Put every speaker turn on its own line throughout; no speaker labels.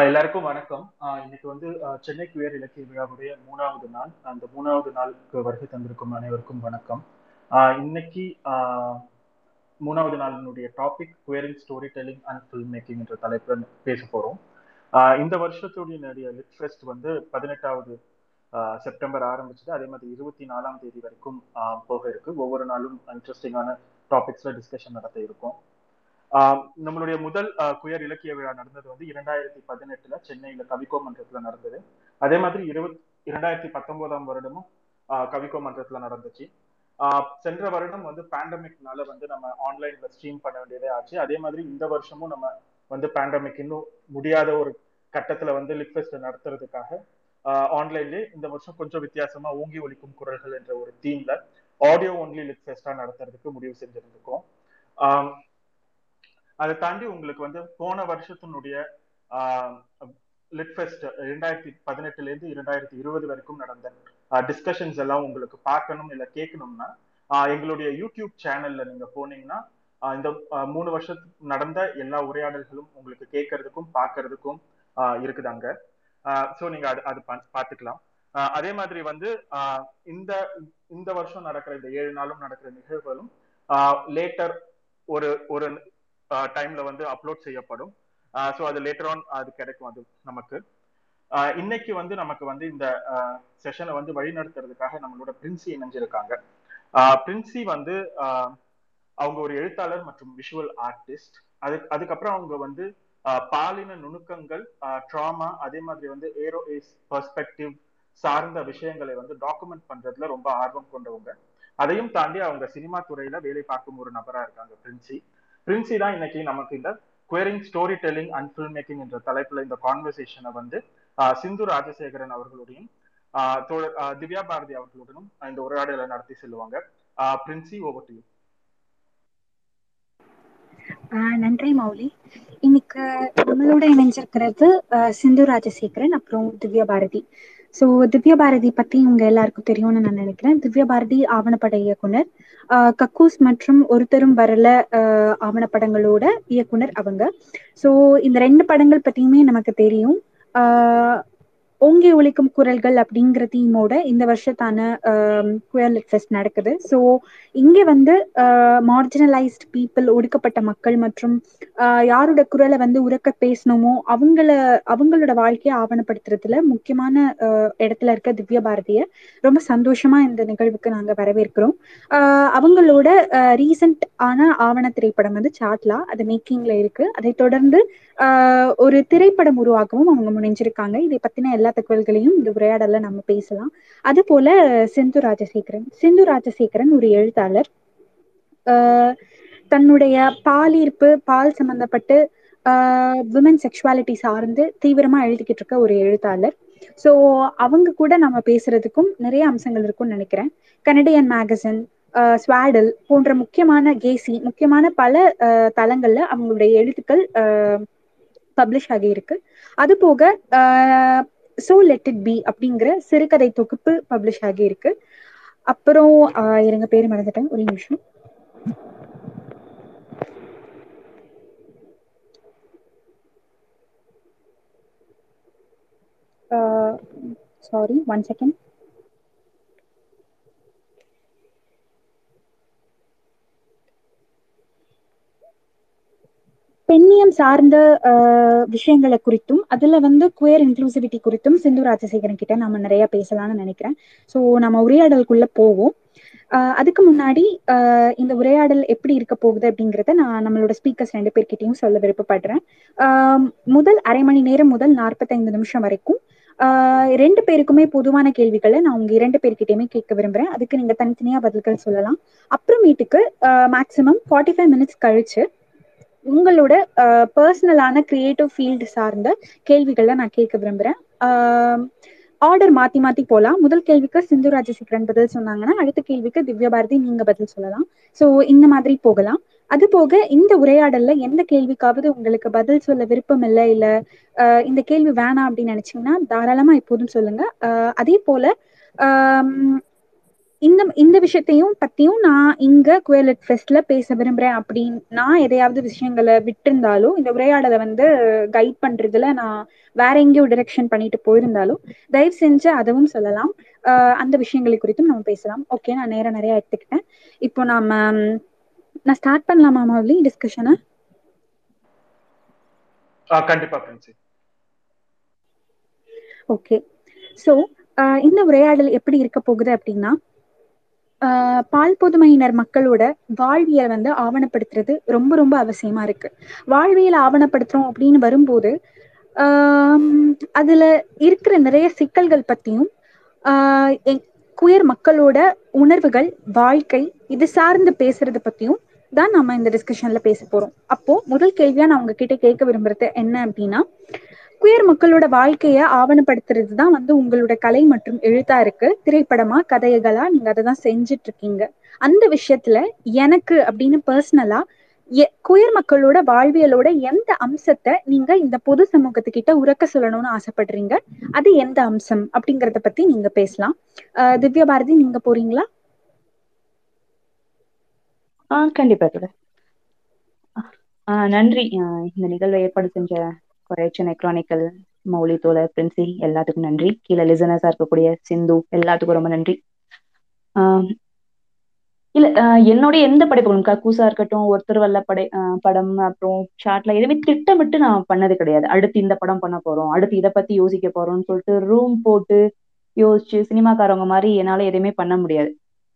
எல்லாருக்கும் வணக்கம். இன்னைக்கு வந்து சென்னை குயர் இலக்கிய விழாவுடைய மூணாவது நாள். அந்த மூணாவது நாளுக்கு வருகை தந்திருக்கும் அனைவருக்கும் வணக்கம். இன்னைக்கு மூணாவது நாளினுடைய topic queering storytelling and filmmaking என்ற தலைப்பில் பேச போறோம். இந்த வருஷத்துடைய லிட் ஃபெஸ்ட் வந்து பதினெட்டாவது செப்டம்பர் ஆரம்பிச்சது. அதே மாதிரி இருபத்தி நாலாம் தேதி வரைக்கும் போக இருக்கு. ஒவ்வொரு நாளும் இன்ட்ரெஸ்டிங்கான டாபிக்ஸ்ல டிஸ்கஷன் நடத்த இருக்கும். நம்மளுடைய முதல் குயர் இலக்கிய விழா நடந்தது வந்து இரண்டாயிரத்தி பதினெட்டுல சென்னையில கவிக்கோ மன்றத்துல நடந்தது. அதே மாதிரி இருபத் இரண்டாயிரத்தி பத்தொன்பதாம் வருடமும் கவிக்கோ மன்றத்துல நடந்துச்சு. சென்ற வருடம் வந்து பேண்டமிக்னால வந்து நம்ம ஆன்லைன்ல ஸ்ட்ரீம் பண்ண வேண்டியதே ஆச்சு. அதே மாதிரி இந்த வருஷமும் நம்ம வந்து பேண்டமிக் இன்னும் முடியாத ஒரு கட்டத்துல வந்து லிட்ஃபெஸ்ட் நடத்துறதுக்காக ஆன்லைன்லேயே இந்த வருஷம் கொஞ்சம் வித்தியாசமா ஊங்கி ஒழிக்கும் குரல்கள் என்ற ஒரு தீம்ல ஆடியோ ஒன்லி லிட்ஃபெஸ்டா நடத்துறதுக்கு முடிவு செஞ்சிருந்திருக்கோம். அதை தாண்டி உங்களுக்கு வந்து போன வருஷத்தினுடைய லிட்ஃபெஸ்ட் இரண்டாயிரத்தி பதினெட்டுல இருந்து இரண்டாயிரத்தி இருபது வரைக்கும் நடந்த டிஸ்கஷன்ஸ் எல்லாம் உங்களுக்கு பார்க்கணும் இல்லை கேட்கணும்னா எங்களுடைய யூடியூப் சேனல்ல நீங்க போனீங்கன்னா இந்த மூணு வருஷத்துக்கு நடந்த எல்லா உரையாடல்களும் உங்களுக்கு கேட்கறதுக்கும் பார்க்கறதுக்கும் இருக்குது அங்க. ஸோ நீங்க அது அது பார்த்துக்கலாம். அதே மாதிரி வந்து இந்த இந்த வருஷம் நடக்கிற இந்த ஏழு நாளும் நடக்கிற நிகழ்வுகளும் லேட்டர் ஒரு ஒரு டைம்ல வந்து அப்லோட் செய்யப்படும். ஸோ அது லேட்டர் ஆன் அது கிடைக்கும் அது நமக்கு. இன்னைக்கு வந்து நமக்கு வந்து இந்த செஷனை வந்து வழிநடத்துறதுக்காக நம்மளோட பிரின்சி இணைஞ்சிருக்காங்க. பிரின்சி வந்து அவங்க ஒரு எழுத்தாளர் மற்றும் விஷுவல் ஆர்டிஸ்ட் அது அதுக்கப்புறம் அவங்க வந்து பாலின நுணுக்கங்கள் ட்ராமா அதே மாதிரி வந்து ஏரோ ஏஸ் பர்ஸ்பெக்டிவ் சார்ந்த விஷயங்களை வந்து டாக்குமெண்ட் பண்றதுல ரொம்ப ஆர்வம் கொண்டவங்க. அதையும் தாண்டி அவங்க சினிமா துறையில வேலை பார்க்கும் ஒரு நபரா இருக்காங்க பிரின்சி பிரின்சி தான் இன்னைக்கு நமக்கு இந்த queering storytelling and filmmaking என்ற தலைப்புல இந்த கான்வர்சேஷனை வந்து சிந்து ராஜசேகரன் அவர்களுடையும் திவ்யா பாரதி அவர்களுடனும் இந்த உரையாடலை நடத்தி செல்லுவாங்க. பிரின்சி ஓவர் டு
நன்றி மௌலி. இன்னைக்கு நம்மளோட இணைஞ்சிருக்கிறது சிந்து ராஜசேகரன் அப்புறம் திவ்யா பாரதி. ஸோ திவ்யா பாரதி பத்தி உங்க எல்லாருக்கும் தெரியும்னு நான் நினைக்கிறேன். திவ்யா பாரதி ஆவணப்பட இயக்குனர். கக்கூஸ் மற்றும் ஒருத்தரும் வரல ஆவணப்படங்களோட இயக்குனர் அவங்க. ஸோ இந்த ரெண்டு படங்கள் பத்தியுமே நமக்கு தெரியும். ஓங்கி ஒழிக்கும் குரல்கள் அப்படிங்கிற தீமோட இந்த வருஷத்தான குயர் லிட் ஃபெஸ்ட் நடக்குது. ஸோ இங்கே வந்து மார்ஜினலைஸ்ட் பீப்புள் ஒடுக்கப்பட்ட மக்கள் மற்றும் யாரோட குரலை வந்து உறக்க பேசணுமோ அவங்கள அவங்களோட வாழ்க்கையை ஆவணப்படுத்துறதுல முக்கியமான இடத்துல இருக்க திவ்ய பாரதிய ரொம்ப சந்தோஷமா இந்த நிகழ்வுக்கு நாங்கள் வரவேற்கிறோம். அவங்களோட ரீசன்ட் ஆன ஆவண திரைப்படம் வந்து சாட்லா அது மேக்கிங்ல இருக்கு. அதை தொடர்ந்து ஒரு திரைப்படம் உருவாக்கவும் அவங்க முனைஞ்சிருக்காங்க. இதை பத்தின எல்லா தகவல்களையும் இந்த உரையாடல நம்ம பேசலாம். அது போல சிந்து ராஜசேகரன். சிந்து ராஜசேகரன் ஒரு எழுத்தாளர். தன்னுடைய பால் ஈர்ப்பு பால் சம்பந்தப்பட்டு விமன் செக்ஷுவாலிட்டி சார்ந்து தீவிரமா எழுதிக்கிட்டு இருக்க ஒரு எழுத்தாளர். ஸோ அவங்க கூட நம்ம பேசுறதுக்கும் நிறைய அம்சங்கள் இருக்கும்னு நினைக்கிறேன். கனடியன் மேகசின் ஸ்வாடல் போன்ற முக்கியமான கேசி முக்கியமான பல தளங்கள்ல அவங்களுடைய எழுத்துக்கள் பப்ளிஷ் ஆகியிருக்கு. அது போக சோ லெட் இட் பி அப்படிங்கிற சிறுகதை தொகுப்பு பப்ளிஷ் ஆகியிருக்கு. அப்புறம் இருங்க பேர் மறந்துட்டேன். ஒரு நிமிஷம். சாரி ஒன் செகண்ட் பெண்ணியம் சார்ந்த விஷயங்களை குறித்தும் அதுல வந்து குயர் இன்க்ளூசிவிட்டி குறித்தும் சிந்து ராஜசேகரன் கிட்ட நம்ம நிறைய பேசலாம்னு நினைக்கிறேன். ஸோ நம்ம உரையாடலுக்குள்ள போவோம். அதுக்கு முன்னாடி இந்த உரையாடல் எப்படி இருக்க போகுது அப்படிங்கிறத நான் நம்மளோட ஸ்பீக்கர்ஸ் ரெண்டு பேர்கிட்டையும் சொல்ல விருப்பப்படுறேன். முதல் அரை மணி நேரம் முதல் நாற்பத்தைந்து நிமிஷம் வரைக்கும் ரெண்டு பேருக்குமே பொதுவான கேள்விகளை நான் உங்க இரண்டு பேர்கிட்டயுமே கேட்க விரும்புறேன். அதுக்கு நீங்க தனித்தனியா பதில்கள் சொல்லலாம். அப்புறமேட்டுக்கு மேக்சிமம் ஃபார்ட்டி ஃபைவ் மினிட்ஸ் கழிச்சு உங்களோட பர்சனலான கிரியேட்டிவ் ஃபீல்டு சார்ந்த கேள்விகளை நான் கேட்க விரும்புறேன். ஆர்டர் மாத்தி மாத்தி போலாம். முதல் கேள்விக்கு சிந்து ராஜசேகரன் பதில் சொன்னாங்கன்னா அடுத்த கேள்விக்கு திவ்யா பாரதி நீங்க பதில் சொல்லலாம். ஸோ இந்த மாதிரி போகலாம். அது போக இந்த உரையாடல்ல எந்த கேள்விக்காவது உங்களுக்கு பதில் சொல்ல விருப்பம் இல்லை இல்ல இந்த கேள்வி வேணாம் அப்படின்னு நினைச்சீங்கன்னா தாராளமா எப்போதும் சொல்லுங்க. அதே போல இந்த இந்த விஷயத்தையும் பத்தியும் நான் இங்க குவேலட் ஃபெஸ்ட்ல பேச விரும்புறேன் அப்படின்னு நான் எதையாவது விஷயங்களை விட்டிருந்தாலும் இந்த உரையாடலை வந்து கைட் பண்றதுல நான் வேற எங்கேயோ டிரெக்ஷன் பண்ணிட்டு போயிருந்தாலும் தயவு செஞ்சு அதுவும் சொல்லலாம். அந்த விஷயங்களை குறித்தும் நம்ம பேசலாம். ஓகே நான் நேரம் நிறைய எடுத்துக்கிட்டேன். இப்போ நாம நான் ஸ்டார்ட் பண்ணலாமா மௌலி டிஸ்கஷனை
கண்டிப்பா
ஓகே ஸோ இந்த உரையாடல் எப்படி இருக்க போகுது அப்படின்னா பால் பொதுமையினர் மக்களோட வாழ்வியல் வந்து ஆவணப்படுத்துறது ரொம்ப ரொம்ப அவசியமா இருக்கு. வாழ்வியல் ஆவணப்படுத்துறோம் அப்படின்னு வரும்போது ஆம், அதுல இருக்கிற நிறைய சிக்கல்கள் பத்தியும் குயர் மக்களோட உணர்வுகள் வாழ்க்கை இது சார்ந்து பேசுறது பத்தியும் தான் நம்ம இந்த டிஸ்கஷன்ல பேச போறோம். அப்போ முதல் கேள்வியா நான் உங்ககிட்ட கேட்க விரும்புறது என்ன அப்படின்னா குயர் மக்களோட வாழ்க்கைய ஆவணப்படுத்துறது தான் வந்து உங்களோட கலை மற்றும் எழுத்தா இருக்கு. திரைப்படமா கதைகளா நீங்க அதை தான் செஞ்சுட்டு இருக்கீங்க அந்த விஷயத்துல எனக்கு அப்படின்னு பர்சனலா குயர் மக்களோட வாழ்வியலோட எந்த அம்சத்தை நீங்க இந்த பொது சமூகத்துக்கிட்ட உறக்க சொல்லணும்னு ஆசைப்படுறீங்க? அது எந்த அம்சம் அப்படிங்கறத பத்தி நீங்க பேசலாம். திவ்யா பாரதி நீங்க போறீங்களா?
ஆஹ் கண்டிப்பா நன்றி. இந்த நிகழ்வை ஏற்பாடு செஞ்ச கொரைச்சனை கிரானிக்கல் மௌலி தோழர் பிரின்சி எல்லாத்துக்கும் நன்றி. கீழே லிசனர்ஸா இருக்கக்கூடிய சிந்து எல்லாத்துக்கும் ரொம்ப நன்றி. இல்ல என்னுடைய எந்த படைப்புகளும் கக்கூசா இருக்கட்டும் ஒருத்தர் வல்ல படை படம் அப்புறம் ஷார்ட்ல எதுவுமே திட்டமிட்டு நான் பண்ணது கிடையாது. அடுத்து இந்த படம் பண்ண போறோம் அடுத்து இதை பத்தி யோசிக்க போறோம்னு சொல்லிட்டு ரூம் போட்டு யோசிச்சு சினிமாக்காரவங்க மாதிரி என்னால எதுவுமே பண்ண முடியாது.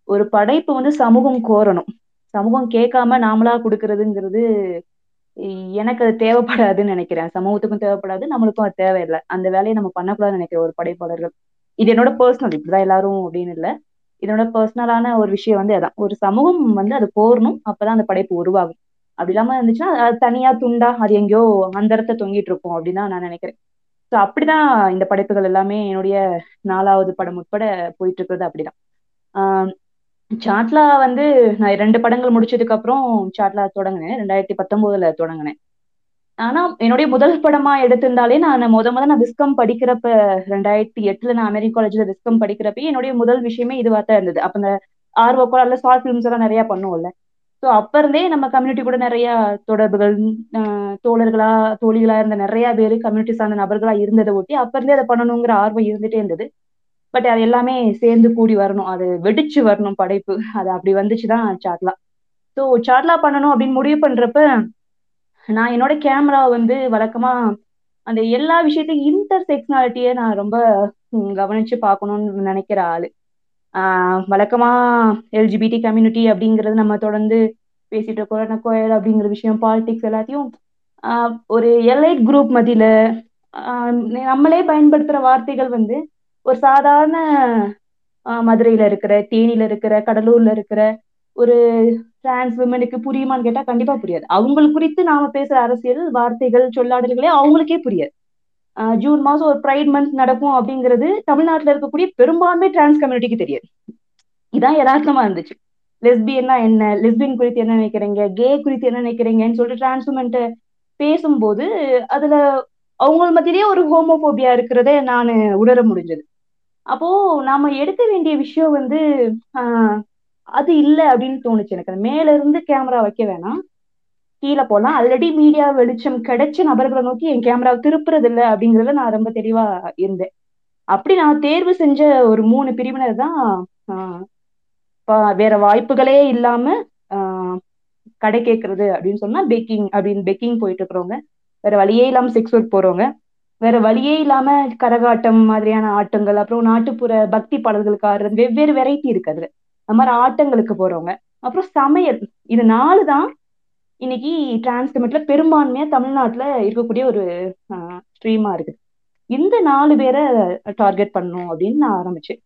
ஒரு படைப்பு வந்து சமூகம் கோரணும். சமூகம் கேட்காம நாமளா கொடுக்கறதுங்கிறது எனக்கு அது தேவைப்படாதுன்னு நினைக்கிறேன். சமூகத்துக்கும் தேவைப்படாது நம்மளுக்கும் அது தேவையில்லை. அந்த வேலையை நம்ம பண்ணக்கூடாதுன்னு நினைக்கிறேன் ஒரு படைப்பாளர்கள். இது என்னோட பர்சனல் இப்படிதான் எல்லாரும் அப்படின்னு இல்லை. இதனோட பர்சனலான ஒரு விஷயம் வந்து அதான். ஒரு சமூகம் வந்து அது கோரணும் அப்பதான் அந்த படைப்பு உருவாகும். அப்படி இல்லாம இருந்துச்சுன்னா அது தனியா துண்டா அது எங்கேயோ அந்த இடத்த தொங்கிட்டு இருக்கும் அப்படின்னு நான் நினைக்கிறேன். ஸோ அப்படிதான் இந்த படைப்புகள் எல்லாமே என்னுடைய நாலாவது படம் உட்பட போயிட்டு இருக்கிறது அப்படிதான். ஆஹ் சாட்லா வந்து நான் ரெண்டு படங்கள் முடிச்சதுக்கு அப்புறம் சாட்லா தொடங்கினேன். ரெண்டாயிரத்தி பத்தொன்பதுல தொடங்கினேன். ஆனா என்னுடைய முதல் படமா எடுத்திருந்தாலே நான் முத முத நான் விஸ்கம் படிக்கிறப்ப ரெண்டாயிரத்தி எட்டுல நான் அமெரிக்க காலேஜ்ல விஸ்கம் படிக்கிறப்ப என்னுடைய முதல் விஷயமே இதுவா தான் இருந்தது. அப்ப இந்த அல்ல ஷார்ட் ஃபிலிம்ஸ் எல்லாம் நிறைய பண்ணுவோம்ல. ஸோ அப்ப இருந்தே நம்ம கம்யூனிட்டி கூட நிறைய தொடர்புகள் ஆஹ் தோழர்களா தோழிகளா இருந்த நிறைய பேர் கம்யூனிட்டி சார்ந்த நபர்களா இருந்ததை ஒட்டி அப்ப இருந்தே அதை பண்ணணுங்கிற ஆர்வம் இருந்துட்டே இருந்தது. பட் அது எல்லாமே சேர்ந்து கூடி வரணும். அது வெடிச்சு வரணும் படைப்பு. அது அப்படி வந்துச்சுதான் சாட்லா. ஸோ சாட்லா பண்ணணும் அப்படின்னு முடிவு பண்றப்ப நான் என்னோட கேமரா வந்து வழக்கமா அந்த எல்லா விஷயத்தையும் இன்டர் செக்ஷனாலிட்டியை நான் ரொம்ப கவனிச்சு பார்க்கணும்னு நினைக்கிற ஆளு. ஆஹ் வழக்கமா எல்ஜிபிடி கம்யூனிட்டி அப்படிங்கிறது நம்ம தொடர்ந்து பேசிட்டு இருக்கோம். கோயல் அப்படிங்கிற விஷயம் பாலிடிக்ஸ் எல்லாத்தையும் ஒரு எலைட் குரூப் மத்தியில நம்மளே பயன்படுத்துற வார்த்தைகள் வந்து ஒரு சாதாரண மதுரையில இருக்கிற தேனியில இருக்கிற கடலூர்ல இருக்கிற ஒரு டிரான்ஸ் விமனுக்கு புரியுமான்னு கேட்டா கண்டிப்பா புரியாது. அவங்களுக்கு குறித்து நாம பேசுற அரசியல் வார்த்தைகள் சொல்லாடல்களே அவங்களுக்கே புரியாது. ஆஹ் ஜூன் மாசம் ஒரு ப்ரைட் மந்த் நடக்கும் அப்படிங்கிறது தமிழ்நாட்டுல இருக்கக்கூடிய பெரும்பான்மை டிரான்ஸ் கம்யூனிட்டிக்கு தெரியாது. இதான் யதார்த்தமா இருந்துச்சு. லெஸ்பியன்னா என்ன? லெஸ்பியன் குறித்து என்ன நினைக்கிறீங்க? கே குறித்து என்ன நினைக்கிறீங்கன்னு சொல்லிட்டு டிரான்ஸ்ஃபென்ட்ட பேசும்போது அதுல அவங்க மத்தியிலேயே ஒரு ஹோமோபோபியா இருக்கிறத நான் உணர முடிஞ்சது. அப்போ நாம எடுக்க வேண்டிய விஷயம் வந்து ஆஹ் அது இல்லை அப்படின்னு தோணுச்சு எனக்கு. அது மேல இருந்து கேமரா வைக்க வேணாம். கீழே போலாம். ஆல்ரெடி மீடியா வெளிச்சம் கிடைச்ச நபர்களை நோக்கி என் கேமராவை திருப்புறது இல்லை அப்படிங்கறதுல நான் ரொம்ப தெளிவா இருந்தேன். அப்படி நான் தேர்வு செஞ்ச ஒரு மூணு பிரிவினர் தான் வேற வாய்ப்புகளே இல்லாம கடை கேட்கறது அப்படின்னு சொன்னா பேக்கிங் அப்படின்னு பேக்கிங் போயிட்டு இருக்கிறவங்க. வேற வழியே இல்லாம செக்ஸ் ஒர்க் போறவங்க. வேற வழியே இல்லாம கரகாட்டம் மாதிரியான ஆட்டங்கள் அப்புறம் நாட்டுப்புற பக்தி பாடல்களுக்கு ஆடுறது வெவ்வேறு வெரைட்டி இருக்கு அதுல. அந்த மாதிரி ஆட்டங்களுக்கு போறவங்க. அப்புறம் சமையல். இது நாலு தான். இன்னைக்கு டிரான்ஸ்கமெண்ட்ல பெரும்பான்மையா தமிழ்நாட்டுல இருக்கக்கூடிய ஒரு ஸ்ட்ரீமா இருக்கு இந்த நாலு பேரை டார்கெட் பண்ணும் அப்படின்னு நான் ஆரம்பிச்சேன்.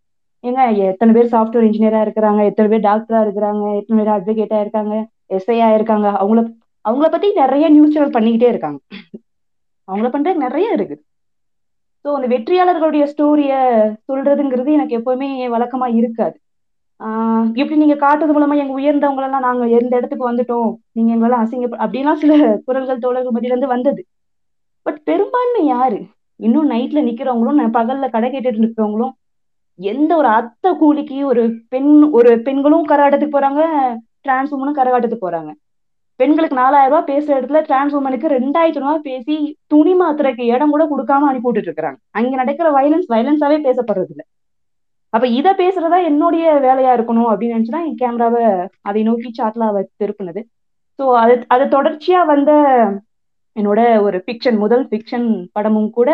ஏங்க எத்தனை பேர் சாஃப்ட்வேர் இன்ஜினியரா இருக்கிறாங்க எத்தனை பேர் டாக்டரா இருக்கிறாங்க எத்தனை பேர் அட்வொகேட்டா இருக்காங்க எஸ்ஐயா இருக்காங்க அவங்கள அவங்கள பத்தி நிறைய நியூஸ் சேனல் பண்ணிக்கிட்டே இருக்காங்க. அவங்கள பண்ற நிறைய இருக்கு. ஸோ அந்த வெற்றியாளர்களுடைய ஸ்டோரிய சொல்றதுங்கிறது எனக்கு எப்பவுமே வழக்கமா இருக்காது. ஆஹ் இப்படி நீங்க காட்டுறது மூலமா எங்க உயர்ந்தவங்களெல்லாம் நாங்க எந்த இடத்துக்கு வந்துட்டோம்? நீங்க எங்களெல்லாம் அசிங்க அப்படின்லாம் சில குரல்கள் தோழர்கள் மத்தியில இருந்து வந்தது. பட் பெரும்பான்மை யாரு? இன்னும் நைட்ல நிக்கிறவங்களும் பகல்ல கடை கேட்டுட்டு இருக்கிறவங்களும் எந்த ஒரு அத்தை கூலிக்கு ஒரு பெண் ஒரு பெண்களும் கரகாட்டத்துக்கு போறாங்க டிரான்ஸ் உமனும் கரகாட்டத்துக்கு போறாங்க. பெண்களுக்கு நாலாயிரம் ரூபாய் பேசுற இடத்துல டிரான்ஸ் உமனுக்கு ரெண்டாயிரத்தி ரூபாய் பேசி துணி மாத்திரைக்கு இடம் கூட கொடுக்காம அனுப்பி விட்டுட்டு இருக்கிறாங்க அங்க நடக்கிற வயலன்ஸ் வயலன்ஸாவே பேசப்படுறது இல்லை அப்ப இத பேசுறதா என்னுடைய வேலையா இருக்கணும் அப்படின்னு நினைச்சுதான் என் கேமராவை அதை நோக்கி சாட்லா திருப்பினது. ஸோ அது அது தொடர்ச்சியா வந்த என்னோட ஒரு ஃபிக்ஷன் முதல் ஃபிக்ஷன் படமும் கூட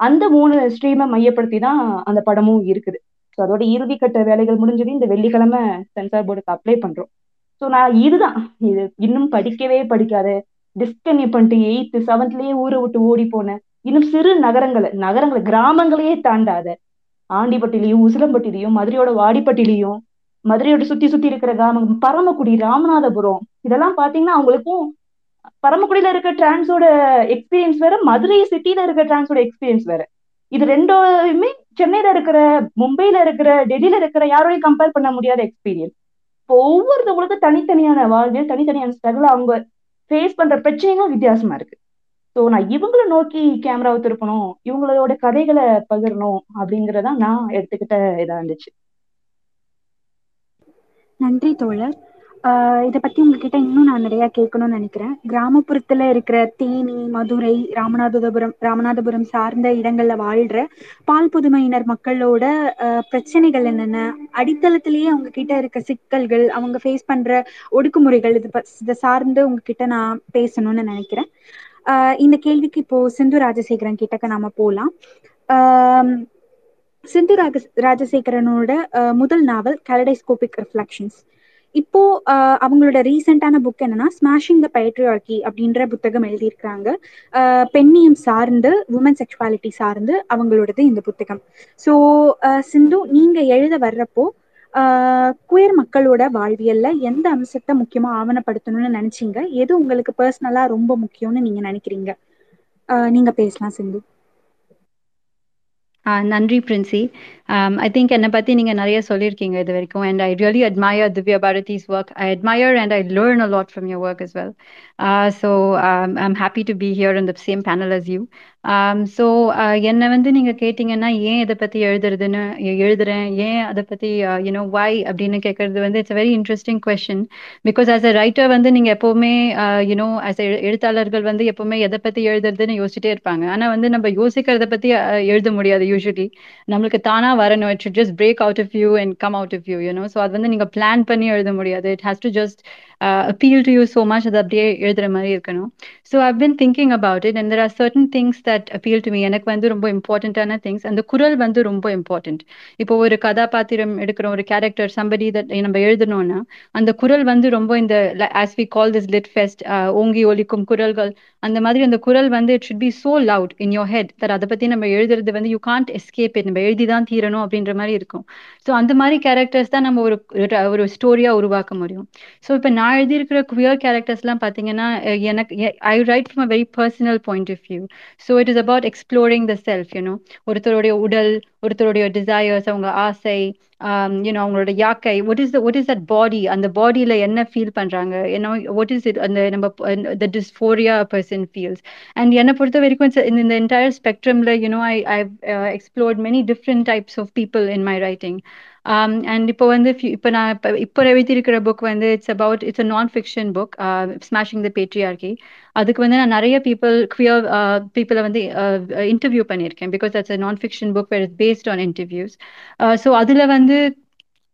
அந்த மூணு ஸ்ட்ரீமை மையப்படுத்தி தான் அந்த படமும் இருக்குது. ஸோ அதோட இறுதிக்கட்ட வேலைகள் முடிஞ்சது. இந்த வெள்ளிக்கிழமை சென்சார் போர்டுக்கு அப்ளை பண்றோம். ஸோ நான் இதுதான். இது இன்னும் படிக்கவே படிக்காத டிஸ்கன்யூ பண்ணிட்டு எயித்து செவன்த்லயே ஊரை விட்டு ஓடி போனேன் இன்னும் சிறு நகரங்களை நகரங்களை கிராமங்களையே தாண்டாத. ஆண்டிப்பட்டிலையும் உசிலம்பட்டிலையும் மதுரையோட வாடிப்பட்டிலையும் மதுரையோட சுத்தி சுத்தி இருக்கிற கிராமம் பரமக்குடி ராமநாதபுரம் இதெல்லாம் பாத்தீங்கன்னா அவங்களுக்கும் பரமக்குடியில இருக்க டிரான்ஸோட எக்ஸ்பீரியன்ஸ் வேற மதுரை சிட்டில இருக்க டிரான்ஸோட எக்ஸ்பீரியன்ஸ் வேற. இது ரெண்டுமே சென்னையில இருக்கிற மும்பைல இருக்கிற டெல்லியில இருக்கிற யாரோடையும் கம்பேர் பண்ண முடியாத எக்ஸ்பீரியன்ஸ் இப்போ ஒவ்வொருத்தவங்களுக்கும் தனித்தனியான வாழ்வியல் தனித்தனியான ஸ்ட்ரகிள் அவங்க ஃபேஸ் பண்ற பிரச்சனைகளும் வித்தியாசமா இருக்கு. ஸோ நான் இவங்கள நோக்கி கேமராவை திருப்பணும் இவங்களோட கதைகளை பகிரணும் அப்படிங்கறத நான் எடுத்துக்கிட்ட இதா இருந்துச்சு.
நன்றி தோழர். இதை பத்தி உங்ககிட்ட இன்னும் நான் நிறைய கேட்கணும்னு நினைக்கிறேன். கிராமப்புறத்துல இருக்கிற தேனி மதுரை ராமநாதபுரம் ராமநாதபுரம் சார்ந்த இடங்கள்ல வாழ்ற பால் புதுமையினர் மக்களோட பிரச்சனைகள் என்னென்ன? அடித்தளத்திலேயே அவங்க கிட்ட இருக்க சிக்கல்கள் அவங்க ஃபேஸ் பண்ற ஒடுக்குமுறைகள் இது இதை சார்ந்து உங்ககிட்ட நான் பேசணும்னு நினைக்கிறேன். இந்த கேள்விக்கு இப்போ சிந்து ராஜசேகரன் கிட்டக்க நாம போலாம். சிந்து ராஜ ராஜசேகரனோட முதல் நாவல் கலடைஸ்கோபிக் ரிஃப்ளெக்ஷன்ஸ் இப்போ அவங்களோட ரீசெண்டான புக் என்னன்னா ஸ்மாஷிங் த பைட்ரியார்கி அப்படின்ற புத்தகம் எழுதியிருக்கிறாங்க. பெண்ணியம் சார்ந்து உமன் செக்ஷுவாலிட்டி சார்ந்து அவங்களோடது இந்த புத்தகம். ஸோ சிந்து நீங்க எழுத வர்றப்போ குயர் மக்களோட வாழ்வியல்ல எந்த அம்சத்தை முக்கியமா ஆவணப்படுத்தணும்னு நினைச்சீங்க? எது உங்களுக்கு பர்சனலா ரொம்ப முக்கியம்னு நீங்க நினைக்கிறீங்க? நீங்க பேசலாம் சிந்து.
நன்றி பிரின்சி. ஐ திங்க் என்னை பற்றி நீங்கள் நிறைய சொல்லியிருக்கீங்க இது வரைக்கும். And I really admire Divya Bharathi's work I admire and I learn a lot from your work as well so I am happy to be here in the same panel as you so என்னை வந்து நீங்கள் கேட்டிங்கன்னா ஏன் இதை பற்றி எழுதுறதுன்னு எழுதுறேன்? ஏன் அதை பற்றி யூனோ வை அப்படின்னு கேட்கறது வந்து it's very interesting question because as a writer வந்து நீங்கள் எப்போவுமே யூனோ ஆஸ் எழுத்தாளர்கள் வந்து எப்போவுமே எதை பற்றி எழுதுறதுன்னு யோசிச்சுட்டே இருப்பாங்க. ஆனால் வந்து நம்ம யோசிக்கிறத பற்றி எழுத முடியாது யூஸ்வலி நம்மளுக்கு தானாக வரணும். It should just break out of you and come out of you you know so அது வந்து நீங்கள் பிளான் பண்ணி எழுத முடியாது. It has to just appeal to you so much அது அப்படியே எழுதுற மாதிரி இருக்கணும். So I been thinking about it and there are certain things that appeal to me எனக்கு வந்து ரொம்ப இம்பார்ட்டண்ட்டான திங்ஸ் அந்த குரல் வந்து ரொம்ப இம்பார்ட்டன்ட் இப்போ ஒரு கதாபாத்திரம் எடுக்கிற ஒரு கேரக்டர் சம்படி தட் நம்ம எழுதணும்னா அந்த குரல் வந்து ரொம்ப இந்த as we call this lit fest ஓங்கி ஒலிக்கும் குரல்கள் அந்த மாதிரி அந்த குரல் வந்து it should be so loud in your head there அதை பத்தி நம்ம எழுதுறது வந்து யூ கான்ட் எஸ்கேப் இட் நம்ம எழுதி தான் தீரணும் அப்படின்ற மாதிரி இருக்கும். ஸோ அந்த மாதிரி கேரக்டர்ஸ் தான் நம்ம ஒரு ஒரு ஸ்டோரியா உருவாக்க முடியும். ஸோ இப்போ நான் எழுதியிருக்கிற கேரக்டர்ஸ் எல்லாம் பாத்தீங்கன்னா எனக்கு I write from a very personal point of view so it is about exploring the self you know ஒருத்தருடைய உடல் ஒருத்தருடைய டிசையர்ஸ் அவங்க ஆசை யூனோ அவங்களோட யாக்கை ஒட் இஸ் ஒட் இஸ் தட் பாடி அந்த பாடியில் என்ன ஃபீல் பண்ணுறாங்க என்ன ஒட் இஸ் இட் அந்த நம்ம the dysphoria person feels and என்னை பொறுத்த வரைக்கும் இந்த entire ஸ்பெக்ட்ரமில் you know I I explored many different types of people in my writing Um, and இப்போ வந்து இப்போ நான் இப்போ இப்போ எழுதியிருக்கிற புக் வந்து it's about it's a non fiction book smashing the patriarchy அதுக்கு வந்து நான் நிறைய பீப்புள் குவியர் பீப்புளை வந்து uh, இன்டர்வியூ பண்ணியிருக்கேன். Because that's a non fiction book were based on interviews so அதில் வந்து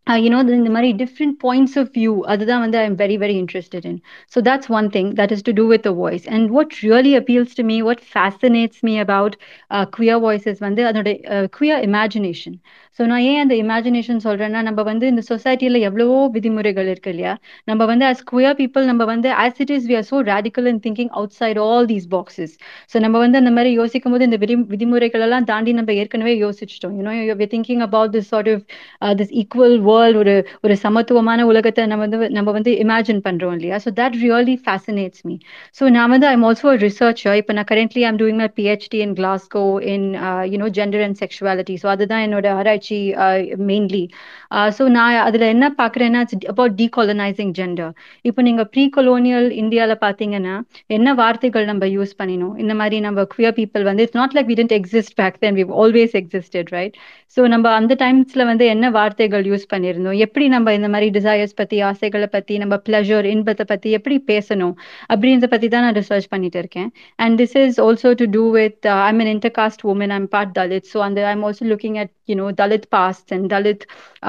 யூனோ இந்த மாதிரி டிஃப்ரெண்ட் பாயிண்ட்ஸ் ஆஃப் வியூ அதுதான் வந்து I am very very interested in so that's one thing that is to do with the voice and what really appeals to me what fascinates me about queer voices வந்து அதோட queer imagination so நான் ஏன் அந்த imagination சொல்கிறேன்னா நம்ம வந்து இந்த சொசைட்டியில் எவ்வளவோ விதிமுறைகள் இருக்கு இல்லையா? நம்ம வந்து அஸ் குயர் பீப்புள் நம்ம வந்து as it is we are so radical in thinking outside all these boxes so நம்ம வந்து அந்த மாதிரி யோசிக்கும் போது இந்த விதி விதிமுறைகள் எல்லாம் தாண்டி நம்ம ஏற்கனவே யோசிச்சிட்டோம். You know we thinking about this sort of this equal world ஒரு ஒரு சமத்துவமான உலகத்தை நம்ம வந்து நம்ம வந்து இமேஜின் பண்றோம் இல்லையா? So that really fascinates me so நான் வந்து ஐம் ஆல்சோ ரிசர்ச்சர் இப்போ நான் currently I'm doing my PhD in Glasgow in you know gender and sexuality so அதுதான் என்னோட ஆராய்ச்சி uh, மெயின்லி ஸோ நான் அதில் என்ன பார்க்குறேன்னா அபவுட் டீகாலனைசிங் ஜெண்டர் இப்போ நீங்கள் ப்ரீ கொலோனியல் இந்தியாவில் பார்த்தீங்கன்னா என்ன வார்த்தைகள் நம்ம யூஸ் பண்ணினோம்? இந்த மாதிரி நம்ம குயர் பீப்புள் வந்து it's not like we tend exist back then we always existed right so நம்ம அந்த டைம்ஸ்ல வந்து என்ன வார்த்தைகள் யூஸ் பண்ணியிருந்தோம்? எப்படி நம்ம இந்த மாதிரி டிசையர்ஸ் பத்தி ஆசைகளை பத்தி நம்ம ப்ளஷர் இன்பத்தை பத்தி எப்படி பேசணும்? அப்படின்றத பற்றி தான் நான் ரிசர்ச் பண்ணிட்டு இருக்கேன். And this is also to do with I'm an intercaste woman I'm part Dalit so அந்த I'm also looking at you know Dalit past and Dalit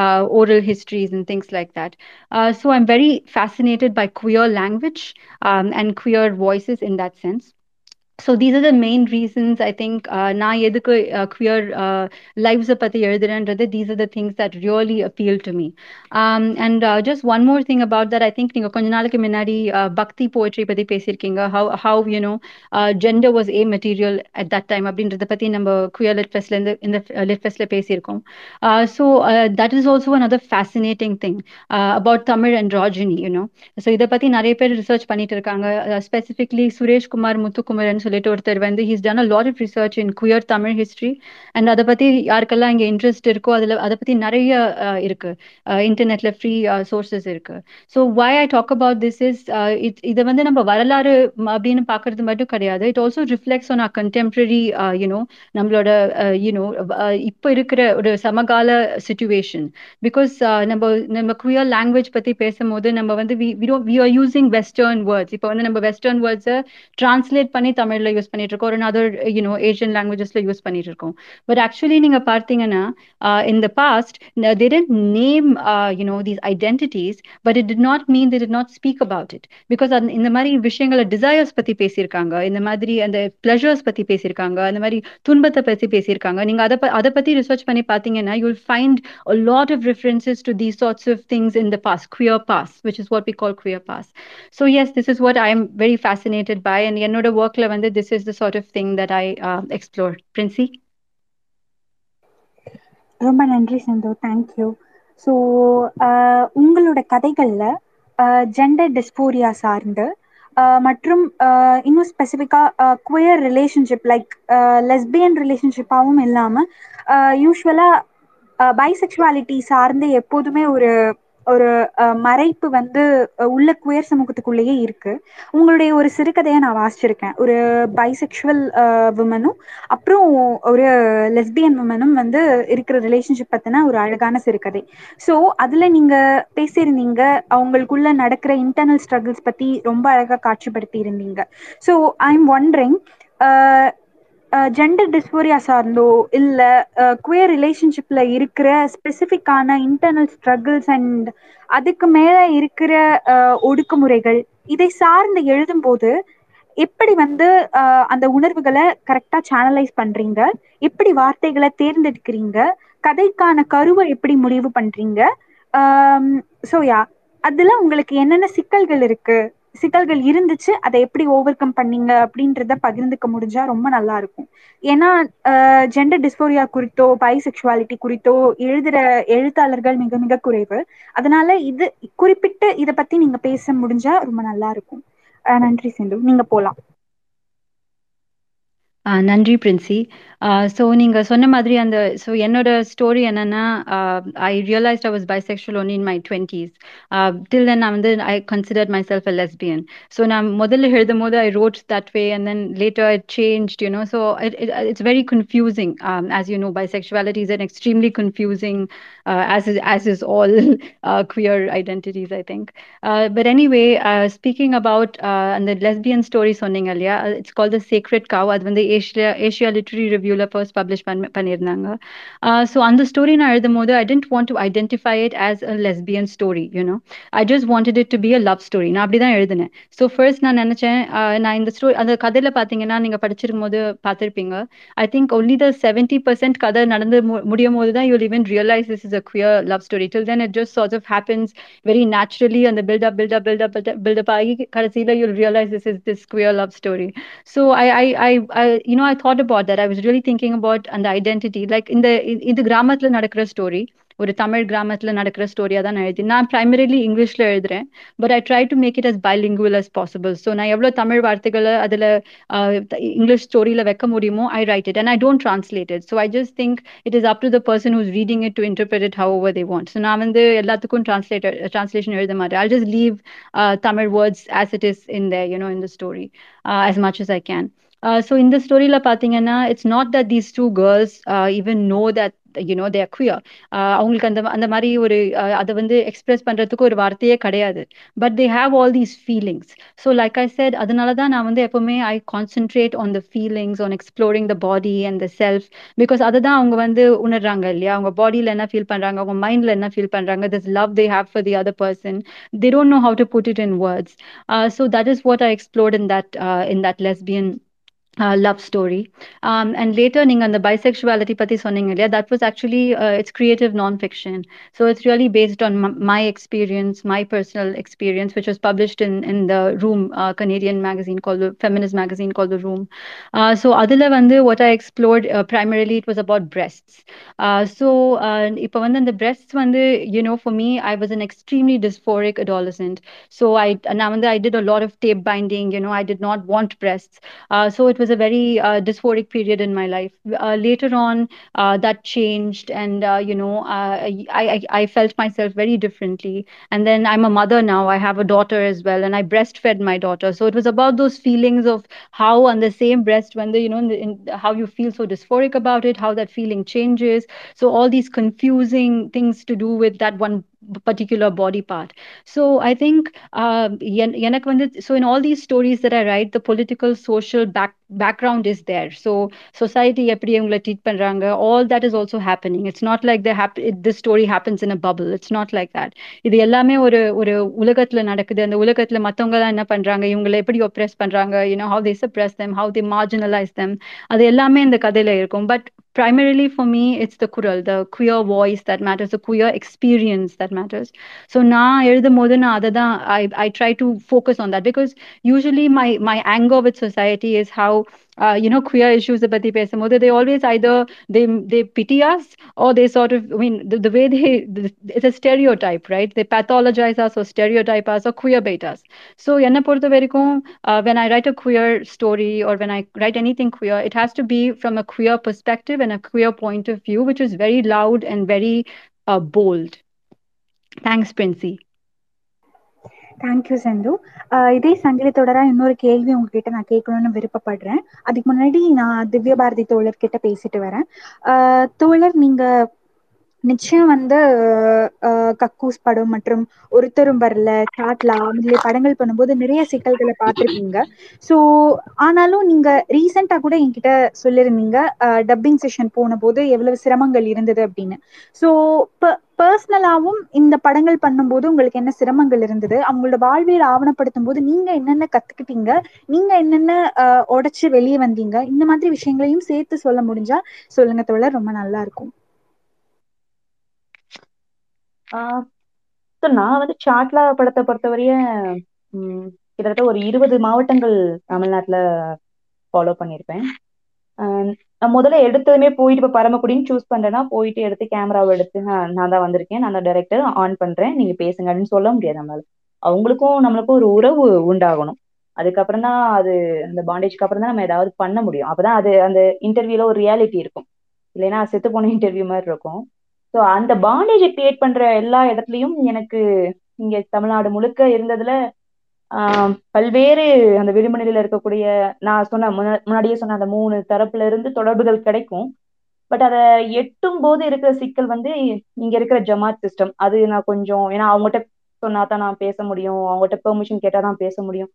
uh, oral histories and things like that. Uh, so i'm very fascinated by queer language um, and queer voices in that sense so these are the main reasons I think நான் எதுக்கு queer lives பத்தி எழுதுறேன்றது these are the things that really appeal to me um, and uh, just one more thing about that I think நீங்க கொஞ்ச நாளைக்கு முன்னாடி பக்தி poetry பத்தி பேசியிருக்கீங்க how how you know uh, gender was a material at that time அப்படின்றத பத்தி நம்ம queer lit festல இருந்து இந்த lit festல பேசியிருக்கோம் uh, so uh, that is also another fascinating thing uh, about Tamil androgyny you know so இதை பத்தி நிறைய பேர் ரிசர்ச் பண்ணிட்டு இருக்காங்க ஸ்பெசிஃபிக்லி சுரேஷ் குமார் முத்துக்குமரன் சொல்லிட்டு ஒருத்தர் வந்து he's done a lot of research in queer Tamil history and அதை பத்தி யாருக்கெல்லாம் இங்க இன்ட்ரெஸ்ட் இருக்கோ அதுல அதை பத்தி நிறைய இருக்கு. இன்டர்நெட்ல ஃப்ரீ சோர்சஸ் இருக்கு. So why I talk about this is இதை வந்து நம்ம வரலாறு அப்படின்னு பாக்குறது மட்டும் கிடையாது. It also reflects on a contemporary you know நம்மளோட யூனோ இப்போ இருக்கிற ஒரு சமகால சுச்சுவேஷன் பிகாஸ் நம்ம நம்ம குயர் லாங்குவேஜ் பத்தி பேசும்போது நம்ம வந்து we are using western words இப்போ வந்து நம்ம வெஸ்டர்ன் வேர்ட்ஸை டிரான்ஸ்லேட் பண்ணி தமிழ் தமிழ்ல யூஸ் பண்ணிட்டு இருக்கோம் ஒரு அதர் யூனோ ஏஷியன் லாங்குவேஜஸ்ல யூஸ் பண்ணிட்டு இருக்கோம் பட் ஆக்சுவலி நீங்க பார்த்தீங்கன்னா in the past they tend name you know these identities but it did not mean they did not speak about it because இந்த மாதிரி விஷயங்களை டிசைர்ஸ் பத்தி பேசியிருக்காங்க. இந்த மாதிரி அந்த பிளஷர்ஸ் பத்தி பேசியிருக்காங்க. அந்த மாதிரி துன்பத்தை பத்தி பேசியிருக்காங்க. நீங்க அதை அதை பத்தி ரிசர்ச் பண்ணி பார்த்தீங்கன்னா you will find a lot of references to these sorts of things in the past. Queer past which is what we call queer past. So yes this is what i am very fascinated by. And என்னோட ஒர்க்ல வந்து this is the sort of thing that i uh, explore. Princy
ரொம்ப நன்றி சிந்து. Thank you so uh, உங்களோட கதைகள்ல uh, gender dysphoria சார்ந்து uh, மற்றும் இன்னும் ஸ்பெசிஃபிக்காக குயர் ரிலேஷன்ஷிப் லைக் லெஸ்பியன் ரிலேஷன்ஷிப்பாகவும் இல்லாமல் யூஸ்வலாக பைசெக்சுவாலிட்டி சார்ந்து எப்போதுமே ஒரு ஒரு மறைப்பு வந்து உள்ள குயர் சமூகத்துக்குள்ளேயே இருக்கு. உங்களுடைய ஒரு சிறுகதையை நான் வாசிச்சிருக்கேன். ஒரு பைசெக்சுவல் விமனும் அப்புறம் ஒரு லெஸ்பியன் உமனும் வந்து இருக்கிற ரிலேஷன்ஷிப் பத்தின ஒரு அழகான சிறுகதை. ஸோ அதுல நீங்க பேசியிருந்தீங்க. அவங்களுக்குள்ள நடக்கிற இன்டர்னல் ஸ்ட்ரகிள்ஸ் பத்தி ரொம்ப அழகா காட்சிப்படுத்தி இருந்தீங்க so I am wondering gender dysphoria சார்ந்தோ இல்லை குயர் ரிலேஷன்ஷிப்ல இருக்கிற ஸ்பெசிஃபிக்கான இன்டர்னல் ஸ்ட்ரகிள்ஸ் அண்ட் அதுக்கு மேல இருக்கிற ஒடுக்குமுறைகள் இதை சார்ந்து எழுதும்போது எப்படி வந்து அந்த உணர்வுகளை கரெக்டா சேனலைஸ் பண்றீங்க? எப்படி வார்த்தைகளை தேர்ந்தெடுக்கிறீங்க? கதைக்கான கருவை எப்படி முடிவு பண்றீங்க? ஸோ யா அதுல உங்களுக்கு என்னென்ன சிக்கல்கள் இருக்கு? சிக்கல்கள் இருந்துச்சு அதை எப்படி ஓவர் கம் பண்ணீங்க அப்படின்றத பகிர்ந்துக்க முடிஞ்சா ரொம்ப நல்லா இருக்கும். ஏன்னா ஜெண்டர் டிஸ்போரியா குறித்தோ பைசெக்சுவாலிட்டி குறித்தோ எழுதுற எழுத்தாளர்கள் மிக மிக குறைவு. அதனால இது குறிப்பிட்டு இதை பத்தி நீங்க பேச முடிஞ்சா ரொம்ப நல்லா இருக்கும். நன்றி சிந்து. நீங்க போலாம்.
நன்றி பிரின்சி. ஸோ நீங்கள் சொன்ன மாதிரி அந்த ஸோ என்னோட ஸ்டோரி என்னன்னா I realised I was bisexual only in my twenties till then நான் வந்து I consider myself a lesbian so நான் முதல்ல எழுதும் போது I wrote that way and then later it change you know so it it's very confusing as you know bisexuality is an extremely confusing uh, as is, as is all uh, queer identities i think uh, but anyway uh, speaking about uh, and the lesbian story சொன்னீங்க இல்லையா it's called the sacred cow அது வந்து Asia Asia literary ரிவ்யூல first publish பண்ண பண்ணியிருந்தாங்க so அந்த story நான் எழுதும் போது I tend want to identify it as a lesbian story you know I just wanted it to be a love story நான் அப்படி தான் எழுதினேன் ஸோ ஃபர்ஸ்ட் நான் நினச்சேன் நான் இந்த ஸ்டோரி அந்த கதையில் பார்த்தீங்கன்னா நீங்கள் படிச்சிருக்கும் போது பார்த்துருப்பீங்க I think only the seventy percent கதை நடந்து முடியும் போது தான் you'll even realise this is a queer love story. Till then, it just sort of happens very naturally, and the build up, build up, build up, build up, build up. Karasila, you'll realize this is this queer love story. So I, I, I, I, you know, I thought about that. I was really thinking about and the identity, like in the in, in the Gramathla Nadakra story. ஒரு தமிழ் கிராமத்துல நடக்கிற ஸ்டோரியா தான் நான் எழுதி நான் primarily இங்கிலீஷ்ல எழுதுறேன். But I try to make it as bilingual as possible so நான் எவ்வளோ தமிழ் வார்த்தைகளை அதில் இங்கிலீஷ் ஸ்டோரியில் வைக்க முடியுமோ I write it and I don't translate it so I just think it is up to the person who's reading it to interpret it however they want so நான் வந்து எல்லாத்துக்கும் ட்ரான்ஸ்லேட்டர் ட்ரான்ஸ்லேஷன் எழுத மாட்டேன். I just leave Tamil words as it is in the you know in the story as much as I can. Uh, so in the story la பாத்தீங்கன்னா it's not that these two girls uh, even know that you know they are queer. அவங்களுக்கு அந்த அந்த மாதிரி ஒரு அதை வந்து express பண்றதுக்கு ஒரு வார்த்தையே கிடையாது. But they have all these feelings so like I said அதனால தான் நான் வந்து எப்பவுமே I concentrate on the feelings on exploring the body and the self because அதை தான் அவங்க வந்து உணர்றாங்க இல்லையா? அவங்க பாடியில் என்ன ஃபீல் பண்றாங்க? அவங்க மைண்ட்ல என்ன ஃபீல் பண்றாங்க? This love they have for the other person they don't know how to put it in words so that is what I explored in that in that lesbian uh, Uh, love story. Um, and later, Ningan, the bisexuality pati sonning that was actually, uh, it's creative nonfiction. So it's really based on my experience, my personal experience, which was published in, in the Room, uh, Canadian magazine called the feminist magazine called The Room. Uh, so Adila Vande, what I explored uh, primarily, it was about breasts. Uh, so uh, the breasts Vande, you know, for me, I was an extremely dysphoric adolescent. So I, I did a lot of tape binding, you know, I did not want breasts. so it was a very uh, dysphoric period in my life. Uh, later on, uh, that changed, and you know, I, I I felt myself very differently. And then I'm a mother now. I have a daughter as well, and I breastfed my daughter. So it was about those feelings of how on the same breast, when the you know, in the, in, how you feel so dysphoric about it, how that feeling changes. So all these confusing things to do with that one particular body part. So I think எனக்கு வந்து so in all these stories that I write, the political, social back background is there. So society எப்படி இவங்களை treat பண்றாங்க all that is also happening. It's not like the hap this story happens in a bubble. It's not like that. இது எல்லாமே ஒரு ஒரு உலகத்துல நடக்குது அந்த உலகத்துல மத்தவங்க தான் என்ன பண்றாங்க இவங்களை எப்படி ஒப்ரெஸ் பண்றாங்க you know how they suppress them how they marginalize them அது எல்லாமே இந்த கதையில இருக்கும் but primarily for me, it's the kural, the queer voice that matters, the queer experience that matters. So na I I try to focus on that because usually my my anger with society is how uh, you know queer issues பத்தி பேசும்போது they always either they they pity us or they sort of I mean the, the way they the, it's a stereotype right they pathologize us or stereotype us or queer bait us so என்னை பொறுத்த வரைக்கும் uh, when I write a queer story or when I write anything queer it has to be from a queer perspective and a queer point of view which is very loud and very uh, bold thanks Princey
Thank you Sindhu uh, இதே சங்கிலி தொடரா இன்னொரு கேள்வி உங்ககிட்ட நான் கேட்கணும்னு விருப்பப்படுறேன். அதுக்கு முன்னாடி நான் திவ்ய பாரதி தோழர் கிட்ட பேசிட்டு வரேன். Uh, தோழர் நீங்க நிச்சயம் வந்து uh, கக்கூஸ் படம் மற்றும் ஒருத்தரும் வரல சாட்லா முதலிய படங்கள் பண்ணும்போது நிறைய சிக்கல்களை பார்த்துருக்கீங்க. ஸோ ஆனாலும் நீங்க ரீசெண்டா கூட என்கிட்ட சொல்லியிருந்தீங்க டப்பிங் செஷன் போன போது எவ்வளவு சிரமங்கள் இருந்தது அப்படின்னு. ஸோ பர்சனலாவும் இந்த படங்கள் பண்ணும்போது உங்களுக்கு என்ன சிரமங்கள் இருந்தது? அவங்களோட வாழ்வியல் ஆவணப்படுத்தும் போது நீங்க என்னென்ன கத்துக்கிட்டீங்க? நீங்க என்னென்ன உடைச்சு வெளியே வந்தீங்க? இந்த மாதிரி விஷயங்களையும் சேர்த்து சொல்ல முடிஞ்சா சொல்லுங்க தோழர். ரொம்ப நல்லா இருக்கும்.
நான் வந்து சாட்லா படத்தை பொறுத்தவரைய கிட்டத்தட்ட ஒரு இருபது மாவட்டங்கள் தமிழ்நாட்டுல ஃபாலோ பண்ணியிருப்பேன். நான் முதல்ல எடுத்ததுமே போயிட்டு இப்போ பரமக்குடின்னு சூஸ் பண்றேன்னா போயிட்டு எடுத்து கேமராவை எடுத்து நான் தான் வந்திருக்கேன். நான் தான் டைரக்டர் ஆன் பண்றேன். நீங்க பேசுங்க அப்படின்னு சொல்ல முடியாது நம்மளால. அவங்களுக்கும் நம்மளுக்கும் ஒரு உறவு உண்டாகணும். அதுக்கப்புறம் தான் அது அந்த பாண்டேஜ்க்கு அப்புறம் தான் நம்ம ஏதாவது பண்ண முடியும். அப்பதான் அது அந்த இன்டர்வியூல ஒரு ரியாலிட்டி இருக்கும். இல்லைன்னா செத்து போன இன்டர்வியூ மாதிரி இருக்கும். ஸோ அந்த பாண்டேஜை கிரியேட் பண்ற எல்லா இடத்துலயும் எனக்கு இங்க தமிழ்நாடு முழுக்க இருந்ததுல பல்வேறு அந்த விளிம்பு இருக்கக்கூடிய நான் சொன்ன முன்னாடியே சொன்ன அந்த மூணு தரப்புல இருந்து தொடர்புகள் கிடைக்கும். பட் அதை எட்டும் போது இருக்கிற சிக்கல் வந்து இங்க இருக்கிற ஜமாத் சிஸ்டம் அது நான் கொஞ்சம் ஏன்னா அவங்ககிட்ட சொன்னா தான் நான் பேச முடியும். அவங்ககிட்ட பெர்மிஷன் கேட்டா தான் பேச முடியும்.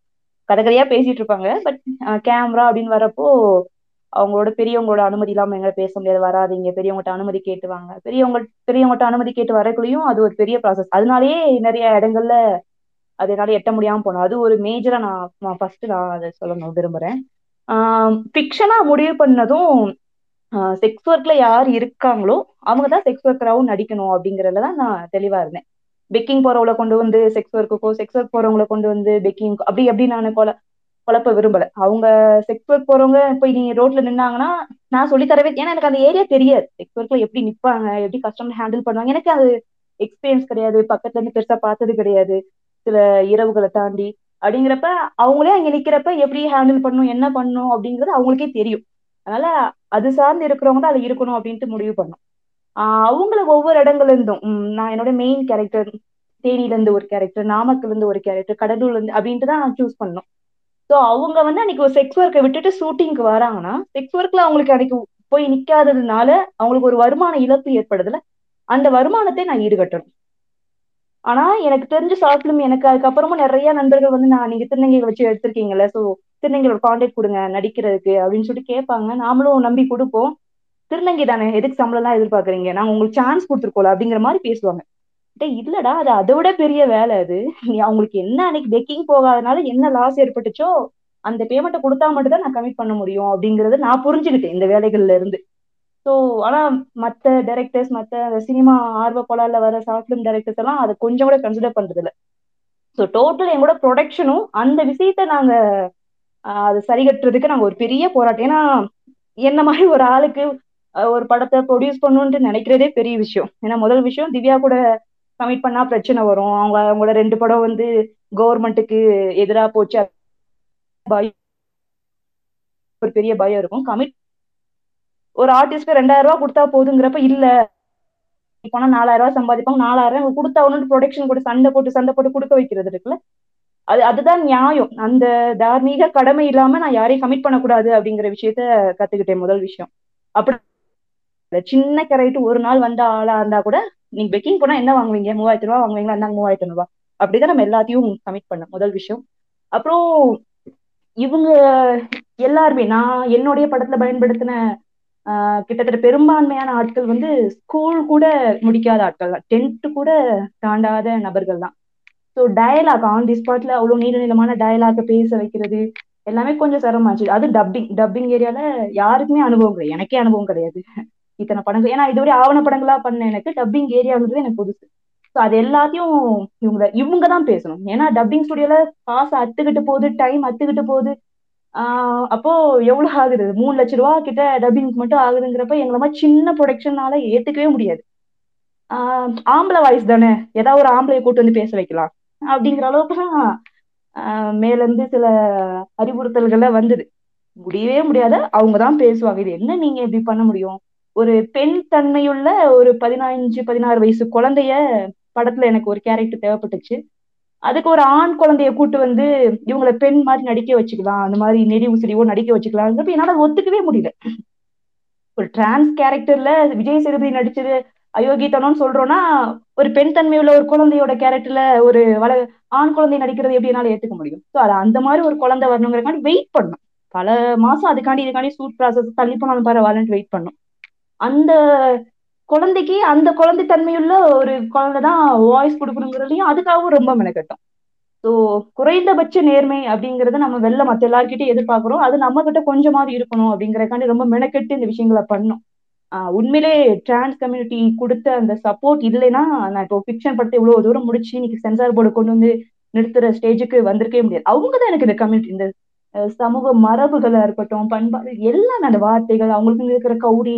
கதகதையா பேசிட்டு இருப்பாங்க. பட் கேமரா அப்படின்னு வரப்போ அவங்களோட பெரியவங்களோட அனுமதி இல்லாம எங்களை பேச முடியாது. வராதிங்க. பெரியவங்ககிட்ட அனுமதி கேட்டுவாங்க பெரியவங்க பெரியவங்ககிட்ட அனுமதி கேட்டு வரக்குள்ளேயும் அது ஒரு பெரிய ப்ராசஸ் அதனாலேயே நிறைய இடங்கள்ல அது என்னால எட்ட முடியாம போனோம். அது ஒரு மேஜரா நான் ஃபர்ஸ்ட் நான் அதை சொல்லணும் விரும்புறேன். ஆஹ் ஃபிக்ஷனா முடிவு பண்ணதும் செக்ஸ் ஒர்க்ல யார் இருக்காங்களோ அவங்க தான் செக்ஸ் ஒர்க்கராகவும் நடிக்கணும் அப்படிங்கறதுல தான் நான் தெளிவா இருந்தேன். பெக்கிங் போறவங்களை கொண்டு வந்து செக்ஸ் ஒர்க்குக்கோ செக்ஸ் ஒர்க் போறவங்கள கொண்டு வந்து பெக்கிங் அப்படி எப்படி நான் கொல குழப்ப விரும்பல. அவங்க செக்ஸ் ஒர்க் போறவங்க போய் நீங்க ரோட்ல நின்னாங்கன்னா நான் சொல்லி தரவே ஏன்னா எனக்கு அந்த ஏரியா தெரியாது. செக்ஸ் ஒர்க்ல எப்படி நிப்பாங்க எப்படி கஸ்டமர் ஹேண்டில் பண்ணுவாங்க எனக்கு அது எக்ஸ்பீரியன்ஸ் கிடையாது பக்கத்துல இருந்து பெருசா பார்த்தது கிடையாது. சில இரவுகளை தாண்டி அப்படிங்கிறப்ப அவங்களே அங்க நிக்கிறப்ப எப்படி ஹேண்டில் பண்ணணும் என்ன பண்ணும் அப்படிங்கிறது அவங்களுக்கே தெரியும். அதனால அது சார்ந்து இருக்கிறவங்க தான் அதுல இருக்கணும் அப்படின்ட்டு முடிவு பண்ணும். ஆஹ் அவங்களுக்கு ஒவ்வொரு இடங்கள்ல இருந்தும் நான் என்னோட மெயின் கேரக்டர் தேனில இருந்து ஒரு கேரக்டர் நாமக்கல்ல இருந்து ஒரு கேரக்டர் கடலூர்ல இருந்து அப்படின்ட்டு தான் நான் சூஸ் பண்ணோம். ஸோ அவங்க வந்து அன்னைக்கு ஒரு செக்ஸ் ஒர்க்கை விட்டுட்டு ஷூட்டிங்க்கு வராங்கன்னா செக்ஸ் ஒர்க்ல அவங்களுக்கு அன்னைக்கு போய் நிக்காததுனால அவங்களுக்கு ஒரு வருமான இழப்பு ஏற்படுதுல அந்த வருமானத்தை நான் ஈடுகட்டணும். ஆனா எனக்கு தெரிஞ்ச ஷார்ட் ஃபிலிம் எனக்கு அதுக்கப்புறமும் நிறைய நண்பர்கள் வந்து நான் நீங்க திருநங்கையை வச்சு எடுத்திருக்கீங்கல்ல ஸோ திருநங்கையோட கான்டாக்ட் கொடுங்க நடிக்கிறதுக்கு அப்படின்னு சொல்லிட்டு கேட்பாங்க. நாமளும் நம்பி கொடுப்போம். திருநங்கை தானே எதுக்கு சம்பளம் எல்லாம் எதிர்பார்க்கறீங்க? நாங்க உங்களுக்கு சான்ஸ் கொடுத்துருக்கோம்ல அப்படிங்கிற மாதிரி பேசுவாங்க. இல்லடா அது அதை விட பெரிய வேலை அது. நீ அவங்களுக்கு என்ன அன்னைக்கு டெக்கிங் போகாதனால என்ன லாஸ் ஏற்பட்டுச்சோ அந்த பேமெண்ட்டை கொடுத்தா மட்டும் தான் நான் கமிட் பண்ண முடியும் அப்படிங்கறத நான் புரிஞ்சுக்கிட்டேன் இந்த வேலைகள்ல இருந்து. ஸோ ஆனா மத்த டைரக்டர்ஸ் மத்த சினிமா ஆர்வ கோளாறுல வர ஷார்ட் ஃபிலிம் டைரக்டர்ஸ் எல்லாம் அதை கொஞ்சம் கூட கன்சிடர் பண்றது இல்ல ஸோ டோட்டல் எங்களோட ப்ரொடக்ஷனும் அந்த விஷயத்த நாங்க ஆஹ் அது சரி நாங்க ஒரு பெரிய போராட்டம். ஏன்னா என்ன மாதிரி ஒரு ஆளுக்கு ஒரு படத்தை ப்ரொடியூஸ் பண்ணணும்னு நினைக்கிறதே பெரிய விஷயம். ஏன்னா முதல் விஷயம் திவ்யா கூட கமிட் பண்ணா பிரச்சனை வரும். அவங்க அவங்களோட ரெண்டு படம் வந்து கவர்மெண்ட்டுக்கு எதிரா போச்சு. பயம் ஒரு பெரிய பயம் இருக்கும். கமிட் ஒரு ஆர்டிஸ்ட்க்கு ரெண்டாயிரம் ரூபாய் கொடுத்தா போதுங்கிறப்ப இல்ல. போனா நாலாயிரம் ரூபாய் சம்பாதிப்பாங்க. நாலாயிரம் ரூபாய் கொடுத்தா ஒன்று ப்ரொடக்ஷன் கூட சண்டை போட்டு சண்டை போட்டு கொடுக்க வைக்கிறது இருக்குல்ல. அது அதுதான் நியாயம். அந்த தார்மீக கடமை இல்லாம நான் யாரையும் கமிட் பண்ணக்கூடாது அப்படிங்கிற விஷயத்த கத்துக்கிட்டேன் முதல் விஷயம். அப்படி சின்ன கரைட்டு ஒரு நாள் வந்த ஆளா இருந்தா கூட நீங்க பெக்கிங் போனா என்ன வாங்குவீங்க? மூவாயிரத்து ரூபா வாங்குவீங்களா? இருந்தாங்க மூவாயிரத்து ரூபா. அப்படிதான் நம்ம எல்லாத்தையும் கமிட் பண்ண முதல் விஷயம். அப்புறம் இவங்க எல்லாருமே நான் என்னுடைய படத்துல பயன்படுத்தின கிட்டத்தட்ட பெரும்பான்மையான ஆட்கள் வந்து ஸ்கூல் கூட முடிக்காத ஆட்கள் தான். டென்த்து கூட தாண்டாத நபர்கள் தான். ஸோ டயலாக் ஆன் தி ஸ்பாட்ல அவ்வளோ நீள நீளமான டயலாக பேச வைக்கிறது எல்லாமே கொஞ்சம் சிரமமாச்சு. அது டப்பிங் டப்பிங் ஏரியால யாருக்குமே அனுபவம் கிடையாது. எனக்கே அனுபவம் கிடையாது. இத்தனை படங்கள் ஏன்னா இதுவரை ஆவண படங்களா பண்ண எனக்கு டப்பிங் ஏரியாங்கிறது எனக்கு புதுசு. ஸோ அது எல்லாத்தையும் இவங்க இவங்க தான் பேசணும். ஏன்னா டப்பிங் ஸ்டுடியோல காசு அத்துக்கிட்டு போகுது டைம் அத்துக்கிட்டு போகுது. ஆஹ் அப்போ எவ்வளவு ஆகுது? மூணு லட்ச ரூபா கிட்ட டப்பிங்க்கு மட்டும் ஆகுதுங்கிறப்ப எங்களை மாதிரி சின்ன ப்ரொடக்ஷனால ஏத்துக்கவே முடியாது. ஆஹ் ஆம்பளை வாய்ஸ் தானே? ஏதாவது ஒரு ஆம்பளைய கூட்டு வந்து பேச வைக்கலாம். அப்படிங்கிற அளவுக்கு தான் மேல இருந்து சில அறிவுறுத்தல்கள்லாம் வந்தது. முடியவே முடியாத அவங்க தான் பேசுவாங்க. இது என்ன நீங்க இப்படி பண்ண முடியும்? ஒரு பெண் தன்மையுள்ள ஒரு பதினஞ்சு பதினாறு வயசு குழந்தைய படத்துல எனக்கு ஒரு கேரக்டர் தேவைப்பட்டுச்சு. அதுக்கு ஒரு ஆண் குழந்தைய கூட்டு வந்து இவங்களை பெண் மாதிரி நடிக்க வச்சுக்கலாம் அந்த மாதிரி நெறி உசிரியோ நடிக்க வச்சுக்கலாம் என்னால ஒத்துக்கவே முடியல. ஒரு டிரான்ஸ் கேரக்டர்ல விஜய் சேதுபதி நடிச்சது அயோக்கியத்தனம்னு சொல்றோம்னா ஒரு பெண் தன்மையுள்ள ஒரு குழந்தையோட கேரக்டர்ல ஒரு வள ஆண் குழந்தை நடிக்கிறது எப்படி என்னால ஏத்துக்க முடியும்? ஸோ அது அந்த மாதிரி ஒரு குழந்தை வரணுங்கிறக்காண்டி வெயிட் பண்ணும். பல மாசம் அதுக்காண்டி இதுக்காண்டி சூட் ப்ராசஸ் தள்ளி போனாலும் பரவாயில்லன்ட்டு வெயிட் பண்ணும். அந்த குழந்தைக்கு அந்த குழந்தை தன்மையுள்ள ஒரு குழந்தை தான் வாய்ஸ் கொடுக்கணுங்கிறதையும் அதுக்காகவும் ரொம்ப மெனக்கட்டும். ஸோ குறைந்தபட்ச நேர்மை அப்படிங்கறத நம்ம வெளில மற்ற எல்லார்கிட்டையும் எதிர்பார்க்கிறோம். அது நம்ம கிட்ட கொஞ்சமாவது இருக்கணும் அப்படிங்கறக்காண்டி ரொம்ப மெனக்கெட்டு இந்த விஷயங்களை பண்ணும். உண்மையிலே டிரான்ஸ் கம்யூனிட்டி கொடுத்த அந்த சப்போர்ட் இல்லைன்னா நான் இப்போ ஃபிக்ஷன் படத்தை இவ்வளவு தூரம் முடிச்சு இன்னைக்கு சென்சார் போர்டு கொண்டு வந்து நிறுத்துற ஸ்டேஜுக்கு வந்திருக்கவே முடியாது. அவங்க தான் எனக்கு இந்த கம்யூனிட்டி இந்த சமூக மரபுகளா இருக்கட்டும் பண்பாடு எல்லாமே அந்த வார்த்தைகள் அவங்களுக்கு இருக்கிற கௌரி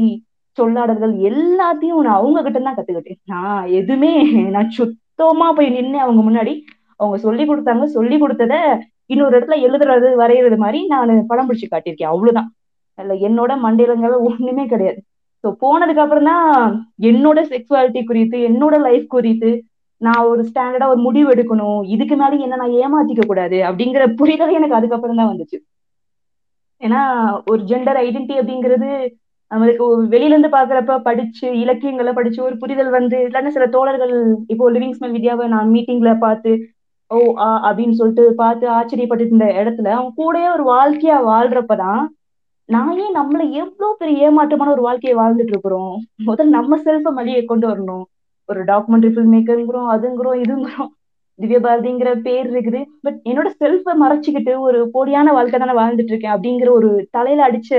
சொல்லாடல்கள் எல்லாத்தையும் நான் அவங்க கிட்ட தான் கத்துக்கிட்டேன். நான் எதுவுமே நான் சுத்தமா போய் நின்று அவங்க முன்னாடி அவங்க சொல்லி கொடுத்தாங்க சொல்லி கொடுத்தத இன்னொரு இடத்துல எழுதுறது வரைகிறது மாதிரி நான் படம் பிடிச்சு காட்டியிருக்கேன். அவ்வளவுதான். இல்ல என்னோட மண்டையிலங்கிறது ஒண்ணுமே கிடையாது. ஸோ போனதுக்கு அப்புறம் தான் என்னோட செக்ஸுவாலிட்டி குறித்து என்னோட லைஃப் குறித்து நான் ஒரு ஸ்டாண்டர்டா ஒரு முடிவு எடுக்கணும். இதுக்கு மேலே என்ன நான் ஏமாத்திக்க கூடாது அப்படிங்கிற புரிதல் எனக்கு அதுக்கப்புறம் தான் வந்துச்சு. ஏன்னா ஒரு ஜெண்டர் ஐடென்டி அப்படிங்கிறது நம்மளுக்கு வெளியில இருந்து பாக்குறப்ப படிச்சு இலக்கியங்களை படிச்சு ஒரு புரிதல் வந்து இல்லைன்னா சில தோழர்கள் இப்போ லிவிங் ஸ்மெல் வித்யாவை நான் மீட்டிங்ல பார்த்து ஓ ஆ அப்படின்னு சொல்லிட்டு பார்த்து ஆச்சரியப்பட்டு இருந்த இடத்துல அவன் கூடயே ஒரு வாழ்க்கையா வாழ்றப்பதான் நான் ஏன் நம்மளை எவ்வளவு பெரிய ஏமாற்றமான ஒரு வாழ்க்கையை வாழ்ந்துட்டு இருக்கிறோம்? முதல்ல நம்ம செல்ஃப மலியை கொண்டு வரணும். ஒரு டாக்குமெண்ட்ரி ஃபில்ம் மேக்கருங்கிறோம் அதுங்கிறோம் இதுங்கிறோம். திவ்ய பாரதிங்கிற பேர் இருக்குது. பட் என்னோட செல்ஃபை மறைச்சிக்கிட்டு ஒரு போலியான வாழ்க்கை தானே வாழ்ந்துட்டு இருக்கேன் அப்படிங்கிற ஒரு தலையில அடிச்ச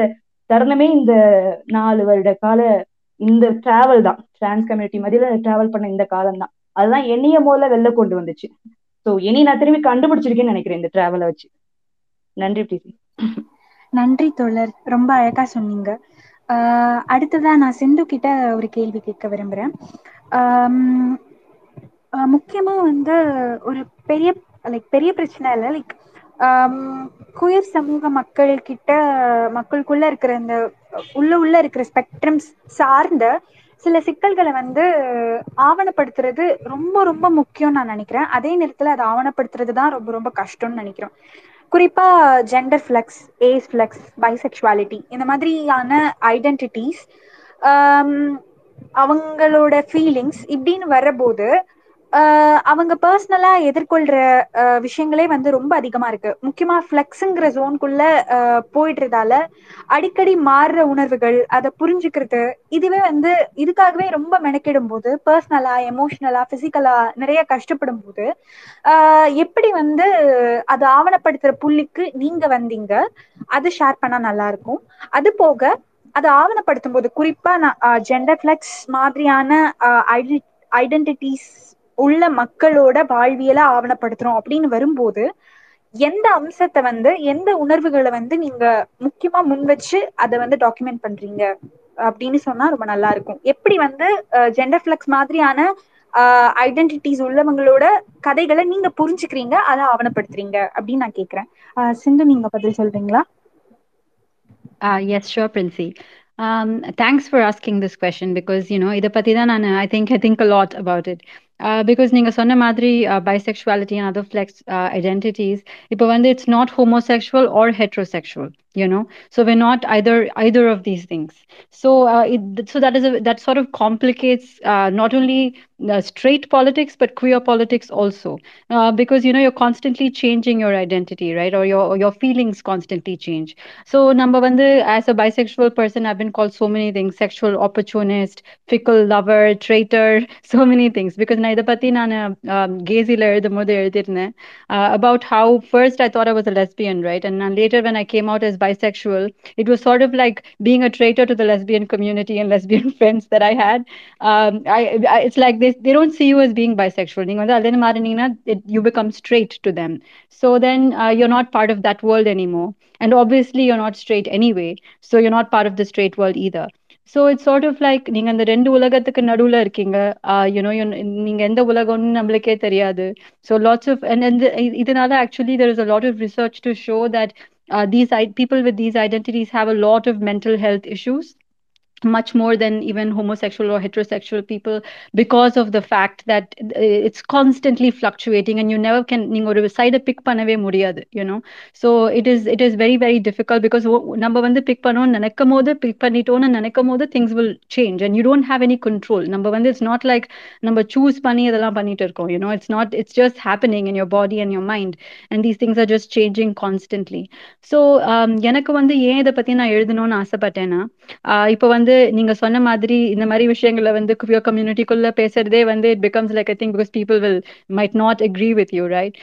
தருணமே இந்த நாலு வருட கால இந்த டிராவல் தான். டிரான்ஸ் கம்யூனிட்டி மதியில டிராவல் பண்ண இந்த காலம் தான். அதுதான் என்னைய முதல்ல வெளில கொண்டு வந்துச்சு. ஸோ இனி நான் திரும்பி கண்டுபிடிச்சிருக்கேன்னு நினைக்கிறேன் இந்த டிராவலை வச்சு. நன்றி பிரீத்தி.
நன்றி தோழர். ரொம்ப அழகா சொன்னீங்க. ஆஹ் அடுத்ததா நான் சிந்து கிட்ட ஒரு கேள்வி கேட்க விரும்புறேன். ஆஹ் முக்கியமா வந்து ஒரு பெரிய லைக் பெரிய பிரச்சனை இல்லை லைக் குயர் சமூக மக்கள் கிட்ட மக்களுக்குள்ள இருக்கிற இந்த உள்ள உள்ள இருக்கிற ஸ்பெக்ட்ரம்ஸ் சார்ந்த சில சிக்கல்களை வந்து ஆவணப்படுத்துறது ரொம்ப ரொம்ப முக்கியம் நான் நினைக்கிறேன். அதே நேரத்துல அதை ஆவணப்படுத்துறது தான் ரொம்ப ரொம்ப கஷ்டம்னு நினைக்கிறோம். குறிப்பா gender flux ace flux bisexuality இந்த மாதிரியான ஐடென்டிட்டிஸ் அவங்களோட ஃபீலிங்ஸ் இப்படின்னு வரபோது அவங்க பர்சனலா எதிர்கொள்ற ஆஹ் விஷயங்களே வந்து ரொம்ப அதிகமா இருக்கு. முக்கியமா ஃபிளெக்ஸுங்கிற ஜோனுக்குள்ள போயிடுறதால அடிக்கடி மாறுற உணர்வுகள் அதை புரிஞ்சுக்கிறது இதுவே வந்து இதுக்காகவே ரொம்ப மெனக்கிடும் போது பர்சனலா எமோஷனலா பிசிக்கலா நிறைய கஷ்டப்படும் போது ஆஹ் எப்படி வந்து அதை ஆவணப்படுத்துற புள்ளிக்கு நீங்க வந்தீங்க அது ஷேர் பண்ணா நல்லா இருக்கும். அது போக அதை ஆவணப்படுத்தும் போது குறிப்பா நான் ஜெண்டர் ஃபிளெக்ஸ் மாதிரியான ஐடென்டிட்டிஸ் உள்ள மக்களோட வாழ்வியலை ஆவணப்படுத்துறோம் அப்படின்னு வரும்போது எந்த அம்சத்தை வந்து எந்த உணர்வுகளை வந்து நீங்க முக்கியமா முன் வச்சு அதை வந்து டாக்குமெண்ட் பண்றீங்க? அப்படின்னு சொன்னா ரொம்ப நல்லா இருக்கும். எப்படி வந்து ஜெண்டர் ஃபிளக்ஸ் மாதிரியான ஐடென்டிட்டிஸ் உள்ளவங்களோட கதைகளை நீங்க புரிஞ்சுக்கிறீங்க அதை ஆவணப்படுத்துறீங்க அப்படின்னு நான் கேக்குறேன். ஆஹ் சிந்து நீங்க பதில் சொல்றீங்களா?
Yes sure Princey thanks for asking this question because you know இதை பத்தி தான் நான் I think I think lot about it it. Uh, because நீங்க சொன்ன மாதிரி uh, bisexuality and other flex uh, identities இப்போ வந்து it's not homosexual or heterosexual you know? So we're not either either of these things. So uh, it, so that is a that sort of complicates uh, not only uh, straight politics but queer politics also. Uh, because you know you're constantly changing your identity right? Or your or your feelings constantly change. So number one the, as a bisexual person i've been called so many things. Sexual opportunist fickle lover traitor so many things. Because um, uh, about how first i thought i was a lesbian right? And later when i came out as bisexual, it was sort of like being a traitor to the lesbian community and lesbian friends that I had. Um, I, I, it's like they, they don't see you as being bisexual. நீங்க வந்து அதுல மாறினீங்கன்னா, it- you become straight to them. So then uh, you're not part of that world anymore. And obviously, you're not straight anyway. So you're not part of the straight world either. So it's sort of like நீங்க அந்த ரெண்டு உலகத்துக்கு நடுவுல இருக்கீங்க you know நீங்க எந்த உலகம்னு நம்மளுக்கே தெரியாது ஸோ லாட்ஸ் ஆஃப் அண்ட் இதனால actually there is a lot of research to show that uh, these i- people with these identities have a lot of mental health issues much more than even homosexual or heterosexual people because of the fact that uh, it's constantly fluctuating and you never can நீங்க ஒரு சைட pick பண்ணவே முடியாது you know so it is it is very very difficult because ஒ- நம்ம வந்து big பண்ணோம்னு நினைக்கும் போது பிக் பண்ணிட்டோம்னு நினைக்கும் போது things will change and you don't have any control நம்ம வந்து it's not like நம்ம choose பண்ணி இதெல்லாம் பண்ணிட்டு இருக்கோம் you know it's not it's just happening in your body and your mind and these things are just changing constantly so um, எனக்கு வந்து ஏன் இதை பத்தி நான் எழுதணும்னு ஆசைப்பட்டேன்னா ஆஹ் இப்போ வந்து நீங்க சொன்ன மாதிரி இந்த மாதிரி விஷயங்களை வந்து குவியோ கம்யூனிட்டிக்குள்ள பேசுறதே வந்து it becomes like I think because people will might not agree with you right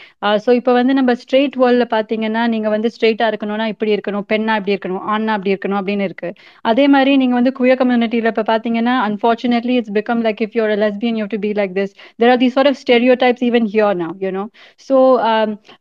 so இப்போ வந்து நம்ம ஸ்ட்ரெயிட் வேர்ல்ட்ல பாத்தீங்கன்னா நீங்க வந்து ஸ்ட்ரெயிட்டா இருக்கணும்னா இப்படி இருக்கணும் பெண்ணா இப்படி இருக்கணும் ஆணா அப்படி இருக்கணும் அப்படின்னு இருக்கு. அதே மாதிரி நீங்க வந்து குவியோ கம்யூனிட்டியில இப்போ பாத்தீங்கன்னா unfortunately it's become like if you're lesbian you to be like this there are the sort of stereotypes even here now you know so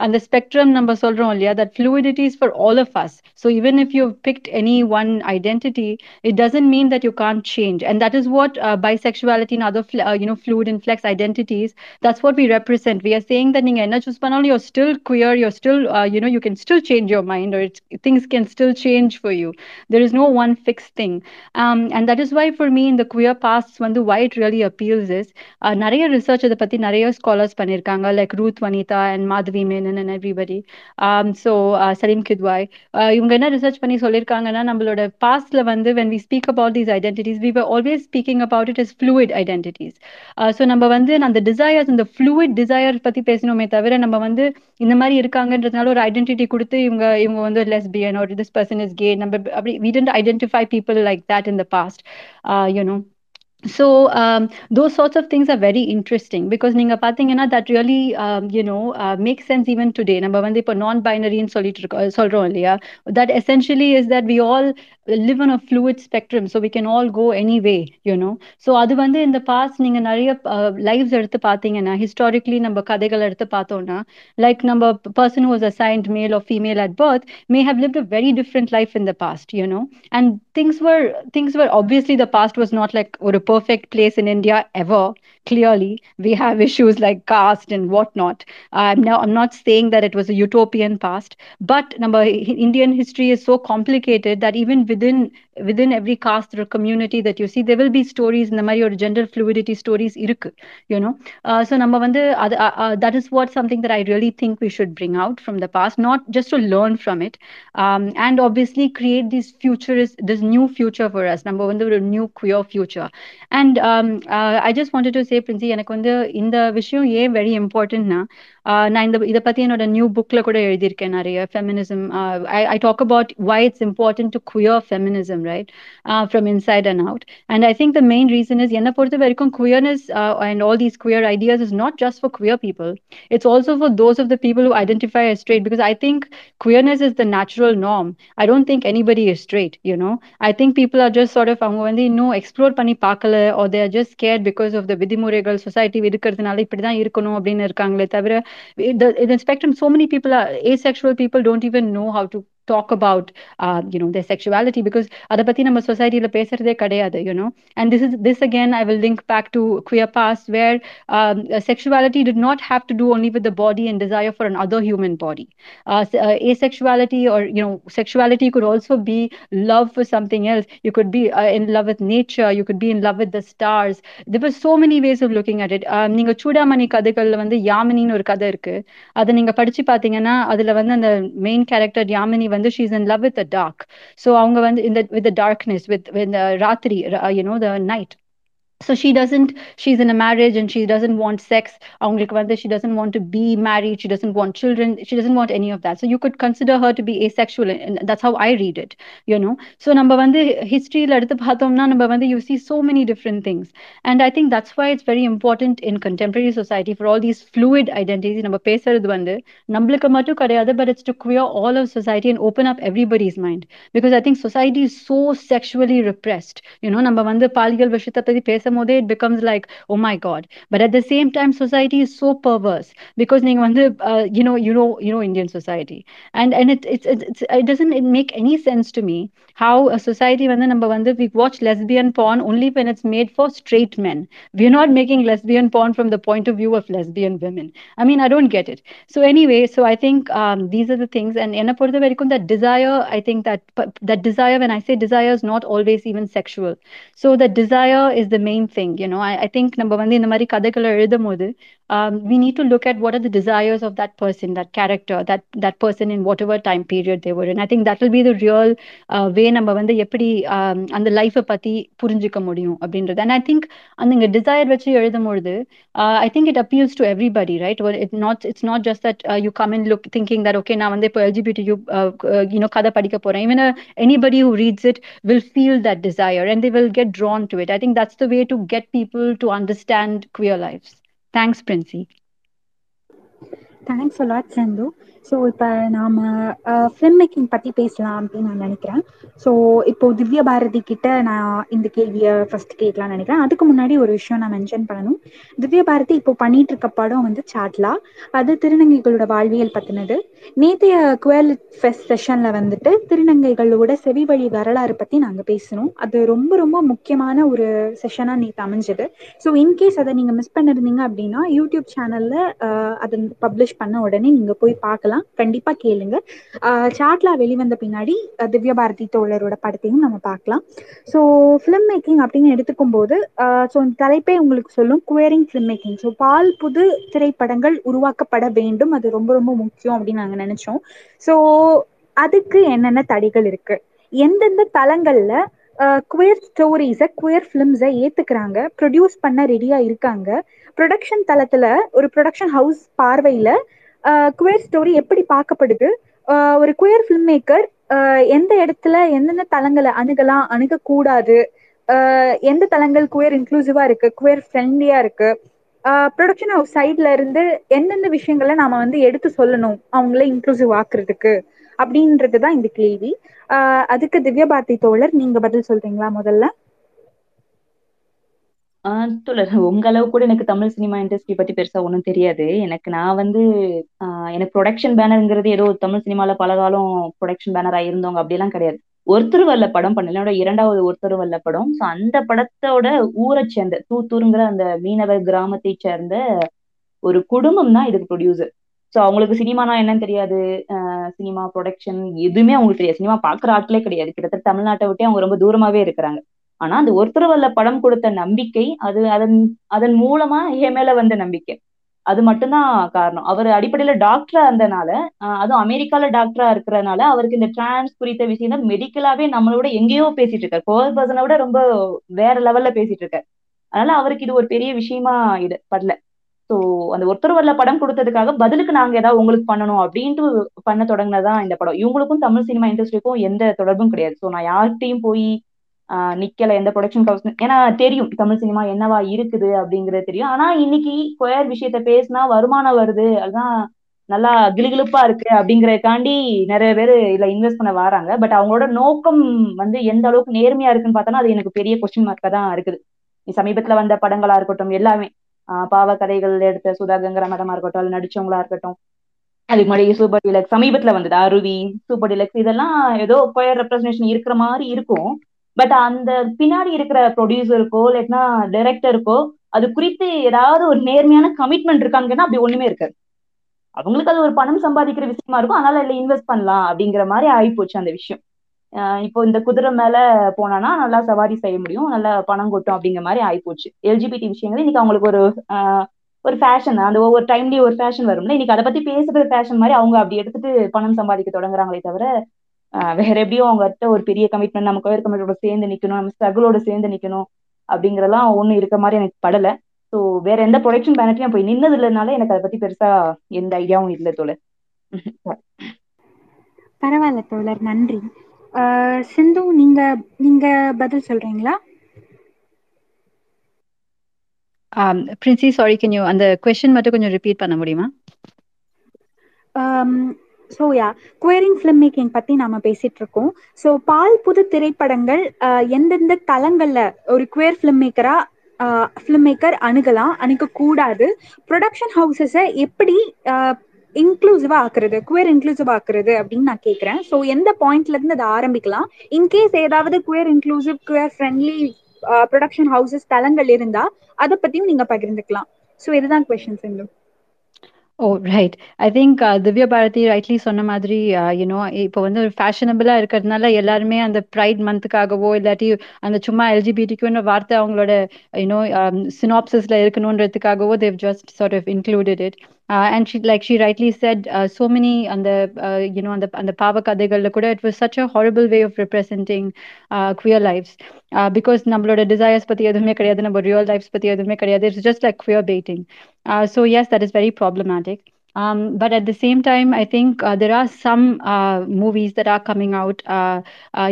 அந்த ஸ்பெக்ட்ரம் நம்ம சொல்றோம் இல்லையா? That fluidity is for all of us. So even if you've picked any one identity it doesn't mean that you can't change and that is what uh, bisexuality and other fl- uh, you know fluid and flex identities that's what we represent we are saying that நீங்க என்ன choose பண்ணாலும் you're still queer you're still uh, you know you can still change your mind or it's, things can still change for you there is no one fixed thing um, and that is why for me in the queer past வந்து why it really appeals is uh, நிறைய research இதை பத்தி நிறைய scholars பண்ணியிருக்காங்க like Ruth Vanitha and Madhavi Menon and everybody so Saleem Kidwai இவங்க என்ன research பண்ணி சொல்லியிருக்காங்கன்னா நம்மளோட பாஸ்ட்ல வந்து when we speak about these identities we were always speaking about it as fluid identities uh, so நம்ம வந்து அந்த desires இந்த fluid desire பத்தி பேசணுமே தவிர நம்ம வந்து இந்த மாதிரி இருக்காங்கன்றதுனால ஒரு ஐடென்டிட்டி கொடுத்து இவங்க இவங்க வந்து lesbian or this person is gay நம்ம அப்படி we didn't identify people like that in the past uh, you know so um, those sorts of things are very interesting because நீங்க பாத்தீங்கன்னா that really um, you know uh, makes sense even today நம்ம வந்து இப்போ நான் பைனரின்னு சொல்லிட்டு இருக்கோம் சொல்றோம் இல்லையா that essentially is that we all live on a fluid spectrum so we can all go any way you know so அது வந்து இந்த past நீங்க நிறைய lives எடுத்து பார்த்தீங்கன்னா historically நம்ம கதைகள் எடுத்து பார்த்தோம்னா like நம்ம person who was assigned male or female at birth may have lived a very different life in the past you know and things were things were obviously the past was not like or a perfect place in india ever clearly we have issues like caste and whatnot. I'm now i'm not saying that it was a utopian past but number indian history is so complicated that even within within every caste or community that you see there will be stories in the mari or gender fluidity stories irukku you know uh, so number one uh, uh, that is what something that i really think we should bring out from the past not just to learn from it um, and obviously create this future is this new future for us number one the new queer future and um, uh, i just wanted to say Princy எனக்கு வந்து இந்த விஷயம் ஏன் very இம்பார்ட்டன்ட்னா நான் இந்த இதை பத்தி என்னோட நியூ புக்ல கூட எழுதியிருக்கேன் நிறைய feminism I talk about why it's important to queer feminism right from inside and out and I think the main reason is என்னை பொறுத்த வரைக்கும் queerness and all these queer ideas is not just for queer people it's also for those of the people who identify as straight because I think queerness is the natural norm. I don't think anybody is straight, you know. I think people are just sort of அவங்க வந்து இன்னும் explore பண்ணி பார்க்கல or they are just scared because of the விதிமுறைகள் society இருக்கிறதுனால இப்படிதான் இருக்கணும் அப்படின்னு இருக்காங்களே தவிர the, in the spectrum so many people are asexual people don't even know how to talk about uh, you know their sexuality because அதை பத்தி நம்ம சொசைட்டில பேசுறதே கிடையாது you know and this is this again i will link back to queer past where um, sexuality did not have to do only with the body and desire for another human body uh, uh, asexuality or you know sexuality could also be love for something else you could be in love with nature you could be in love with the stars there were so many ways of looking at it நீங்க சூடாமணி கதைகள்ல வந்து யாமினின்னு ஒரு கதை இருக்கு அதை நீங்க படிச்சு பாத்தீங்கன்னா அதுல வந்து அந்த மெயின் கேரக்டர் யாமினி வந்து she's in love with the dark so அவங்க வந்து in the with the darkness with with the so she doesn't she's in a marriage and she doesn't want sex. She doesn't want to be married. She doesn't want children. She doesn't want any of that. So you could consider her to be asexual and that's how i read it you know. So number one the history number one you see so many different things. And i think that's why it's very important in contemporary society for all these fluid identities. Number one but it's to queer all of society and open up everybody's mind. Because i think society is so sexually repressed you know. Number one the விஷயத்தை பத்தி பேச போதே it becomes like oh my god but at the same time society is so perverse because நீங்க வந்து uh, you know you know you know indian society and and it it's, it's it doesn't it make any sense to me how a society வந்து நம்ம வந்து we watch lesbian porn only when it's made for straight men we're not making lesbian porn from the point of view of lesbian women i mean i don't get it so anyway so i think um, these are the things and என்ன பொறுத்த வரைக்கும் that desire i think that that desire when i say desire is not always even sexual so the desire is the main same thing you know I think நம்ம வந்து இந்த மாதிரி கதைகளை எழுதும் போது we need to look at what are the desires of that person that character that that person in whatever time period they were in i think that will be the real uh, way நம்ம வந்து எப்படி um, அந்த லைஃப்பை பத்தி புரிஞ்சுக்க முடியும் அப்படின்றது and i think அந்த இங்க டிசைர் வச்சு எழுதும் பொழுது uh, i think it appeals to everybody right well, it not it's not just that uh, you come and look thinking that okay நான் வந்து இப்போ lgbtq uh, uh, you know கதை படிக்க போறேன் even uh, anybody who reads it will feel that desire and they will get drawn to it i think that's the way to get people to understand Thanks, Princy. Thanks
a lot, Sandhu. So இப்போ நாம் film making பற்றி பேசலாம் அப்படின்னு நான் நினைக்கிறேன். So இப்போ திவ்ய பாரதி கிட்ட நான் இந்த கேள்வியை ஃபர்ஸ்ட் கேட்கலாம்னு நினைக்கிறேன். அதுக்கு முன்னாடி ஒரு விஷயம் நான் மென்ஷன் பண்ணணும். திவ்ய பாரதி இப்போ பண்ணிட்டு இருக்க படம் வந்து சாட்லா. அது திருநங்கைகளோட வாழ்வியல் பற்றினது நேற்றைய குவேல் ஃபெஸ்ட் செஷனில் வந்துட்டு திருநங்கைகளோட செவி வழி வரலாறு பற்றி நாங்கள் பேசணும். அது ரொம்ப ரொம்ப முக்கியமான ஒரு செஷனாக நேற்று அமைஞ்சது. ஸோ இன்கேஸ் அதை நீங்கள் மிஸ் பண்ணிருந்தீங்க அப்படின்னா யூடியூப் சேனலில் அதை பப்ளிஷ் பண்ண உடனே நீங்கள் போய் பார்க்கலாம். கண்டிப்பா கேளுங்க. சாட்லா வெளிவந்த பின்னாடி திவ்ய பாரதி தோழரோட படத்தையும் நம்ம பார்க்கலாம். ஸோ ஃபிலிம் மேக்கிங் அப்படின்னு எடுத்துக்கும் போது ஸோ இந்த தலைப்பே உங்களுக்கு சொல்லும் குவேரிங் ஃபிலிம் மேக்கிங் ஸோ பால் புது திரைப்படங்கள் உருவாக்கப்பட வேண்டும். அது ரொம்ப ரொம்ப முக்கியம் அப்படின்னு நாங்கள் நினைச்சோம். ஸோ அதுக்கு என்னென்ன தடைகள் இருக்கு? எந்தெந்த தளங்கள்ல குயர் ஸ்டோரிஸை குயர் ஃபிலிம்ஸை ஏத்துக்கிறாங்க? ப்ரொடியூஸ் பண்ண ரெடியா இருக்காங்க? ப்ரொடக்ஷன் தளத்துல ஒரு ப்ரொடக்ஷன் ஹவுஸ் பார்வையில குயர் ஸ்டோரி எப்படி பார்க்கப்படுது? ஒரு குயர் ஃபிலிம் மேக்கர் எந்த இடத்துல எந்தெந்த தளங்களை அணுகலாம் அணுகக்கூடாது? எந்த தளங்கள் குயர் இன்க்ளூசிவா இருக்கு குயர் ஃப்ரெண்ட்லியா இருக்கு? ப்ரொடக்ஷன் ஹவுஸ் சைட்ல இருந்து எந்தெந்த விஷயங்களை நாம வந்து எடுத்து சொல்லணும் அவங்கள இன்க்ளூசிவ் ஆக்குறதுக்கு? அப்படின்றதுதான் இந்த கேள்வி. ஆஹ் அதுக்கு திவ்யா பாரதி தோழர் நீங்க பதில் சொல்றீங்களா முதல்ல?
ஆஹ் உங்க அளவு கூட எனக்கு தமிழ் சினிமா இண்டஸ்ட்ரி பத்தி பெருசா ஒன்றும் தெரியாது. எனக்கு நான் வந்து எனக்கு ப்ரொடக்ஷன் பேனருங்கிறது ஏதோ தமிழ் சினிமால பல காலம் ப்ரொடக்ஷன் பேனரா இருந்தவங்க அப்படிலாம் கிடையாது. ஒருத்தர் வல்ல படம் பண்ணல. என்னோட இரண்டாவது ஒருத்தர் வல்ல படம். ஸோ அந்த படத்தோட ஊரை சேர்ந்த தூத்தூருங்கிற அந்த மீனவர் கிராமத்தை சேர்ந்த ஒரு குடும்பம் தான் இதுக்கு ப்ரொடியூசர் ஸோ அவங்களுக்கு சினிமானா என்னன்னு தெரியாது. சினிமா ப்ரொடக்ஷன் எதுவுமே அவங்களுக்கு தெரியாது. சினிமா பாக்குற ஆட்களே கிடையாது. கிட்டத்தட்ட தமிழ்நாட்டை விட்டே அவங்க ரொம்ப தூரமாவே இருக்கிறாங்க. ஆனா அந்த ஒருத்தர் வல்ல படம் கொடுத்த நம்பிக்கை அது அதன் அதன் மூலமா என் மேல வந்த நம்பிக்கை. அது மட்டும்தான் காரணம். அவர் அடிப்படையில டாக்டரா இருந்தனால அதுவும் அமெரிக்கால டாக்டரா இருக்கிறனால அவருக்கு இந்த டிரான்ஸ் குறித்த விஷயம் தான் மெடிக்கலாவே நம்மளோட எங்கேயோ பேசிட்டு இருக்காரு. கோவர் பர்சனை விட ரொம்ப வேற லெவல்ல பேசிட்டு இருக்காரு. அதனால அவருக்கு இது ஒரு பெரிய விஷயமா இது படல. ஸோ அந்த ஒருத்தர் வரல படம் கொடுத்ததுக்காக பதிலுக்கு நாங்க ஏதாவது உங்களுக்கு பண்ணணும் அப்படின்ட்டு பண்ண தொடங்கினதான் இந்த படம். இவங்களுக்கும் தமிழ் சினிமா இண்டஸ்ட்ரிக்கும் எந்த தொடர்பும் கிடையாது. ஸோ நான் யார்கிட்டையும் போய் நிக்கல எந்த ப்ரொடக்ஷன் ஹவுஸ் ஏன்னா தெரியும் தமிழ் சினிமா என்னவா இருக்குது அப்படிங்கறது தெரியும். ஆனா இன்னைக்கு கொயர் விஷயத்த பேசினா வருமானம் வருது. அதுதான் நல்லா கிளுகிழுப்பா இருக்கு அப்படிங்கறதுக்காண்டி நிறைய பேர் இதுல இன்வெஸ்ட் பண்ண வராங்க. பட் அவங்களோட நோக்கம் வந்து எந்த அளவுக்கு நேர்மையா இருக்குன்னு பார்த்தோன்னா அது எனக்கு பெரிய கொஸ்டின் மார்க்கா தான் இருக்குது. சமீபத்துல வந்த படங்களா இருக்கட்டும் எல்லாமே. ஆஹ் பாவ கதைகள் எடுத்த சுதா கங்கரா மேடமா இருக்கட்டும் அது நடிச்சவங்களா இருக்கட்டும். அதுக்கு முன்னாடி சூப்பர் டிலக்ஸ் சமீபத்துல வந்தது அருவி சூப்பர் டிலக்ஸ் இதெல்லாம் ஏதோ கொயர் ரெப்ரஸன்டேஷன் இருக்கிற மாதிரி இருக்கும். பட் அந்த பின்னாடி இருக்கிற ப்ரொடியூசருக்கோ இல்லைன்னா டைரக்டருக்கோ அது குறித்து ஏதாவது ஒரு நேர்மையான கமிட்மெண்ட் இருக்காங்கன்னா அப்படி ஒண்ணுமே இருக்காது. அவங்களுக்கு அது ஒரு பணம் சம்பாதிக்கிற விஷயமா இருக்கும். அதனால இல்ல இன்வெஸ்ட் பண்ணலாம் அப்படிங்கிற மாதிரி ஆயிப்போச்சு அந்த விஷயம். இப்போ இந்த குதிரை மேல போனானா நல்லா சவாரி செய்ய முடியும். நல்லா பணம் கொட்டும் அப்படிங்கிற மாதிரி ஆயிப்போச்சு. எல்ஜிபிடி விஷயங்கள் இன்னைக்கு அவங்களுக்கு ஒரு ஒரு ஃபேஷன் அந்த ஒவ்வொரு டைம்லயும் ஒரு ஃபேஷன் வரும்ல. இன்னைக்கு அதை பத்தி பேசுற ஃபேஷன் மாதிரி அவங்க அப்படி எடுத்துட்டு பணம் சம்பாதிக்க தொடங்குறாங்களே தவிர வேற எப்படியும் அவங்ககிட்ட ஒரு பெரிய கமிட்மெண்ட் நம்ம கோயர் கமிட்டோட சேர்ந்து நிக்கணும் நம்ம ஸ்ட்ரகிளோட சேர்ந்து நிக்கணும் அப்படிங்கறதெல்லாம் ஒண்ணு இருக்க மாதிரி எனக்கு படல. ஸோ வேற எந்த ப்ரொடக்ஷன் பேனட்லயும் போய் நின்னது இல்லைனால எனக்கு அதை பத்தி பெருசா எந்த ஐடியாவும் இல்லை தோழர்.
பரவாயில்ல தோழர் நன்றி. சிந்து நீங்க நீங்க பதில் சொல்றீங்களா?
பிரின்சி சாரி கேன் யூ அந்த கொஸ்டின் மட்டும் கொஞ்சம் ரிப்பீட் பண்ண முடியுமா?
So yeah queering film making பற்றி நாம பேசிட்டு இருக்கோம் ஸோ பால் புது திரைப்படங்கள் எந்தெந்த தளங்களில் ஒரு குயர் ஃபிலிம் மேக்கரா ஃபிலிம் மேக்கர் அணுகலாம் அணுகக்கூடாது. ப்ரொடக்ஷன் ஹவுசஸை எப்படி இன்க்ளூசிவா ஆக்குறது குயர் இன்க்ளூசிவ் ஆக்குறது அப்படின்னு நான் கேட்குறேன் ஸோ எந்த பாயிண்ட்ல இருந்து அதை ஆரம்பிக்கலாம். இன்கேஸ் ஏதாவது queer inclusive queer friendly production houses தளங்கள் இருந்தா அதை பத்தியும் நீங்க பகிர்ந்துக்கலாம். ஸோ இதுதான் question Sindhu
oh right I think Divya Bharathi rightly சொன்ன மாதிரி யூனோ இப்போ வந்து ஒரு ஃபேஷனபிளா இருக்கிறதுனால எல்லாருமே அந்த ப்ரைட் மந்த்துக்காகவோ இல்லாட்டி அந்த சும்மா எல்ஜிபிடிக்குன்னு வார்த்தை அவங்களோட யூனோ சினாப்சிஸ்ல இருக்கணுன்றதுக்காகவோ they've just sort of included it and she like she rightly said so many அந்த யூனோ அந்த அந்த பாவ கதைகள்ல கூட it was such a horrible way of representing queer lifes because நம்மளோட டிசைர்ஸ் பத்தி எதுவுமே கிடையாது நம்ம ரியல் லைஃப்ஸ் பத்தி எதுவுமே கிடையாது it's just like queer baiting so yes that is very problematic um, but at the same time i think uh, there are some uh, movies that are coming out uh,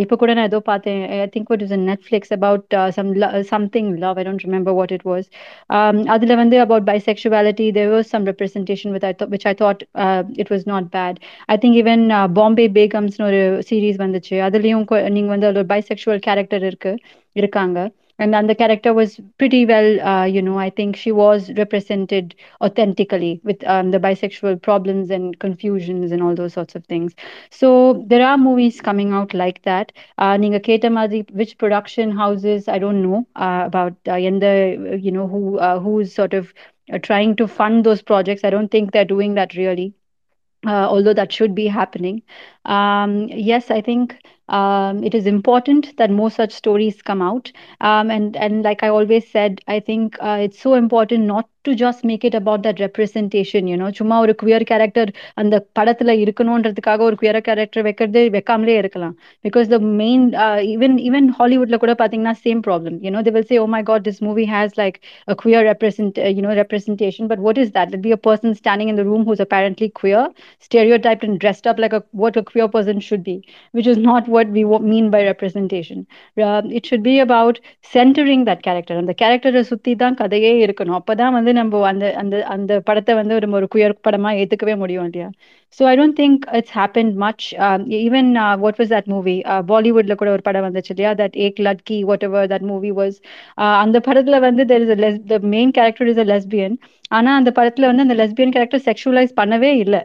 இப்போ கூட நான் ஏதோ பார்த்தேன் I think it is Netflix about some something love I don't remember what it was அதில் வந்து about bisexuality there was some representation with I which I thought it was not bad I think even Bombay பேகம்ஸ்னு ஒரு series வந்துச்சு அதுலேயும் நீங்கள் வந்து அதில் ஒரு bisexual character இருக்கு இருக்காங்க and then the character was pretty well uh, you know i think she was represented authentically with um, the bisexual problems and confusions and all those sorts of things. So there are movies coming out like that. Uh, ninga keta madri which production houses i don't know uh, about uh, you know who uh, who's sort of uh, trying to fund those projects. I don't think they're doing that really uh, although that should be happening. Um, yes i think um, it is important that more such stories come out um, and and like i always said i think uh, it's so important not to just make it about that representation you know சும்மா ஒரு queer character அந்த படத்துல இருக்கணும்ன்றதுக்காக ஒரு queer character வைக்கிறது வைக்காமலே இருக்கலாம் because the main even even ஹாலிவுட்ல கூட பாத்தீங்கன்னா same problem you know they will say oh my God this movie has like a queer represent you know representation but what is that it be a person standing in the room whose apparently queer stereotyped and dressed up like a what a queer person should be which is not what what we wa- mean by representation. Uh, it should be about centering that character. அந்த கேரக்டரை சுத்தி தான் கதையே இருக்கணும். அப்பதான் வந்து நம்ம அந்த அந்த அந்த படத்தை வந்து நம்ம ஒரு குயர் படமா ஏத்துக்கவே முடியும் இல்லையா? So i don't think it's happened much um, even uh, what was that movie uh, bollywoodல கூட ஒரு படம் வந்துச்சு இல்லையா that ek ladki whatever that movie was uh, அந்த படத்துல வந்து there is a les- the main character is a lesbian ஆனா அந்த படத்துல வந்து அந்த லெஸ்பியன் கேரக்டர் செக்ஷுவலைஸ் பண்ணவே இல்லை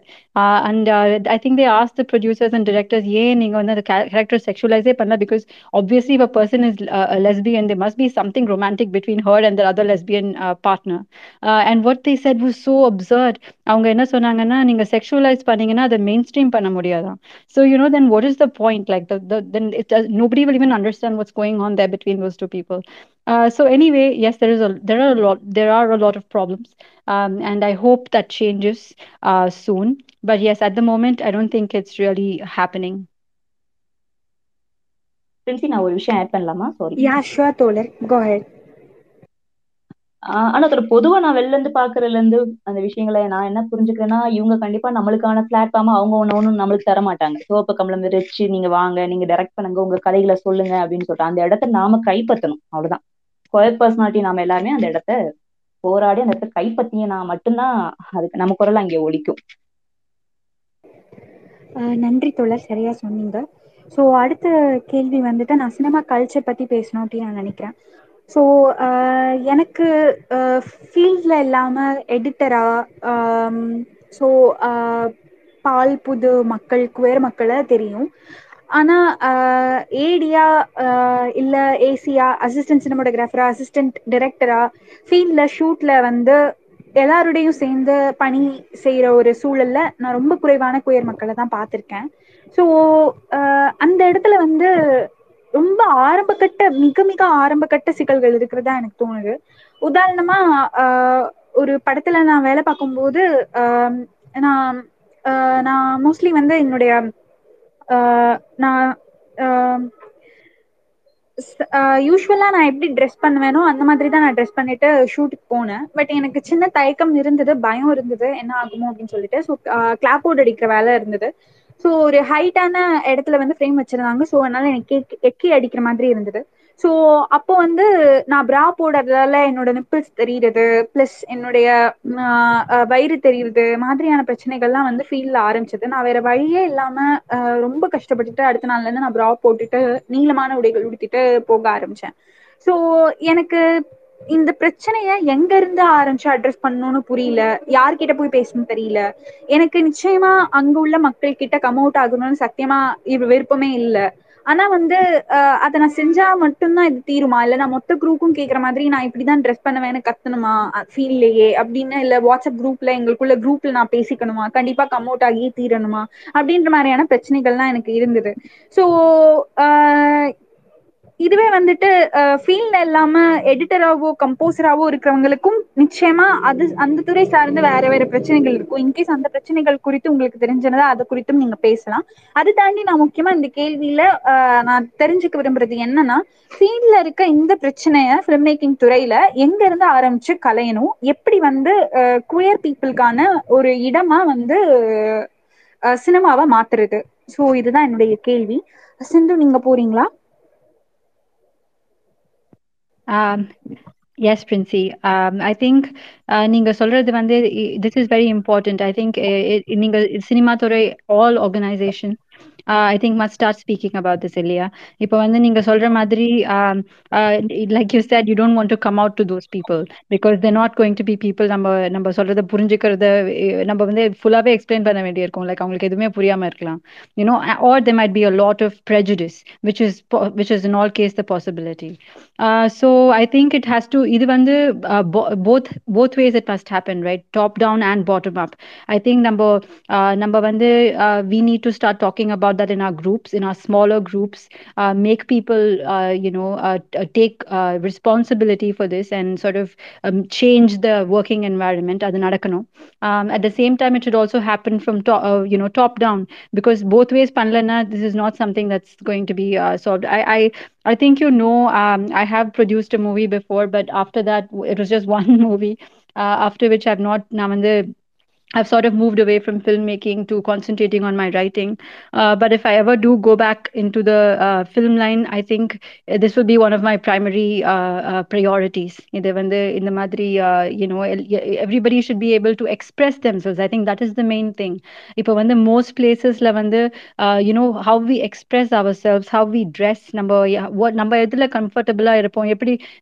and I think they as the producers and directors ஏன் நீங்க வந்து அந்த கேரக்டர் செக்ஷுவலைஸே பண்ணல because obviously if a person is uh, a lesbian there must be something romantic between her and the other lesbian uh, partner uh, and what they said was so absurd அவங்க என்ன சொன்னாங்கன்னா நீங்க sexualise பண்ணீங்கன்னா அதை main stream பண்ண முடியாதான் so you know then what is the point like the, the then it does, nobody will even understand what's going on there between those two people uh, so anyway yes there is a there are a lot there are a lot of problems um, and i hope that changes uh, soon but yes at the moment i don't think it's really happening
Princy நான் ஒரு விஷயம் add பண்ணலாமா sorry
yeah sure தோழர் கோ head
ஆனா அதோட பொதுவா நான் வெளில இருந்து பாக்குறதுல இருந்து அந்த விஷயங்களை நான் என்ன புரிஞ்சுக்கிறேன்னா இவங்க கண்டிப்பா நம்மளுக்கான பிளாட்ஃபார்ம் அவங்க ஒண்ணு ஒண்ணு நம்மளுக்கு தர மாட்டாங்க. சிவப்பு கம்பளம் விரிச்சு நீங்க வாங்க நீங்க டைரக்ட் பண்ணுங்க உங்க கதைகளை சொல்லுங்க அப்படின்னு சொல்லிட்டு அந்த இடத்த நாம கைப்பற்றணும். அவ்வளவுதான். கொயர் பர்சனாலிட்டி நாம எல்லாருமே அந்த இடத்த போராடி அந்த இடத்த கைப்பற்றினா மட்டும்தான் அதுக்கு நம்ம குரல் அங்கே ஒழிக்கும்
நன்றி தோழர் சரியா சொன்னீங்க. ஸோ அடுத்த கேள்வி வந்துட்டு நான் சினிமா கல்ச்சர் பத்தி பேசணும் அப்படின்னு நான் நினைக்கிறேன். ஸோ uh, எனக்கு ஃபீல்டில் இல்லாமல் எடிட்டராக ஸோ பால் புது மக்கள் குவேர் மக்களை தெரியும். ஆனால் ஏடியா இல்லை ஏசியா அசிஸ்டன்ட் சினிமோட்டோகிராஃபரா அசிஸ்டன்ட் டிரெக்டரா ஃபீல்டில் ஷூட்டில் வந்து எல்லாரோடையும் சேர்ந்து பணி செய்கிற ஒரு சூழல்ல நான் ரொம்ப குறைவான குயர் மக்களை தான் பார்த்துருக்கேன். ஸோ uh, அந்த இடத்துல வந்து ரொம்ப ஆரம்பகட்ட மிக மிக ஆரம்பகட்ட சிக்கல்கள் இருக்கிறதா எனக்கு தோணுது. உதாரணமா ஒரு படத்துல நான் வேலை பார்க்கும்போது நான் நான் மோஸ்ட்லி வந்து என்னுடைய நான் யூஸ்வலா நான் எப்படி ட்ரெஸ் பண்ணுவேனோ அந்த மாதிரி தான் நான் ட்ரெஸ் பண்ணிட்டு ஷூட்டுக்கு போனேன். பட் எனக்கு சின்ன தயக்கம் இருந்தது பயம் இருந்தது என்ன ஆகுமோ அப்படின்னு சொல்லிட்டு. ஸோ கிளாப் போர்டு அடிக்கிற வேலை இருந்தது. ஸோ ஒரு ஹைட்டான இடத்துல வந்து ஃப்ரேம் வச்சிருந்தாங்க. ஸோ அதனால எனக்கு எக்கி அடிக்கிற மாதிரி இருந்தது. ஸோ அப்போ வந்து நான் பிரா போடுறதால என்னோட நிப்பிள்ஸ் தெரியுறது ப்ளஸ் என்னுடைய வயிறு தெரியுறது மாதிரியான பிரச்சனைகள்லாம் வந்து ஃபீல்ல ஆரம்பிச்சது. நான் வேற வழியே இல்லாம ரொம்ப கஷ்டப்பட்டுட்டு அடுத்த நாள்ல இருந்து நான் பிரா போட்டுட்டு நீளமான உடைகள் உடுத்திட்டு போக ஆரம்பிச்சேன். ஸோ எனக்கு இந்த பிரச்சனைய எங்க இருந்து ஆரம்பிச்சு அட்ரஸ் பண்ணணும்னு புரியல. யார்கிட்ட போய் பேசணும்னு தெரியல. எனக்கு நிச்சயமா அங்க உள்ள மக்கள் கிட்ட கம் அவுட் ஆகணும்னு சத்தியமா விருப்பமே இல்ல. ஆனா வந்து அதை நான் செஞ்சா மட்டும்தான் இது தீருமா? இல்ல நான் மொத்த குரூப்பும் கேக்குற மாதிரி நான் இப்படிதான் ட்ரெஸ் பண்ணுவேன்னு கத்தணுமா? ஃபீல்லையே அப்படின்னு இல்ல வாட்ஸ்அப் குரூப்ல எங்களுக்குள்ள குரூப்ல நான் பேசிக்கணுமா? கண்டிப்பா கம் அவுட் ஆகியே தீரணுமா? அப்படின்ற மாதிரியான பிரச்சனைகள்லாம் எனக்கு இருந்தது. ஸோ இதுவே வந்துட்டு ஃபீல்ட்ல இல்லாம எடிட்டராவோ கம்போசராவோ இருக்கிறவங்களுக்கும் நிச்சயமா அது அந்த துறை சார்ந்து வேற வேற பிரச்சனைகள் இருக்கும். இன்கேஸ் அந்த பிரச்சனைகள் குறித்து உங்களுக்கு தெரிஞ்சதா அது குறித்தும் நீங்க பேசலாம். அது தாண்டி நான் முக்கியமா இந்த கேள்வியில நான் தெரிஞ்சுக்க விரும்புறது என்னன்னா ஃபீல்ட்ல இருக்க இந்த பிரச்சனைய ஃபிலிம் மேக்கிங் துறையில எங்க இருந்து ஆரம்பிச்சு கலையணும்? எப்படி வந்து குயர் பீப்புளுக்கான ஒரு இடமா வந்து சினிமாவை மாத்துறது? ஸோ இதுதான் என்னுடைய கேள்வி. சிந்து நீங்க போறீங்களா?
Um, yes, Princey. Um, I think uh, நீங்க சொல்றது வந்து this is very important. I think நீங்க சினிமா துறை all organization uh, I think must start speaking about this இல்லையா இப்போ வந்து நீங்க சொல்ற மாதிரி um, uh, like you said you don't want to come out to those people because they're not going to be people நம்ம நம்ம சொல்றத புரிஞ்சுக்கிறத நம்ம வந்து ஃபுல்லாவே எக்ஸ்பிளைன் பண்ண வேண்டியிருக்கும் லைக் அவங்களுக்கு எதுவுமே புரியாம இருக்கலாம் you know or there might be a lot of prejudice which is which is in all case the possibility uh, so I think it has to இது வந்து uh, bo both both ways it must happen right top down and bottom up I think நம்ம uh, நம்ம வந்து uh, we need to start talking about that in our groups, in our smaller groups, uh, make people, uh, you know, uh, uh take uh, responsibility for this and sort of um, change the working environment. Um, at the same time, it should also happen from top, uh, you know, top down because both ways, Panlana, this is not something that's going to be solved. I, I I think you know, um, I have produced a movie before, but after that, it was just one movie. after which, I've not. I've sort of moved away from filmmaking to concentrating on my writing. Uh, but if I ever do go back into the uh, film line, I think uh, this will be one of my primary uh, uh priorities. In the, in the Madri, uh, you know, everybody should be able to express themselves. I think that is the main thing. If when the most places, uh, you know, how we express ourselves, how we dress, number, what number, comfortable,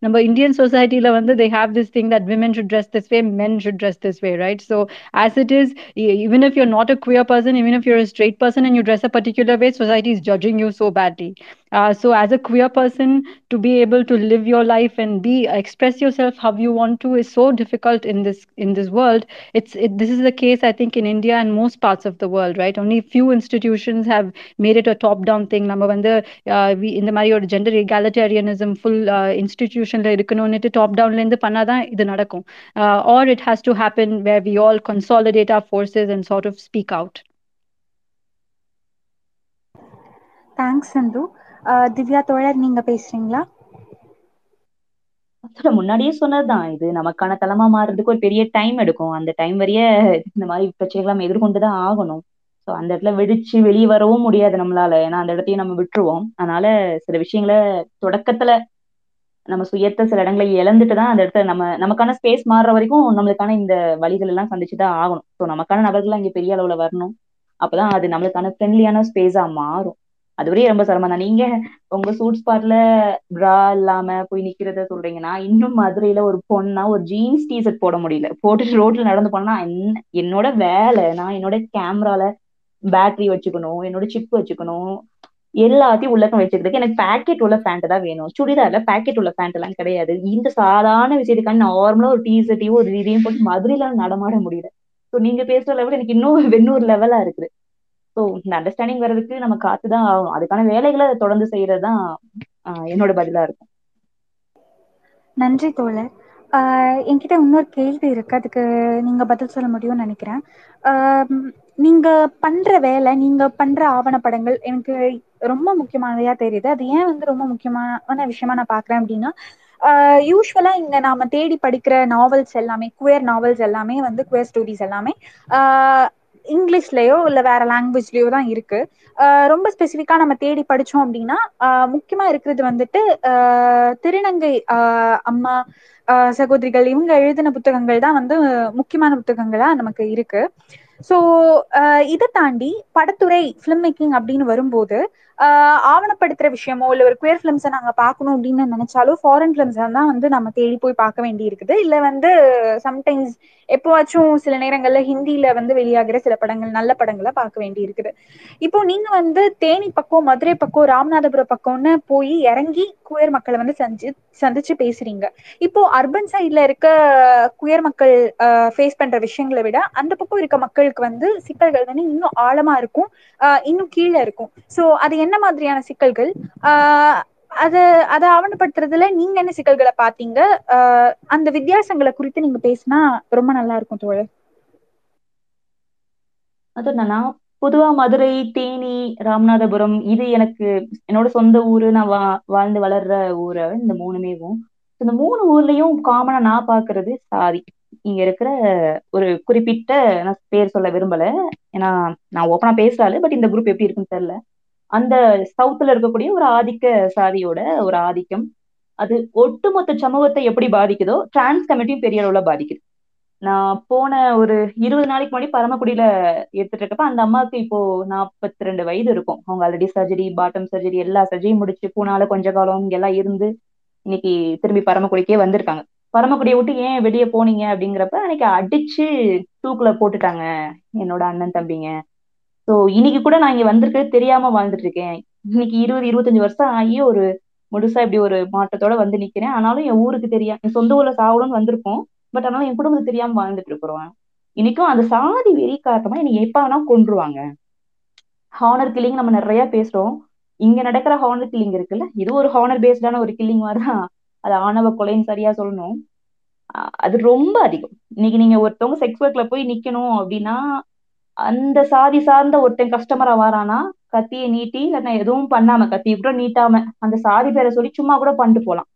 number Indian society, they have this thing that women should dress this way, men should dress this way, right? So as a it is even if you're not a queer person even if you're a straight person and you dress a particular way society is judging you so badly uh, so as a queer person to be able to live your life and be express yourself how you want to is so difficult in this in this world it's it, this is the case i think in india and most parts of the world right only few institutions have made it a top down thing நம்ம வந்து uh, we- இந்த மாதிரி ஒரு gender egalitarianism full uh, institutionல இருக்கணும்னுட்டு top டவுன்ல இருந்து பண்ணாதான் இது நடக்கும் uh, or it has to happen where we all consolidate our forces and sort of speak out.
Thanks Sindhu அஹ் திவ்யா தோழர் நீங்க பேசுறீங்களா?
முன்னாடியே சொன்னதுதான் இது நமக்கான தளமா மாறுறதுக்கு ஒரு பெரிய டைம் எடுக்கும். அந்த டைம் வரைய இந்த மாதிரி பிரச்சனைகளை நம்ம எதிர்கொண்டுதான் ஆகணும். ஸோ அந்த இடத்துல வெடிச்சு வெளியே வரவும் முடியாது நம்மளால. ஏன்னா அந்த இடத்தையும் நம்ம விட்டுருவோம். அதனால சில விஷயங்களை தொடக்கத்துல நம்ம சுயத்தை சில இடங்களை இழந்துட்டு தான் அந்த இடத்துல நம்ம நமக்கான ஸ்பேஸ் மாறுற வரைக்கும் நம்மளுக்கான இந்த வழிகள் எல்லாம் சந்திச்சுதான் ஆகணும். ஸோ நமக்கான நபர்கள் இங்க பெரிய அளவுல வரணும். அப்பதான் அது நம்மளுக்கான ஃப்ரெண்ட்லியான ஸ்பேஸா மாறும். அதுவரையும் ரொம்ப சிரமம் தான். நீங்க உங்க சூட் ஸ்பாட்ல ப்ரா இல்லாம போய் நிக்கிறத சொல்றீங்கன்னா இன்னும் மதுரையில ஒரு பொண்ணா ஒரு ஜீன்ஸ் டிஷர்ட் போட முடியல. போட்டுட்டு ரோட்ல நடந்து போனா என்ன என்னோட வேலை நான் என்னோட கேமரால பேட்டரி வச்சுக்கணும் என்னோட சிப் வச்சுக்கணும் எல்லாத்தையும் உள்ளக்கம் வச்சுக்கிறதுக்கு எனக்கு பேக்கெட் உள்ள பேண்ட் தான் வேணும். சுடிதார்ல பேக்கெட் உள்ள பேண்ட் எல்லாம் கிடையாது. இந்த சாதாரண விஷயத்துக்கான நார்மலா ஒரு டிஷர்ட்டையும் ஒரு இதையும் போட்டு மதுரையில நடமாட முடியல. ஸோ நீங்க பேசுற லெவல் எனக்கு இன்னும் வெண்ணூர் லெவலா இருக்குது. ஸோ இந்த அண்டர்ஸ்டாண்டிங் வர்றதுக்கு நம்ம காத்துதான் ஆகும் அதுக்கான வேலைகளை தொடர்ந்து செய்யறதுதான் ஆஹ் என்னோட பதிலா இருக்கும்.
நன்றி தோழர். ஆஹ் என்கிட்ட இன்னொரு கேள்வி இருக்கு. அதுக்கு நீங்க பதில் சொல்ல முடியும்னு நினைக்கிறேன். நீங்க பண்ற வேலை நீங்க பண்ற ஆவணப்படங்கள் எனக்கு ரொம்ப முக்கியமானதையா தெரியுது. அது ஏன் வந்து ரொம்ப முக்கியமான விஷயமா நான் பாக்குறேன் அப்படின்னா யூஸ்வலா இங்க நாம தேடி படிக்கிற நாவல்ஸ் எல்லாமே குயர் நாவல்ஸ் எல்லாமே வந்து குயர் ஸ்டோரிஸ் எல்லாமே ஆஹ் இங்கிலீஷ்லயோ இல்ல வேற லாங்குவேஜ்லயோ தான் இருக்கு. ரொம்ப ஸ்பெசிஃபிக்கா நம்ம தேடி படிச்சோம் அப்படின்னா முக்கியமா இருக்கிறது வந்துட்டு ஆஹ் திருநங்கை ஆஹ் அம்மா ஆஹ் சகோதரிகள் இவங்க எழுதின புத்தகங்கள் தான் வந்து முக்கியமான புத்தகங்களா நமக்கு இருக்கு. ஸோ இதை தாண்டி படத்துறை ஃபிலிம் மேக்கிங் அப்படின்னு வரும்போது ஆவணப்படுத்துற விஷயமோ இல்ல ஒரு குயர் ஃபிலிம்ஸை நாங்க பார்க்கணும் அப்படின்னு நினைச்சாலும் ஃபாரின் ஃபிலிம்ஸ் தான் வந்து நம்ம தேடி போய் பார்க்க வேண்டி இருக்குது இல்ல வந்து சம்டைம்ஸ் எப்போவாச்சும் சில நேரங்கள்ல ஹிந்தியில வந்து வெளியாகிற சில படங்கள் நல்ல படங்களை பார்க்க வேண்டி இருக்குது இப்போ நீங்க வந்து தேனி பக்கம் மதுரை பக்கம் ராமநாதபுரம் பக்கம்னு போய் இறங்கி குயர் மக்களை வந்து சந்தி சந்திச்சு பேசுறீங்க. இப்போ அர்பன் சைட்ல இருக்க குயர் மக்கள் ஃபேஸ் பண்ற விஷயங்களை விட அந்த பக்கம் இருக்க மக்களுக்கு வந்து சிக்கல்கள் வந்து இன்னும் ஆழமா இருக்கும் ஆஹ் இன்னும் கீழே இருக்கும். ஸோ அது என்ன மாதிரியான சிக்கல்கள்? ஆஹ் அதை ஆவணப்படுத்துறதுல நீங்க என்ன சிக்கல்களை பாத்தீங்க ஆஹ் அந்த வித்தியாசங்களை குறித்து நீங்க பேசினா ரொம்ப நல்லா இருக்கும் தோழர்.
அது என்னன்னா பொதுவா மதுரை தேனி ராமநாதபுரம் இது எனக்கு என்னோட சொந்த ஊரு நான் வா வாழ்ந்து வளர்ற ஊரை இந்த மூணுமேவும் இந்த மூணு ஊர்லயும் காமனா நான் பாக்குறது சாதி. இங்க இருக்கிற ஒரு குறிப்பிட்ட நான் பேர் சொல்ல விரும்பல. ஏன்னா நான் ஓப்பனா பேசுறாள் பட் இந்த குரூப் எப்படி இருக்குன்னு தெரியல. அந்த சவுத்துல இருக்கக்கூடிய ஒரு ஆதிக்க சாதியோட ஒரு ஆதிக்கம். அது ஒட்டுமொத்த சமூகத்தை எப்படி பாதிக்குதோ டிரான்ஸ் கமிட்டியும் பெரிய அளவுல பாதிக்குது. நான் போன ஒரு இருபது நாளைக்கு முன்னாடி பரமக்குடியில எடுத்துட்டு இருக்கப்ப அந்த அம்மாவுக்கு இப்போ நாற்பத்தி ரெண்டு வயது இருக்கும். அவங்க ஆல்ரெடி சர்ஜரி பாட்டம் சர்ஜரி எல்லா சர்ஜரியும் முடிச்சு பூனால கொஞ்ச காலம் இங்க எல்லாம் இருந்து இன்னைக்கு திரும்பி பரமக்குடிக்கே வந்திருக்காங்க. பரமக்குடியை விட்டு ஏன் வெளியே போனீங்க அப்படிங்கிறப்ப அன்னைக்கு அடிச்சு தூக்குல போட்டுட்டாங்க என்னோட அண்ணன் தம்பிங்க. ஸோ இன்னைக்கு கூட நான் இங்க வந்திருக்கிறது தெரியாம வாழ்ந்துட்டு இருக்கேன் இன்னைக்கு இருபது இருபத்தஞ்சு வருஷம் ஆகி ஒரு முழுசா இப்படி ஒரு மாற்றத்தோட வந்து நிக்கிறேன். ஆனாலும் என் ஊருக்கு தெரியா என் சொந்த ஊர்ல சாவணும்னு வந்திருக்கோம் பட் ஆனாலும் என் குடும்பத்துக்கு தெரியாம வாழ்ந்துட்டு இருக்கிறோம் இன்னைக்கும் அந்த சாதி வெறி காரணமா என்னை எப்ப வேணா கொன்றுவாங்க. ஹானர் கில்லிங் நம்ம நிறைய பேசுறோம். இங்க நடக்கிற ஹானர் கில்லிங் இருக்குல்ல? இது ஒரு ஹானர் பேஸ்டான ஒரு கில்லிங் மாதிரிதான் அது ஆணவ கொலைன்னு சரியா சொல்லணும். அது ரொம்ப அதிகம். இன்னைக்கு நீங்க ஒருத்தவங்க செக்ஸ் ஒர்க்ல போய் நிக்கணும் அப்படின்னா அந்த சாதி சார்ந்த ஒருத்தன் கஸ்டமரா வாரானா கத்தியை நீட்டி இல்லைன்னா எதுவும் பண்ணாம கத்தியை கூட நீட்டாம அந்த சாதி பேரை சொல்லி சும்மா கூட பண்ணிட்டு போலாம்.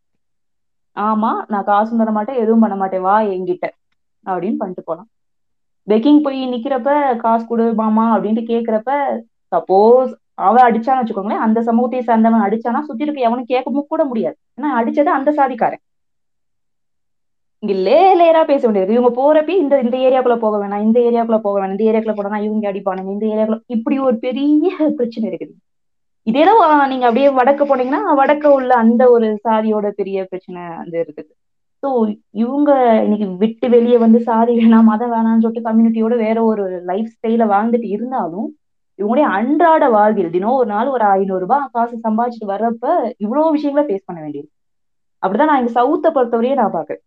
ஆமா நான் காசும் தர மாட்டேன் எதுவும் பண்ண மாட்டேன் வா என்கிட்ட அப்படின்னு பண்ணிட்டு போலாம். பெக்கிங் போய் நிக்கிறப்ப காசு கொடு மாமா அப்படின்ட்டு கேக்குறப்ப சப்போஸ் அவன் அடிச்சான்னு வச்சுக்கோங்களேன் அந்த சமூகத்தை சார்ந்தவன் அடிச்சானா சுத்தி இருக்க எவனும் கேட்கவும் கூட முடியாது. ஏன்னா அடிச்சது அந்த சாதிக்காரன். இங்க லே லேயரா பேச வேண்டியது. இவங்க போறப்ப இந்த இந்த ஏரியாக்குள்ள போக வேணாம் இந்த ஏரியாக்குள்ள போக வேணாம் இந்த ஏரியாக்குள்ள போனா இவங்க அடிப்பானுங்க இந்த ஏரியாக்குள்ள இப்படி ஒரு பெரிய பிரச்சனை இருக்குது. இதேதான் நீங்க அப்படியே வடக்கு போனீங்கன்னா வடக்கு உள்ள அந்த ஒரு சாதியோட பெரிய பிரச்சனை அந்த இருக்குது. ஸோ இவங்க இன்னைக்கு விட்டு வெளியே வந்து சாதி வேணாம் மதம் வேணாம்னு சொல்லிட்டு கம்யூனிட்டியோட வேற ஒரு லைஃப் ஸ்டைல வாழ்ந்துட்டு இருந்தாலும் இவங்களுடைய அன்றாட வாழ்வில் தினம் ஒரு நாள் ஒரு ஐநூறு ரூபாய் காசு சம்பாதிச்சுட்டு வர்றப்ப இவ்வளவு விஷயங்களை ஃபேஸ் பண்ண வேண்டியது. அப்படிதான் நான் இங்க சவுத்தை பொறுத்தவரையே நான் பாக்குறேன்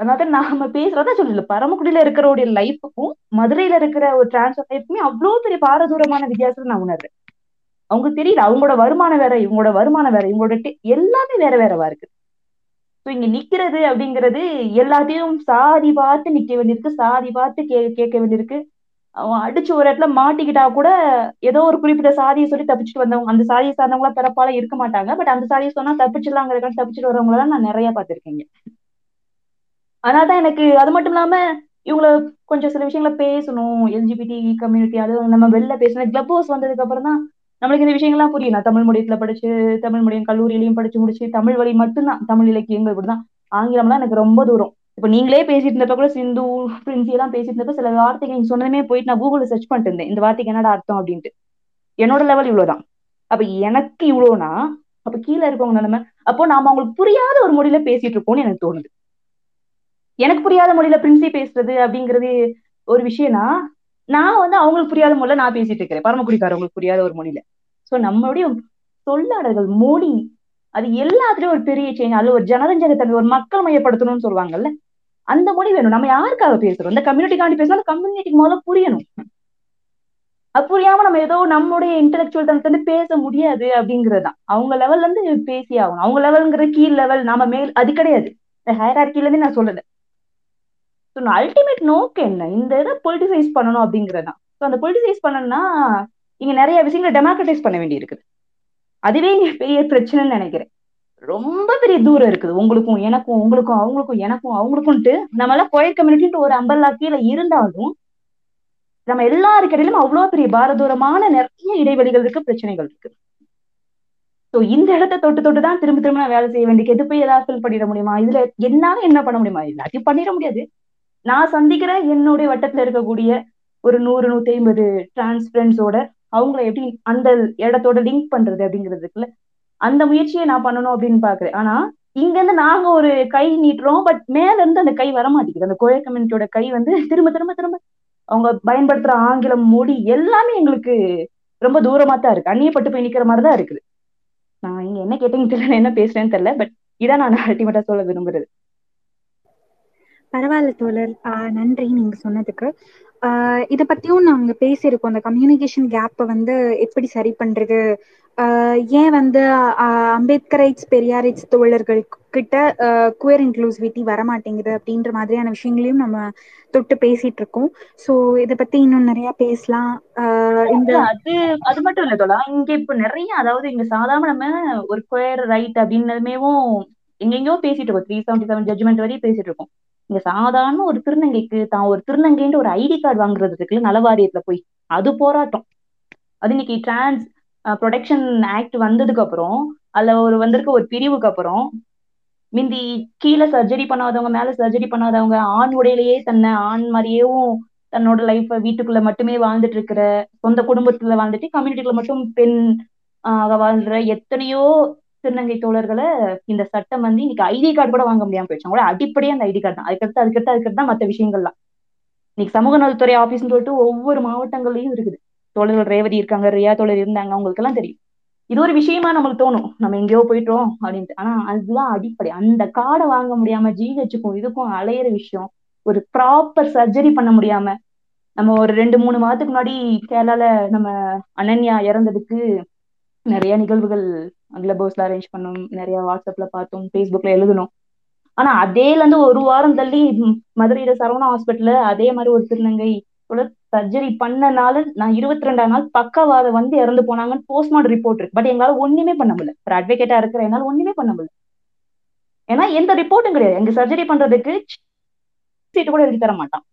அதாவது நாம பேசுறதா சொல்லல. பரமக்குடியில இருக்கிறவருடைய லைஃபுக்கும் மதுரையில இருக்கிற ஒரு டிரான்ஸ்ஃபர் லைஃப்க்குமே அவ்வளவு பெரிய பாரதூரமான வித்தியாசம் நான் உணர்றேன். அவங்களுக்கு தெரியல. அவங்களோட வருமானம் வேற இவங்களோட வருமானம் வேற இவங்களோட எல்லாமே வேற வேறவா இருக்கு. ஸோ இங்க நிக்கிறது அப்படிங்கிறது எல்லாத்தையும் சாதி பார்த்து நிக்க வேண்டியிருக்கு சாதி பார்த்து கே கேட்க வேண்டியிருக்கு. அவன் அடிச்சு ஒரு இடத்துல மாட்டிக்கிட்டா கூட ஏதோ ஒரு குறிப்பிட்ட சாதியை சொல்லி தப்பிச்சுட்டு வந்தவங்க அந்த சாதியை சார்ந்தவங்களா பிறப்பால இருக்க மாட்டாங்க. பட் அந்த சாதியை சொன்னா தப்பிச்சிடலாங்கிறக்கான தப்பிச்சுட்டு வரவங்கள நான் நிறைய பார்த்திருக்கேங்க அதனாலதான் எனக்கு அது மட்டும் இல்லாம இவங்கள கொஞ்சம் சில விஷயங்களை பேசணும். எல்ஜிபிடி கம்யூனிட்டி அது நம்ம வெளில பேசணும். கிளப் ஹவுஸ் வந்ததுக்கு அப்புறம் தான் நம்மளுக்கு இந்த விஷயங்கள்லாம் புரியும். நான் தமிழ் மொழியத்துல படிச்சு தமிழ் மொழியம் கல்லூரியிலையும் படிச்சு முடிச்சு தமிழ் வழி மட்டும்தான். தமிழ் இலக்கியங்கள் இப்படிதான் ஆங்கிலம்லாம் எனக்கு ரொம்ப தூரம். இப்ப நீங்களே பேசிட்டு இருந்தப்ப கூட சிந்து பிரின்சி எல்லாம் பேசிட்டு இருந்தப்ப சில வார்த்தைகள் நீங்க சொன்னதுமே போயிட்டு நான் கூகுள்ல சர்ச் பண்ணிட்டு இருந்தேன். இந்த வார்த்தைக்கு என்னடா அர்த்தம் அப்படின்ட்டு. என்னோட லெவல் இவ்வளவுதான். அப்ப எனக்கு இவ்வளவுனா அப்ப கீழே இருக்கவங்க நிலைமை. அப்போ நாம அவங்களுக்கு புரியாத ஒரு மொழியில பேசிட்டு இருக்கோம்னு எனக்கு தோணுது. எனக்கு புரியாத மொழியில பிரின்சி பேசுறது அப்படிங்கிறது ஒரு விஷயம்னா நான் வந்து அவங்களுக்கு புரியாத மொழியில நான் பேசிட்டு இருக்கிறேன். பரமக்குடிக்காரவங்களுக்கு புரியாத ஒரு மொழியில. சோ நம்மளுடைய சொல்லாடல்கள் மொழி அது எல்லாத்துலயும் ஒரு பெரிய சேஞ்ச் அதுல ஒரு ஜனரஞ்சகத்தன்மை ஒரு மக்கள் மையப்படுத்தணும்னு சொல்லுவாங்கல்ல அந்த மொழி வேணும். நம்ம யாருக்காக பேசுறோம்? இந்த கம்யூனிட்டிக்காண்டி பேசணும் அந்த கம்யூனிட்டிக்கு முதல்ல புரியணும். அது புரியாம நம்ம ஏதோ நம்மளுடைய இன்டெலெக்சுவல் தனத்துல இருந்து பேச முடியாது அப்படிங்கறதுதான் அவங்க லெவல்ல இருந்து பேசி ஆகணும். அவங்க லெவல்ங்கிற கீழ் லெவல் நாம மேல் அது கிடையாது. இந்த ஹேரார்கில இருந்து நான் சொல்லல ஸோ அல்டிமேட் நோக்கு என்ன? இந்த இதை பொலிட்டிசைஸ் பண்ணணும் அப்படிங்கறதுதான் ஸோ அந்த பொலிட்டிசைஸ் பண்ணணும்னா இங்க நிறைய விஷயங்களை டெமோக்ரட்டைஸ் பண்ண வேண்டி இருக்குது அதுவே இங்க பெரிய பிரச்சனைன்னு நினைக்கிறேன். ரொம்ப பெரிய தூரம் இருக்குது. உங்களுக்கும் எனக்கும் உங்களுக்கும் அவங்களுக்கும் எனக்கும் அவங்களுக்கும்ட்டு நம்ம எல்லாம் கோயில் கம்யூனிட்டின்ட்டு ஒரு அம்பல்லா கீழே இருந்தாலும் நம்ம எல்லாருக்கிடையிலும் அவ்வளவு பெரிய பாரதூரமான நிறைய இடைவெளிகள் இருக்கு பிரச்சனைகள் இருக்கு. ஸோ இந்த இடத்த தொட்டு தொட்டு தான் திரும்ப திரும்ப நான் வேலை செய்ய வேண்டிய எது போய் ஏதாவது ஃபில் பண்ணிட முடியுமா? இதுல என்னால என்ன பண்ண முடியுமா? எல்லாத்தையும் பண்ணிட முடியாது. நான் சந்திக்கிற என்னுடைய வட்டத்துல இருக்கக்கூடிய ஒரு நூறு நூத்தி ஐம்பது டிரான்ஸ் ஃப்ரெண்ட்ஸோட அவங்கள எப்படி அந்த இடத்தோட லிங்க் பண்றது அப்படிங்கிறதுக்குள்ள அந்த முயற்சியை நான் பண்ணணும் அப்படின்னு பாக்குறேன். ஆனா இங்க இருந்து நாங்க ஒரு கை நீட்டுறோம் பட் மேல இருந்து அந்த கை வர மாட்டேங்குது. அந்த கோயில் கம்யூனிட்டியோட கை வந்து திரும்ப திரும்ப திரும்ப அவங்க பயன்படுத்துற ஆங்கிலம் மொழி எல்லாமே எங்களுக்கு ரொம்ப தூரமா தான் இருக்கு. அந்நியப்பட்டு போய் நிக்கிற மாதிரி தான் இருக்குது. நான் இங்க என்ன கேட்டீங்கன்னு தெரியல என்ன பேசுறேன்னு தெரியல பட் இதான் நான் அல்டிமேட்டா சொல்ல விரும்புறது.
பரவாயில்ல தோழர். ஆஹ் நன்றி நீங்க சொன்னதுக்கு. ஆஹ் இத பத்தியும் நாங்க பேசியிருக்கோம். அந்த கம்யூனிகேஷன் கேப்பை வந்து எப்படி சரி பண்றது? ஆஹ் ஏன் வந்து ஆஹ் அம்பேத்கரைட்ஸ் பெரியாரைட்ஸ் தோழர்கள் கிட்ட குயர் இன்க்ளூசிவிட்டி வரமாட்டேங்குது அப்படின்ற மாதிரியான விஷயங்களையும் நம்ம தொட்டு பேசிட்டு இருக்கோம் சோ இத பத்தி இன்னும் நிறைய பேசலாம். ஆஹ் இந்த
அது அது மட்டும் இல்ல தோழா. இங்க இப்ப நிறைய அதாவது இங்க சாதாரண நம்ம ஒரு குயர் ரைட் அப்படின்னதுமேவும் எங்கெங்கயோ பேசிட்டு இருக்கோம் த்ரீ செவன்டி செவன் ஜட்ஜ்மெண்ட் வரையும் பேசிட்டு இருக்கோம் இங்க சாதாரண ஒரு திருநங்கைக்கு தான் ஒரு திருநங்கைன்ற ஒரு ஐடி கார்டு வாங்குறது இருக்குல்ல நலவாரியத்துல போய் அது போராட்டம். அது இன்னைக்கு டிரான்ஸ் ப்ரொடெக்ஷன் ஆக்ட் வந்ததுக்கு அப்புறம் அதுல ஒரு வந்திருக்க ஒரு பிரிவுக்கு அப்புறம் மிந்தி கீழே சர்ஜரி பண்ணாதவங்க மேல சர்ஜரி பண்ணாதவங்க ஆண் உடையிலேயே தன்னை ஆண் மாதிரியும் தன்னோட லைஃப்பை வீட்டுக்குள்ள மட்டுமே வாழ்ந்துட்டு இருக்கிற சொந்த குடும்பத்துல வாழ்ந்துட்டு கம்யூனிட்டிக்குள்ள மட்டும் பெண் ஆக வாழ்ற எத்தனையோ திருநங்கை தோழர்களை இந்த சட்டம் வந்து இன்னைக்கு ஐடி கார்டு கூட வாங்க முடியாம போயிடுச்சு. அவங்களோட அடிப்படையே அந்த ஐடி கார்டு தான். அதுக்கடுத்து அதுக்கடுத்து அதுக்கடுத்து தான் மற்ற விஷயங்கள்லாம். இன்னைக்கு சமூக நலத்துறை ஆபீஸ்னு சொல்லிட்டு ஒவ்வொரு மாவட்டங்கள்லயும் இருக்குது. தோழர்கள் ரேவதி இருக்காங்க ரியா தோழர் இருந்தாங்க அவங்களுக்கு எல்லாம் தெரியும். இது ஒரு விஷயமா நம்மளுக்கு தோணும். நம்ம எங்கேயோ போயிட்டோம் அப்படின்ட்டு. ஆனா அதுதான் அடிப்படை. அந்த கார்டை வாங்க முடியாம ஜிஹெச்சுக்கும் இதுக்கும் அலையிற விஷயம். ஒரு ப்ராப்பர் சர்ஜரி பண்ண முடியாம நம்ம ஒரு ரெண்டு மூணு மாதத்துக்கு முன்னாடி கேரளால நம்ம அனன்யா இறந்ததுக்கு நிறைய நிகழ்வுகள் கிளப் ஹவுஸ்ல அரேஞ்ச் பண்ணோம். நிறைய வாட்ஸ்அப்ல பார்த்தோம். ஃபேஸ்புக்ல எழுதணும் ஆனா அதேல இருந்து ஒரு வாரம் தள்ளி மதுரையில சரவணா ஹாஸ்பிட்டல்ல அதே மாதிரி ஒரு திருநங்கை சர்ஜரி பண்ணனால நான் இருபத்தி ரெண்டாம் நாள் பக்கவாத வந்து இறந்து போனாங்கன்னு போஸ்ட்மார்டம் ரிப்போர்ட் இருக்கு. பட் எங்களால ஒண்ணுமே பண்ண முடியல. ஒரு அட்வொகேட்டா இருக்கிற என்னால ஒண்ணுமே பண்ண முடியல. ஏன்னா எந்த ரிப்போர்ட்டும் கிடையாது. எங்க சர்ஜரி பண்றதுக்கு சீட்டு கூட எழுதி தர மாட்டான்.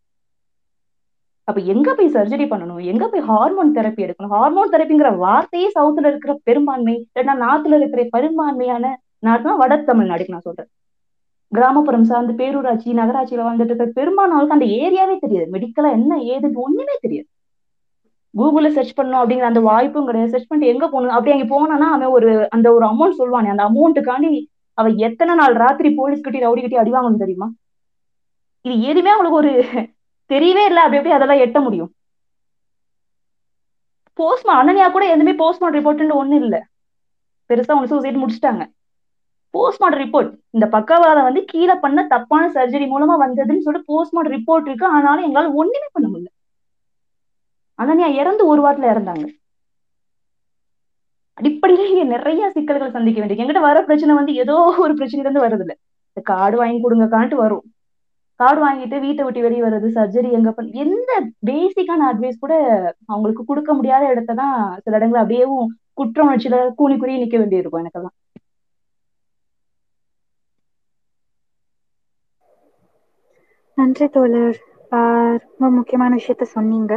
அப்ப எங்க போய் சர்ஜரி பண்ணணும்? எங்க போய் ஹார்மோன் தெரப்பி எடுக்கணும்? ஹார்மோன் தெரப்பிங்கிற வார்த்தையே சவுத்துல இருக்கிற பெரும்பான்மை இல்லைன்னா நார்த்ல இருக்கிற பெரும்பான்மையான நாடுனா வட தமிழ்நாடுக்கு நான் சொல்றேன். கிராமப்புறம் சார்ந்து பேரூராட்சி நகராட்சியில வந்துட்டு இருக்கிற பெரும்பாலானவங்களுக்கு அந்த ஏரியாவே தெரியாது. மெடிக்கலா என்ன ஏது ஒண்ணுமே தெரியாது. கூகுள்ல சர்ச் பண்ணணும் அப்படிங்கிற அந்த வாய்ப்பும் கிடையாது. சர்ச் பண்ணிட்டு எங்க போகணும்? அப்படி அங்க போனானா அவன் ஒரு அந்த ஒரு அமௌண்ட் சொல்லுவானே அந்த அமௌண்ட்டுக்காண்டி அவன் எத்தனை நாள் ராத்திரி போலீஸ் கிட்டி ரவுடி கிட்டி அடிவாங்கன்னு தெரியுமா? இது எதுவுமே அவங்களுக்கு ஒரு தெரியவே இல்லை. அப்படி எப்படி அதெல்லாம் எட்ட முடியும்? போஸ்ட்மா அனன்யா கூட எதுவுமே போஸ்ட்மார்ட் ரிப்போர்ட்னு ஒண்ணு இல்ல. பெருசா ஒன்று சூசைட் முடிச்சிட்டாங்க. போஸ்ட்மார்டம் ரிப்போர்ட் இந்த பக்கவாதம் வந்து கீழே பண்ண தப்பான சர்ஜரி மூலமா வந்ததுன்னு சொல்லிட்டு போஸ்ட்மார்டம் ரிப்போர்ட் இருக்கு. ஆனாலும் எங்களால ஒண்ணுமே பண்ண முடியல. அனன்யா இறந்து ஒரு வாரத்துல இறந்தாங்க. அடிப்படையில இங்க நிறைய சிக்கல்கள் சந்திக்க வேண்டியது எங்கிட்ட வர பிரச்சனை வந்து ஏதோ ஒரு பிரச்சனைல இருந்து வருது இல்ல இந்த கார்டு வாங்கி கொடுங்க கான்ட்டு வரும். கார்டு வாங்கிட்டு வீட்டை விட்டு வெளியே வர்றது சர்ஜரி எங்க பண்ண எந்த பேசிக்கான அட்வைஸ் கூட அவங்களுக்கு கொடுக்க முடியாத இடத்ததான் சில இடங்கள் அப்படியேவும் குற்ற உணர்ச்சியில கூணி குறி நிக்க வேண்டியிருக்கும் எனக்கெல்லாம்.
நன்றி தோழர். ஆஹ் ரொம்ப முக்கியமான விஷயத்த சொன்னீங்க.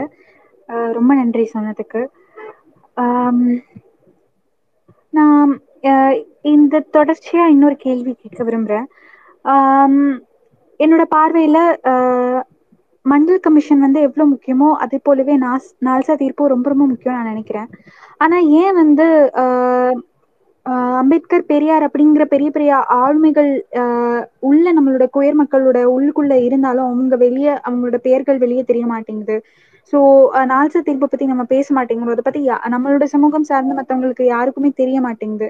ரொம்ப நன்றி சொன்னதுக்கு. நான் இந்த தொடர்ச்சியா இன்னொரு கேள்வி கேட்க விரும்புறேன். என்னோட பார்வையில ஆஹ் மண்டல் கமிஷன் வந்து எவ்வளவு முக்கியமோ அதே போலவே நாஸ் நால்சா தீர்ப்பும் ரொம்ப ரொம்ப முக்கியம் நான் நினைக்கிறேன். ஆனா ஏன் வந்து ஆஹ் ஆஹ் அம்பேத்கர் பெரியார் அப்படிங்கிற பெரிய பெரிய ஆளுமைகள் ஆஹ் உள்ள நம்மளோட குயர் மக்களோட உள்ளுக்குள்ள இருந்தாலும் அவங்க வெளியே அவங்களோட பெயர்கள் வெளியே தெரிய மாட்டேங்குது. ஸோ நால்சா தீர்ப்பை பத்தி நம்ம பேச மாட்டேங்கிறோம் அதை பத்தி நம்மளோட சமூகம் சார்ந்த மற்றவங்களுக்கு யாருக்குமே தெரிய மாட்டேங்குது.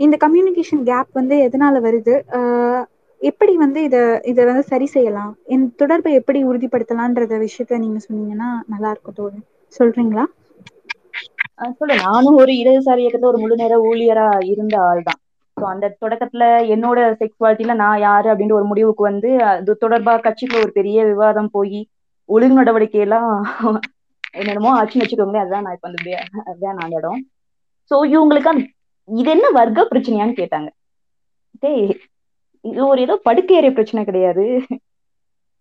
இந்த கம்யூனிகேஷன் கேப் வந்து எதனால வருது? ஆஹ் எப்படி வந்து இத இதை வந்து சரி செய்யலாம்? என் தொடர்பை எப்படி உறுதிப்படுத்தலாம்ன்றத விஷயத்த நீங்க சொன்னீங்கன்னா நல்லா இருக்கும் தோழி. சொல்றீங்களா?
அஹ் சொல்ல நானும் ஒரு இடதுசாரி இயக்கத்துல ஒரு முழு நேர ஊழியரா இருந்த ஆள் தான். ஸோ அந்த தொடக்கத்துல என்னோட செக்ஸுவாலிட்டியில நான் யாரு அப்படின்ற ஒரு முடிவுக்கு வந்து அது தொடர்பா கட்சிக்குள்ள ஒரு பெரிய விவாதம் போய் ஒழுங்கு நடவடிக்கை எல்லாம் என்னென்னமோ ஆச்சுன்னு வச்சுக்கோங்களேன். அதுதான் நான் இப்ப வந்து வே- அதுதான் நான் இடம். ஸோ இவங்களுக்கு அந்த- இது என்ன வர்க்க பிரச்சனையான்னு கேட்டாங்க. டேய் இது ஒரு ஏதோ படுக்கையறை பிரச்சனை கிடையாது.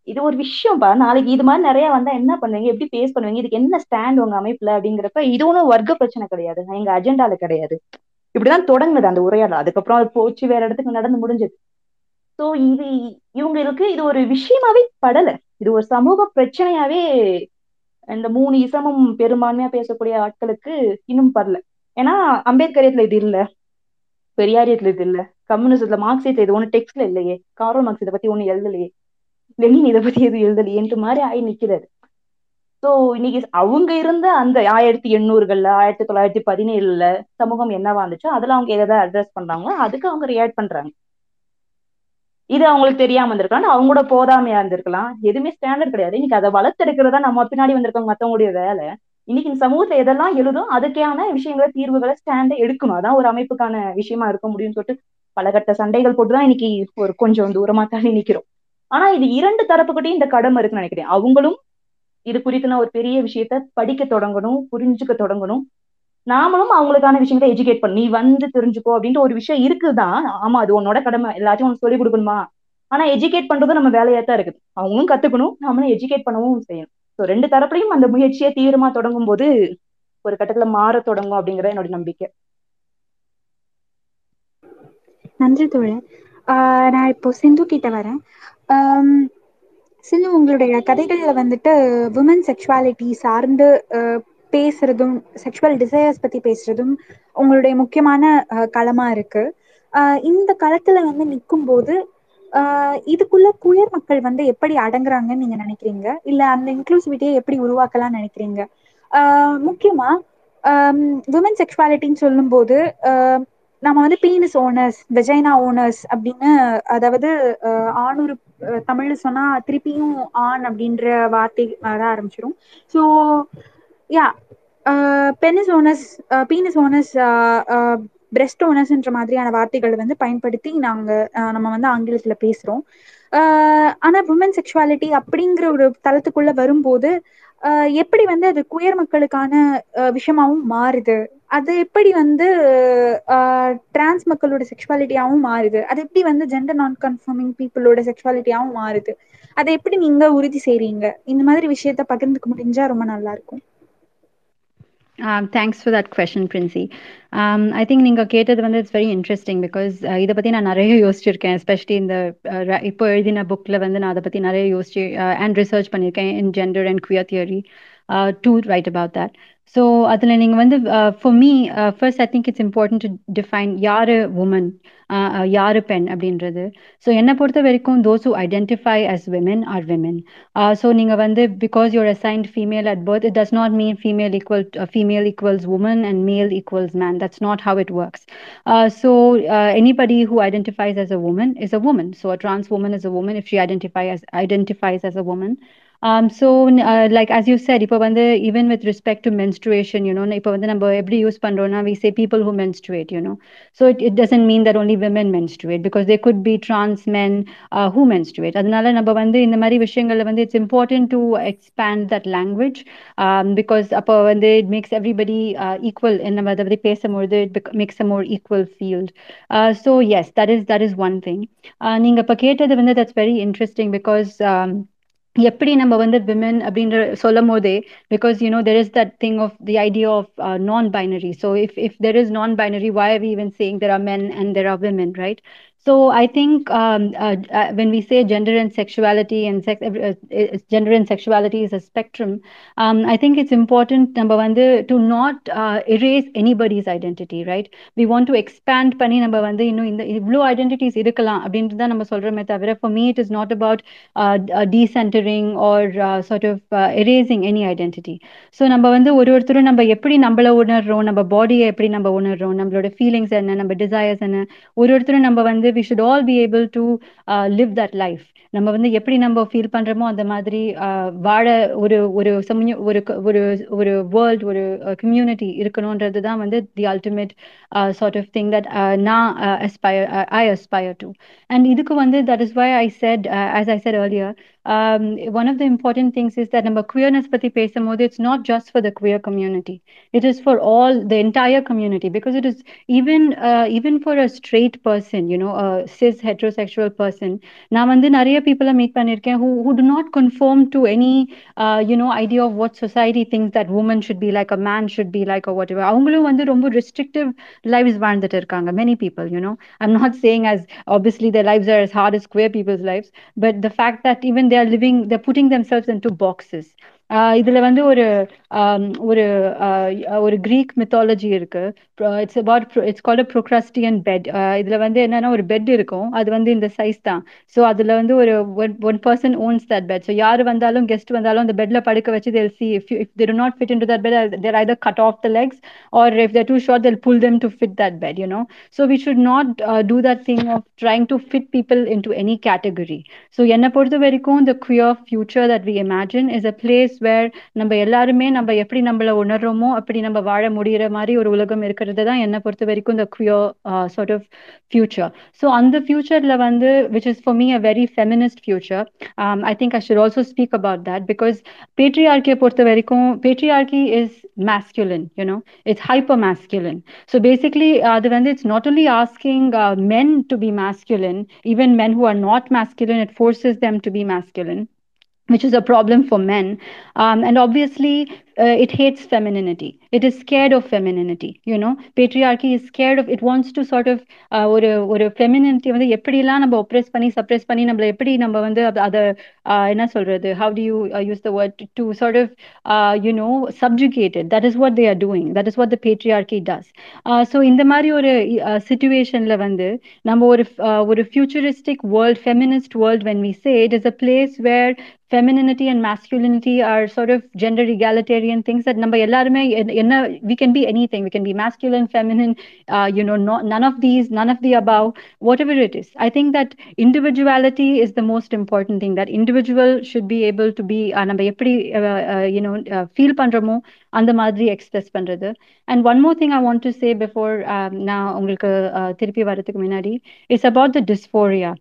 இது ஒரு விஷயம்ப்பா நாளைக்கு இது மாதிரி நிறைய வந்தா என்ன பண்ணுவீங்க? எப்படி ஃபேஸ் பண்ணுவீங்க? இதுக்கு என்ன ஸ்டாண்ட் உங்க அமைப்புல அப்படிங்கிறப்ப இது ஒன்றும் வர்க்க பிரச்சனை கிடையாது. எங்க அஜெண்டால கிடையாது. இப்படிதான் தொடங்குது அந்த உரையாடல். அதுக்கப்புறம் அது போச்சு வேற இடத்துக்கு நடந்து முடிஞ்சது. சோ இது இவங்களுக்கு இது ஒரு விஷயமாவே படல. இது ஒரு சமூக பிரச்சனையாவே இந்த மூணு இசமும் பெரும்பான்மையா பேசக்கூடிய ஆட்களுக்கு இன்னும் படல. ஏன்னா அம்பேத்கரியத்துல இது இல்ல. பெரியாரியத்துல இது இல்ல. கம்யூனிசத்துல மார்க்சியத்துல இது ஒண்ணு டெக்ஸ்ட்ல இல்லையே. காரோ மார்க்ஸ் இதை பத்தி ஒண்ணு எழுதலையே. லெனின் இதை பத்தி எதுவும் எழுதலையேன்ற மாதிரி ஆகி நிக்கிறாரு சோ இன்னைக்கு அவங்க இருந்த அந்த ஆயிரத்தி எண்ணூறுகள்ல ஆயிரத்தி தொள்ளாயிரத்தி பதினேழுல சமூகம் என்னவா இருந்துச்சோ அதுல அவங்க எதாவது அட்ரஸ் பண்றாங்களோ அதுக்கு அவங்க ரியாக்ட் பண்றாங்க. இது அவங்களுக்கு தெரியாம இருந்திருக்கலாம். அவங்களோட போதாமையா இருந்திருக்கலாம். எதுவுமே ஸ்டாண்டர்ட் கிடையாது. இன்னைக்கு அதை வளர்த்தெடுக்கிறதா நம்ம பின்னாடி வந்திருக்கவங்க மத்தவங்களுடைய வேலை. இன்னைக்கு இந்த சமூகத்துல எதெல்லாம் எழுதும் அதுக்கான விஷயங்களை தீர்வுகளை ஸ்டாண்ட எடுக்கணும். அதான் ஒரு அமைப்புக்கான விஷயமா இருக்க முடியும்னு சொல்லிட்டு பலகட்ட சண்டைகள் போட்டுதான் இன்னைக்கு ஒரு கொஞ்சம் தூரமா தள்ளி நிக்கிறோம். ஆனா இது இரண்டு தரப்புக்கிட்டையும் இந்த கடமை இருக்குன்னு நினைக்கிறேன். அவங்களும் இது குறித்து ஒரு பெரிய விஷயத்த படிக்க தொடங்கணும் புரிஞ்சுக்க தொடங்கணும். நாமளும் அவங்களுக்கான விஷயங்களை எஜுகேட் பண்ணி நீ வந்து தெரிஞ்சுக்கோ அப்படின்ட்டு ஒரு விஷயம் இருக்குதான். ஆமா அது உன்னோட கடமை. எல்லாத்தையும் உனக்கு சொல்லிக் கொடுக்கணுமா? ஆனா எஜுகேட் பண்றதும் நம்ம வேலையா தான் இருக்குது. அவங்களும் கத்துக்கணும். நம்மளும் எஜுகேட் பண்ணவும் செய்யணும். ஸோ ரெண்டு தரப்புலையும் அந்த முயற்சியை தீவிரமா தொடங்கும் போது ஒரு கட்டத்துல மாற தொடங்கும் அப்படிங்கறது என்னோட நம்பிக்கை.
நன்றி தோழர். ஆஹ் நான் இப்போ சிந்து கிட்ட வரேன். சிந்து உங்களுடைய கதைகள்ல வந்துட்டு உமன் செக்ஷுவாலிட்டி சார்ந்து ஆஹ், பேசுறதும் செக்ஷுவல் டிசையர்ஸ் பத்தி பேசுறதும் உங்களுடைய முக்கியமான களமா இருக்கு. ஆஹ், இந்த களத்துல வந்து நிற்கும் போது இதுக்குள்ள குயர் மக்கள் வந்து எப்படி அடங்குறாங்கன்னு நீங்க நினைக்கிறீங்க? இல்ல அந்த இன்க்ளூசிவிட்டியை எப்படி உருவாக்கலாம்னு நினைக்கிறீங்க? முக்கியமா விமன் செக்ஷுவாலிட்டின்னு சொல்லும்போது ஆஹ், நம்ம வந்து பீனிஸ் ஓனர்ஸ் வெஜைனா ஓனர்ஸ் அப்படின்னு அதாவது ஆஹ், ஆணுறு தமிழ்ல சொன்னா திருப்பியும் ஆண் அப்படின்ற வார்த்தை வர ஆரம்பிச்சிடும் so yeah penis owners penis owners breast ஓனர்ஸ்ன்ற மாதிரியான வார்த்தைகளை வந்து பயன்படுத்தி நாங்க நம்ம வந்து ஆங்கிலத்துல பேசுறோம். ஆஹ், ஆனா உமன் செக்ஷுவாலிட்டி அப்படிங்கிற ஒரு தளத்துக்குள்ள வரும்போது ஆஹ், எப்படி வந்து அது குயர் மக்களுக்கான விஷயமாவும் மாறுது? அது எப்படி வந்து டிரான்ஸ் மக்களோட செக்ஷுவாலிட்டியாவும் மாறுது? அது எப்படி வந்து ஜெண்டர் நான் கன்ஃபார்மிங் பீப்புளோட செக்ஷுவாலிட்டியாவும் மாறுது? அதை எப்படி நீங்க உறுதி செய்றீங்க? இந்த மாதிரி விஷயத்த பகிர்ந்துக்க முடிஞ்சா ரொம்ப நல்லா இருக்கும்.
Um, thanks for that question, Princey. Um, I think நீங்க கேட்டது வந்து இட்ஸ் வெரி இன்ட்ரெஸ்டிங் பிகாஸ் இதை பத்தி நான் நிறைய யோசிச்சிருக்கேன் எஸ்பெஷலி இந்த uh, இப்போ எழுதின புக்ல வந்து நான் அதை பத்தி நிறைய யோசிச்சு அண்ட் ரிசர்ச் பண்ணியிருக்கேன் in gender and queer theory to write about that so அதில் நீங்கள் வந்து for me first I think it's important to define யார் உமன் யார் பெண் அப்படின்றது. ஸோ என்னை பொறுத்த வரைக்கும் those who identify as women are women so நீங்கள் வந்து because you're assigned female at birth it does not mean female equal female equals woman and male equals man that's not how it works so anybody who identifies as a woman is a woman. So a trans woman is a woman if she identify as identifies as a woman. Um, so uh, like as you said இப்போ வந்து even with respect to menstruation you know இப்போ வந்து நம்ம எப்படி use பண்றோம்னா we say people who menstruate you know so it, it doesn't mean that only women menstruate because there could be trans men uh, who menstruate அதனால நம்ம வந்து இந்த மாதிரி விஷயங்கள்ல வந்து it's important to expand that language um, because அப்போ வந்து it makes everybody uh, equal நம்ம அதை பத்தி பேசும்பொழுது it bec- makes a more equal field uh, so yes that is that is one thing uh, நீங்க இப்ப கேட்டது வந்து that's very interesting because um, எப்படி நம்ம வந்து விமன் அப்படின்ற சொல்லும் போதே because you know there is that thing of the idea of non binary so if if there is non binary why are we even saying there are men and there are women right? so i think um, uh, uh, when we say gender and sexuality and sex uh, uh, gender and sexuality is a spectrum um, i think it's important number one the- to not uh, erase anybody's identity right we want to expand பண்ணி நம்ம வந்து இன்னும் இந்த இவ்வளோ identities இருக்கலாம் அப்படின்ட்டு தான் நம்ம சொல்றோமே தவிர for me it is not about uh, uh, decentering or uh, sort of uh, erasing any identity so நம்ம வந்து ஒரு ஒருத்தரும் நம்ம எப்படி நம்மள உணர்றோம் நம்ம பாடியை எப்படி நம்ம உணர்றோம் நம்மளோட ஃபீலிங்ஸ் என்ன நம்ம டிசைர்ஸ் என்ன ஒரு ஒருத்தரும் நம்ம வந்து We should all be able to live that life நம்ம வந்து எப்படி நம்ம ஃபீல் பண்றோமோ அந்த மாதிரி uh, வாழ ஒரு ஒரு சமய ஒரு க- ஒரு ஒரு வேர்ல்ட் ஒரு கம்யூனிட்டி இருக்கணுன்றது தான் வந்து the ultimate sort of thing that நான் aspire I aspire to and இதுக்கு வந்து that is why I said as I said earlier um, one of the important things is that நம்ம queerness பத்தி பேசும்போது it's not just for the queer community it is for all the entire community because it is even uh, even for a straight person you know a cis heterosexual person நான் வந்து நிறைய people meet பண்ணிருக்கேன் who who do not conform to any uh, you know idea of what society thinks that woman should be like a man should be like or whatever அவங்களும் வந்து ரொம்ப restrictive lives வாழ்ந்துட்டு இருக்காங்க many people you know i'm not saying as obviously their lives are as hard as queer people's lives but the fact that even they are living they're putting themselves into boxes இதுல வந்து ஒரு ஆம், ஒரு ஆஹ் ஒரு Greek mythology இருக்கு it's about it's called Procrustean bed இதுல வந்து என்னன்னா ஒரு பெட் இருக்கும் அது வந்து இந்த சைஸ் தான் ஸோ அதுல வந்து ஒரு one person owns that bed so யார் வந்தாலும் கெஸ்ட் வந்தாலும் அந்த பெட்ல படுக்க வச்சு they'll see if you if they do not fit into that bed they're either cut off the legs or if they're too short they'll pull them to fit that bed you know so we should not uh, do that thing of trying to fit people into any category so என்னை பொறுத்த வரைக்கும் the queer future that we imagine is a place where நம்ம எல்லாருமே நம்ம எப்படி நம்மள உணர்றோமோ அப்படி நம்ம வாழ முடியிற மாதிரி ஒரு உலகம் இருக்கிறது தான் என்னை பொறுத்த வரைக்கும் the queer uh, sort of future so அந்த futureல வந்து which is for me a very feminist future um, I think I should also speak about that because patriarchy பொறுத்த வரைக்கும் patriarchy is masculine you know it's hyper masculine so basically uh, அது வந்து it's not only asking uh, men to be masculine even men who are not masculine it forces them to be masculine which is a problem for men um, and obviously uh, it hates femininity it is scared of femininity you know patriarchy is scared of it wants to sort of uh, ஒரு ஒரு femininity வந்து எப்படிலாம் நம்ம oppress பண்ணி suppress பண்ணி நம்மள எப்படி நம்ம வந்து அத- அத uh, என்ன சொல்றது how do you uh, use the word to, to sort of uh, you know subjugate it that is what they are doing that is what the patriarchy does uh, so இந்த மாதிரி ஒரு uh, situationல வந்து நம்ம ஒரு uh, ஒரு futuristic world feminist world when we say it is a place where femininity and masculinity are sort of gender egalitarian things that நம்ம எல்லாருமே என்ன- என்ன we can be anything we can be masculine feminine uh, you know not, none of these none of the above whatever it is i think that individuality is the most important thing that individual should be able to be uh, நம்ம எப்படி uh, uh, you know uh, feel பண்றோமோ அந்த மாதிரி express பண்றது and one more thing I want to say before நான் உங்களுக்கு uh, திருப்பி வரதுக்கு முன்னாடி it's about the dysphoria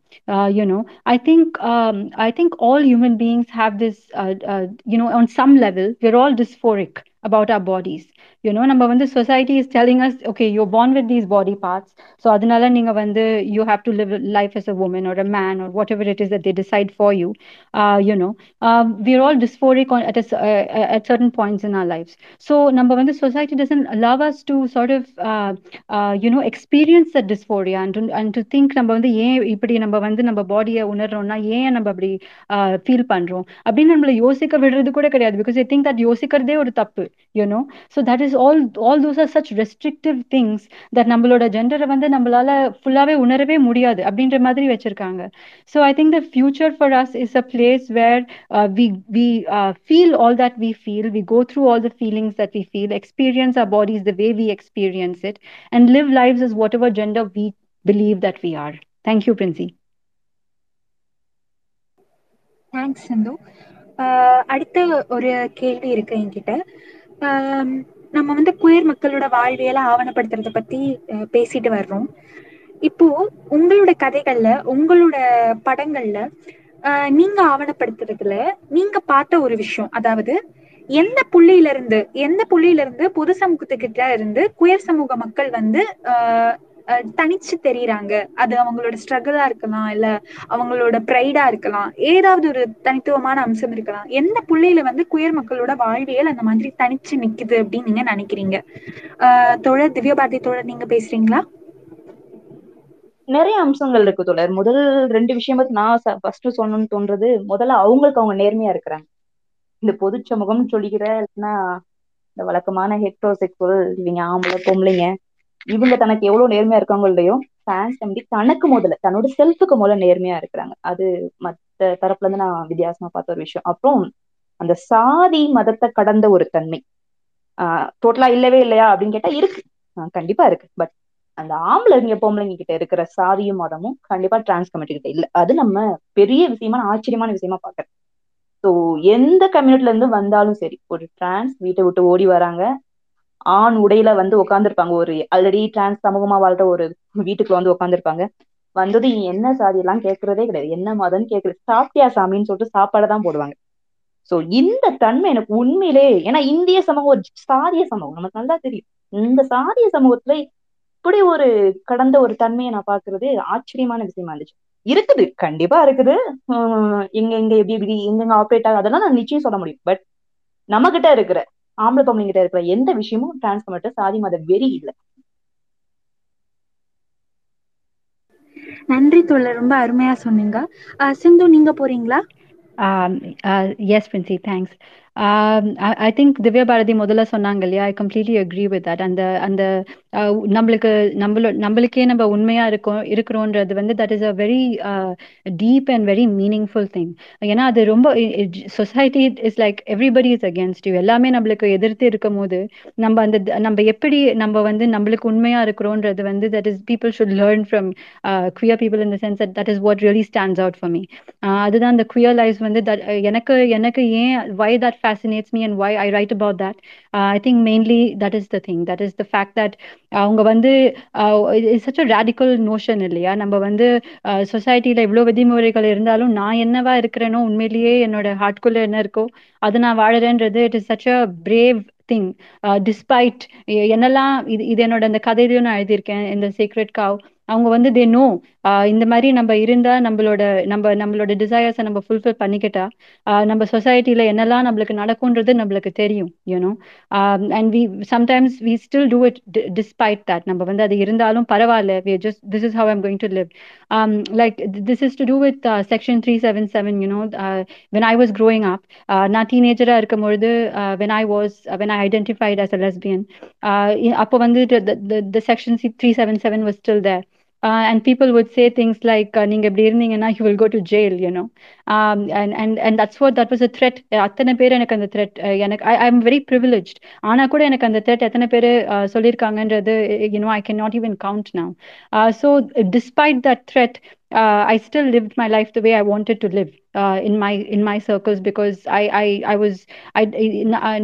you know i think um, i think all human beings have this uh, uh, you know on some level we're all dysphoric about our bodies you know நம்ம வந்து society is telling us okay you're born with these body parts so அதனால நீங்க வந்து you have to live life as a woman or a man or whatever it is that they decide for you uh, you know uh, we're all dysphoric on, at, a, uh, at certain points in our lives so நம்ம வந்து society doesn't allow us to sort of uh, uh, you know experience that dysphoria and to, and to think நம்ம வந்து ஏன் இப்படி நம்ம வந்து நம்ம பாடியை உணர்றோம்னா ஏன் நம்ம அப்படி ஃபீல் பண்றோம் அப்படின்னு நம்மள யோசிக்க விடுறது கூட கிடையாது பிகாஸ் ஐ திங்க் தட் யோசிக்கிறதே ஒரு தப்பு you know so that is all all those are such restrictive things that நம்மளோட ஜெண்டரை வந்து நம்மளால ஃபுல்லாவே உணரவே முடியாது அப்படின்ற மாதிரி வச்சிருக்காங்க. So I think the future for us is a place where we we feel all that we feel we go through all the feelings that we feel experience our bodies the way we experience it and live lives as whatever gender we believe that we are. Thank you princey
thanks Sindhu அடுத்த ஒரு கேள்வி இருக்கு என்கிட்ட. நம்ம வந்து queer மக்களோட வாழ்வியலை ஆவணப்படுத்துறத பத்தி பேசிட்டு வர்றோம். இப்போ உங்களோட கதைகள்ல உங்களோட படங்கள்ல நீங்க ஆவணப்படுத்துறதுல நீங்க பார்த்த ஒரு விஷயம் அதாவது எந்த புள்ளியில இருந்து எந்த புள்ளியில இருந்து பொது சமூகத்துக்கிட்ட இருந்து குயர் சமூக மக்கள் வந்து தனிச்சு தெரியுறாங்க. அது அவங்களோட ஸ்ட்ரகிளா இருக்கலாம் இல்ல அவங்களோட ப்ரைடா இருக்கலாம். ஏதாவது ஒரு தனித்துவமான அம்சம் இருக்கலாம். எந்த புள்ளியில வந்து குயர் மக்களோட வாழ்வியல் அந்த மாதிரி தனிச்சு நிக்குது அப்படின்னு நீங்க நினைக்கிறீங்க? ஆஹ் தோழர் திவ்யபாரதி தோழர் நீங்க பேசுறீங்களா?
நிறைய அம்சங்கள் இருக்கு தோழர். முதல் ரெண்டு விஷயம் நான் ஃபர்ஸ்ட் சொல்லணும்னு தோன்றது முதல்ல அவங்களுக்கு அவங்க நேர்மையா இருக்கிறாங்க. இந்த பொது சமூகம்னு சொல்லிக்கிற இல்லைன்னா இந்த வழக்கமான ஹெட்ரோசெக்சுவல் இவங்க ஆம்பளை பொம்பளைங்க இவங்க தனக்கு எவ்வளவு நேர்மையா இருக்காங்க இல்லையோ ஃபேன்ஸ் நம்பி தனக்கு முதல்ல தன்னோட செல்ஃபுக்கு முதல்ல நேர்மையா இருக்கிறாங்க. அது மத்த தரப்புல இருந்து நான் வித்தியாசமா பார்த்த ஒரு விஷயம். அப்புறம் அந்த சாதி மதத்தை கடந்த ஒரு தன்மை. ஆஹ் டோட்டலா இல்லவே இல்லையா அப்படின்னு கேட்டா இருக்கு. கண்டிப்பா இருக்கு. பட் அந்த ஆம்பளைங்க பொம்பளைங்க கிட்ட இருக்கிற சாதியும் மதமும் கண்டிப்பா டிரான்ஸ் கமிட்டி கிட்ட இல்ல. அது நம்ம பெரிய விஷயமா ஆச்சரியமான விஷயமா பாக்குறேன் ஸோ எந்த கம்யூனிட்டில இருந்து வந்தாலும் சரி ஒரு டிரான்ஸ் வீட்டை விட்டு ஓடி வராங்க. ஆண் உடையில வந்து உட்காந்துருப்பாங்க ஒரு ஆல்ரெடி டிரான்ஸ் சமூகமா வாழ்ற ஒரு வீட்டுக்குள்ள வந்து உட்காந்துருப்பாங்க வந்தது என்ன சாதி எல்லாம் கேட்கறதே கிடையாது. என்ன மதம்னு கேட்கறது சாப்பிட்டியா சாமின்னு சொல்லிட்டு சாப்பாடுதான் போடுவாங்க. சோ இந்த தன்மை எனக்கு உண்மையிலே ஏன்னா இந்திய சமூகம் ஒரு சாதிய சமூகம் நமக்கு நல்லா தெரியும். இந்த சாதிய சமூகத்துல இப்படி ஒரு கடந்த ஒரு தன்மையை நான் பாக்குறது ஆச்சரியமான விஷயமா இருந்துச்சு. இருக்குது. கண்டிப்பா இருக்குது. எங்க எங்க எப்படி எப்படி எங்க ஆப்ரேட் ஆகும் அதெல்லாம் நான் நிச்சயம் சொல்ல முடியும். பட் நம்ம கிட்ட இருக்கிற ஆம்பளை பொம்பளை கிட்ட இருக்கிற எந்த விஷயமும் டிரான்ஸ்ஃபர்மேட்டர் சாதி மத வெறி இல்லை.
நன்றி தோழர் ரொம்ப அருமையா சொன்னீங்க. சிந்து நீங்க போறீங்களா?
Yes Princy thanks I think Divya Bharathi முதல்ல சொன்னாங்க இல்லையா? I completely agree with that அந்த அந்த uh, நம்மளுக்கு நம்மளோ நம்மளுக்கே நம்ம உண்மையா இருக்கோம் இருக்கிறோன்றது வந்து that is a very deep and very meaningful thing ஏன்னா அது ரொம்ப society is like everybody is against you எல்லாமே நம்மளுக்கு எதிர்த்து இருக்கும் போது நம்ம அந்த நம்ம எப்படி நம்ம வந்து நம்மளுக்கு உண்மையா இருக்கிறோன்றது வந்து that is people should learn from queer people in the sense that that is what really stands out for me அதுதான் அந்த குவியர் லைஃப் வந்து எனக்கு எனக்கு ஏன் why that fascinates me and why I write about that. Uh, I think mainly that is the thing. That is the fact that uh, அவங்க வந்து it's such a radical notion இல்லையா நம்ம வந்து uh, சொசைட்டில இவ்வளோ விதிமுறைகள் இருந்தாலும் நான் என்னவா இருக்கிறேனோ உண்மையிலேயே என்னோட ஹார்ட்குள்ள என்ன இருக்கோ அது நான் வாழறேன்றது it is such a brave thing despite என்னெல்லாம் இது இது என்னோட அந்த கதையிலையும் நான் எழுதியிருக்கேன் இந்த சீக்ரெட் காவ் அவங்க வந்து தே நோ இந்த மாதிரி நம்ம இருந்தா நம்மளோட நம்ம நம்மளோட டிசையர்ஸை நம்ம ஃபுல்ஃபில் பண்ணிக்கிட்டா நம்ம சொசைட்டில என்னெல்லாம் நம்மளுக்கு நடக்கும்ன்றது நம்மளுக்கு தெரியும் you know and we sometimes we still do it despite that நம்ம வந்து அது இருந்தாலும் பரவாயில்ல. We just this is how I'm going to live like this is to do with section three seven seven you know when I was growing up நான் டீனேஜராக இருக்கும் பொழுது when I was when I identified as a lesbian அப்போ வந்து the section three seven seven was still there Uh, and people would say things like நீங்க இப்படி இருந்தீங்கன்னா you will go to jail you know um, and and and that's what that was a threat அத்தனை பேர் எனக்கு அந்த threat எனக்கு I I'm very privileged ஆனா கூட எனக்கு அந்த threat எத்தனை பேர் சொல்லியிருக்காங்கன்றது you know I cannot even count now uh, so despite that threat uh, I still lived my life the way I wanted to live uh, in my in my circles because I I I was I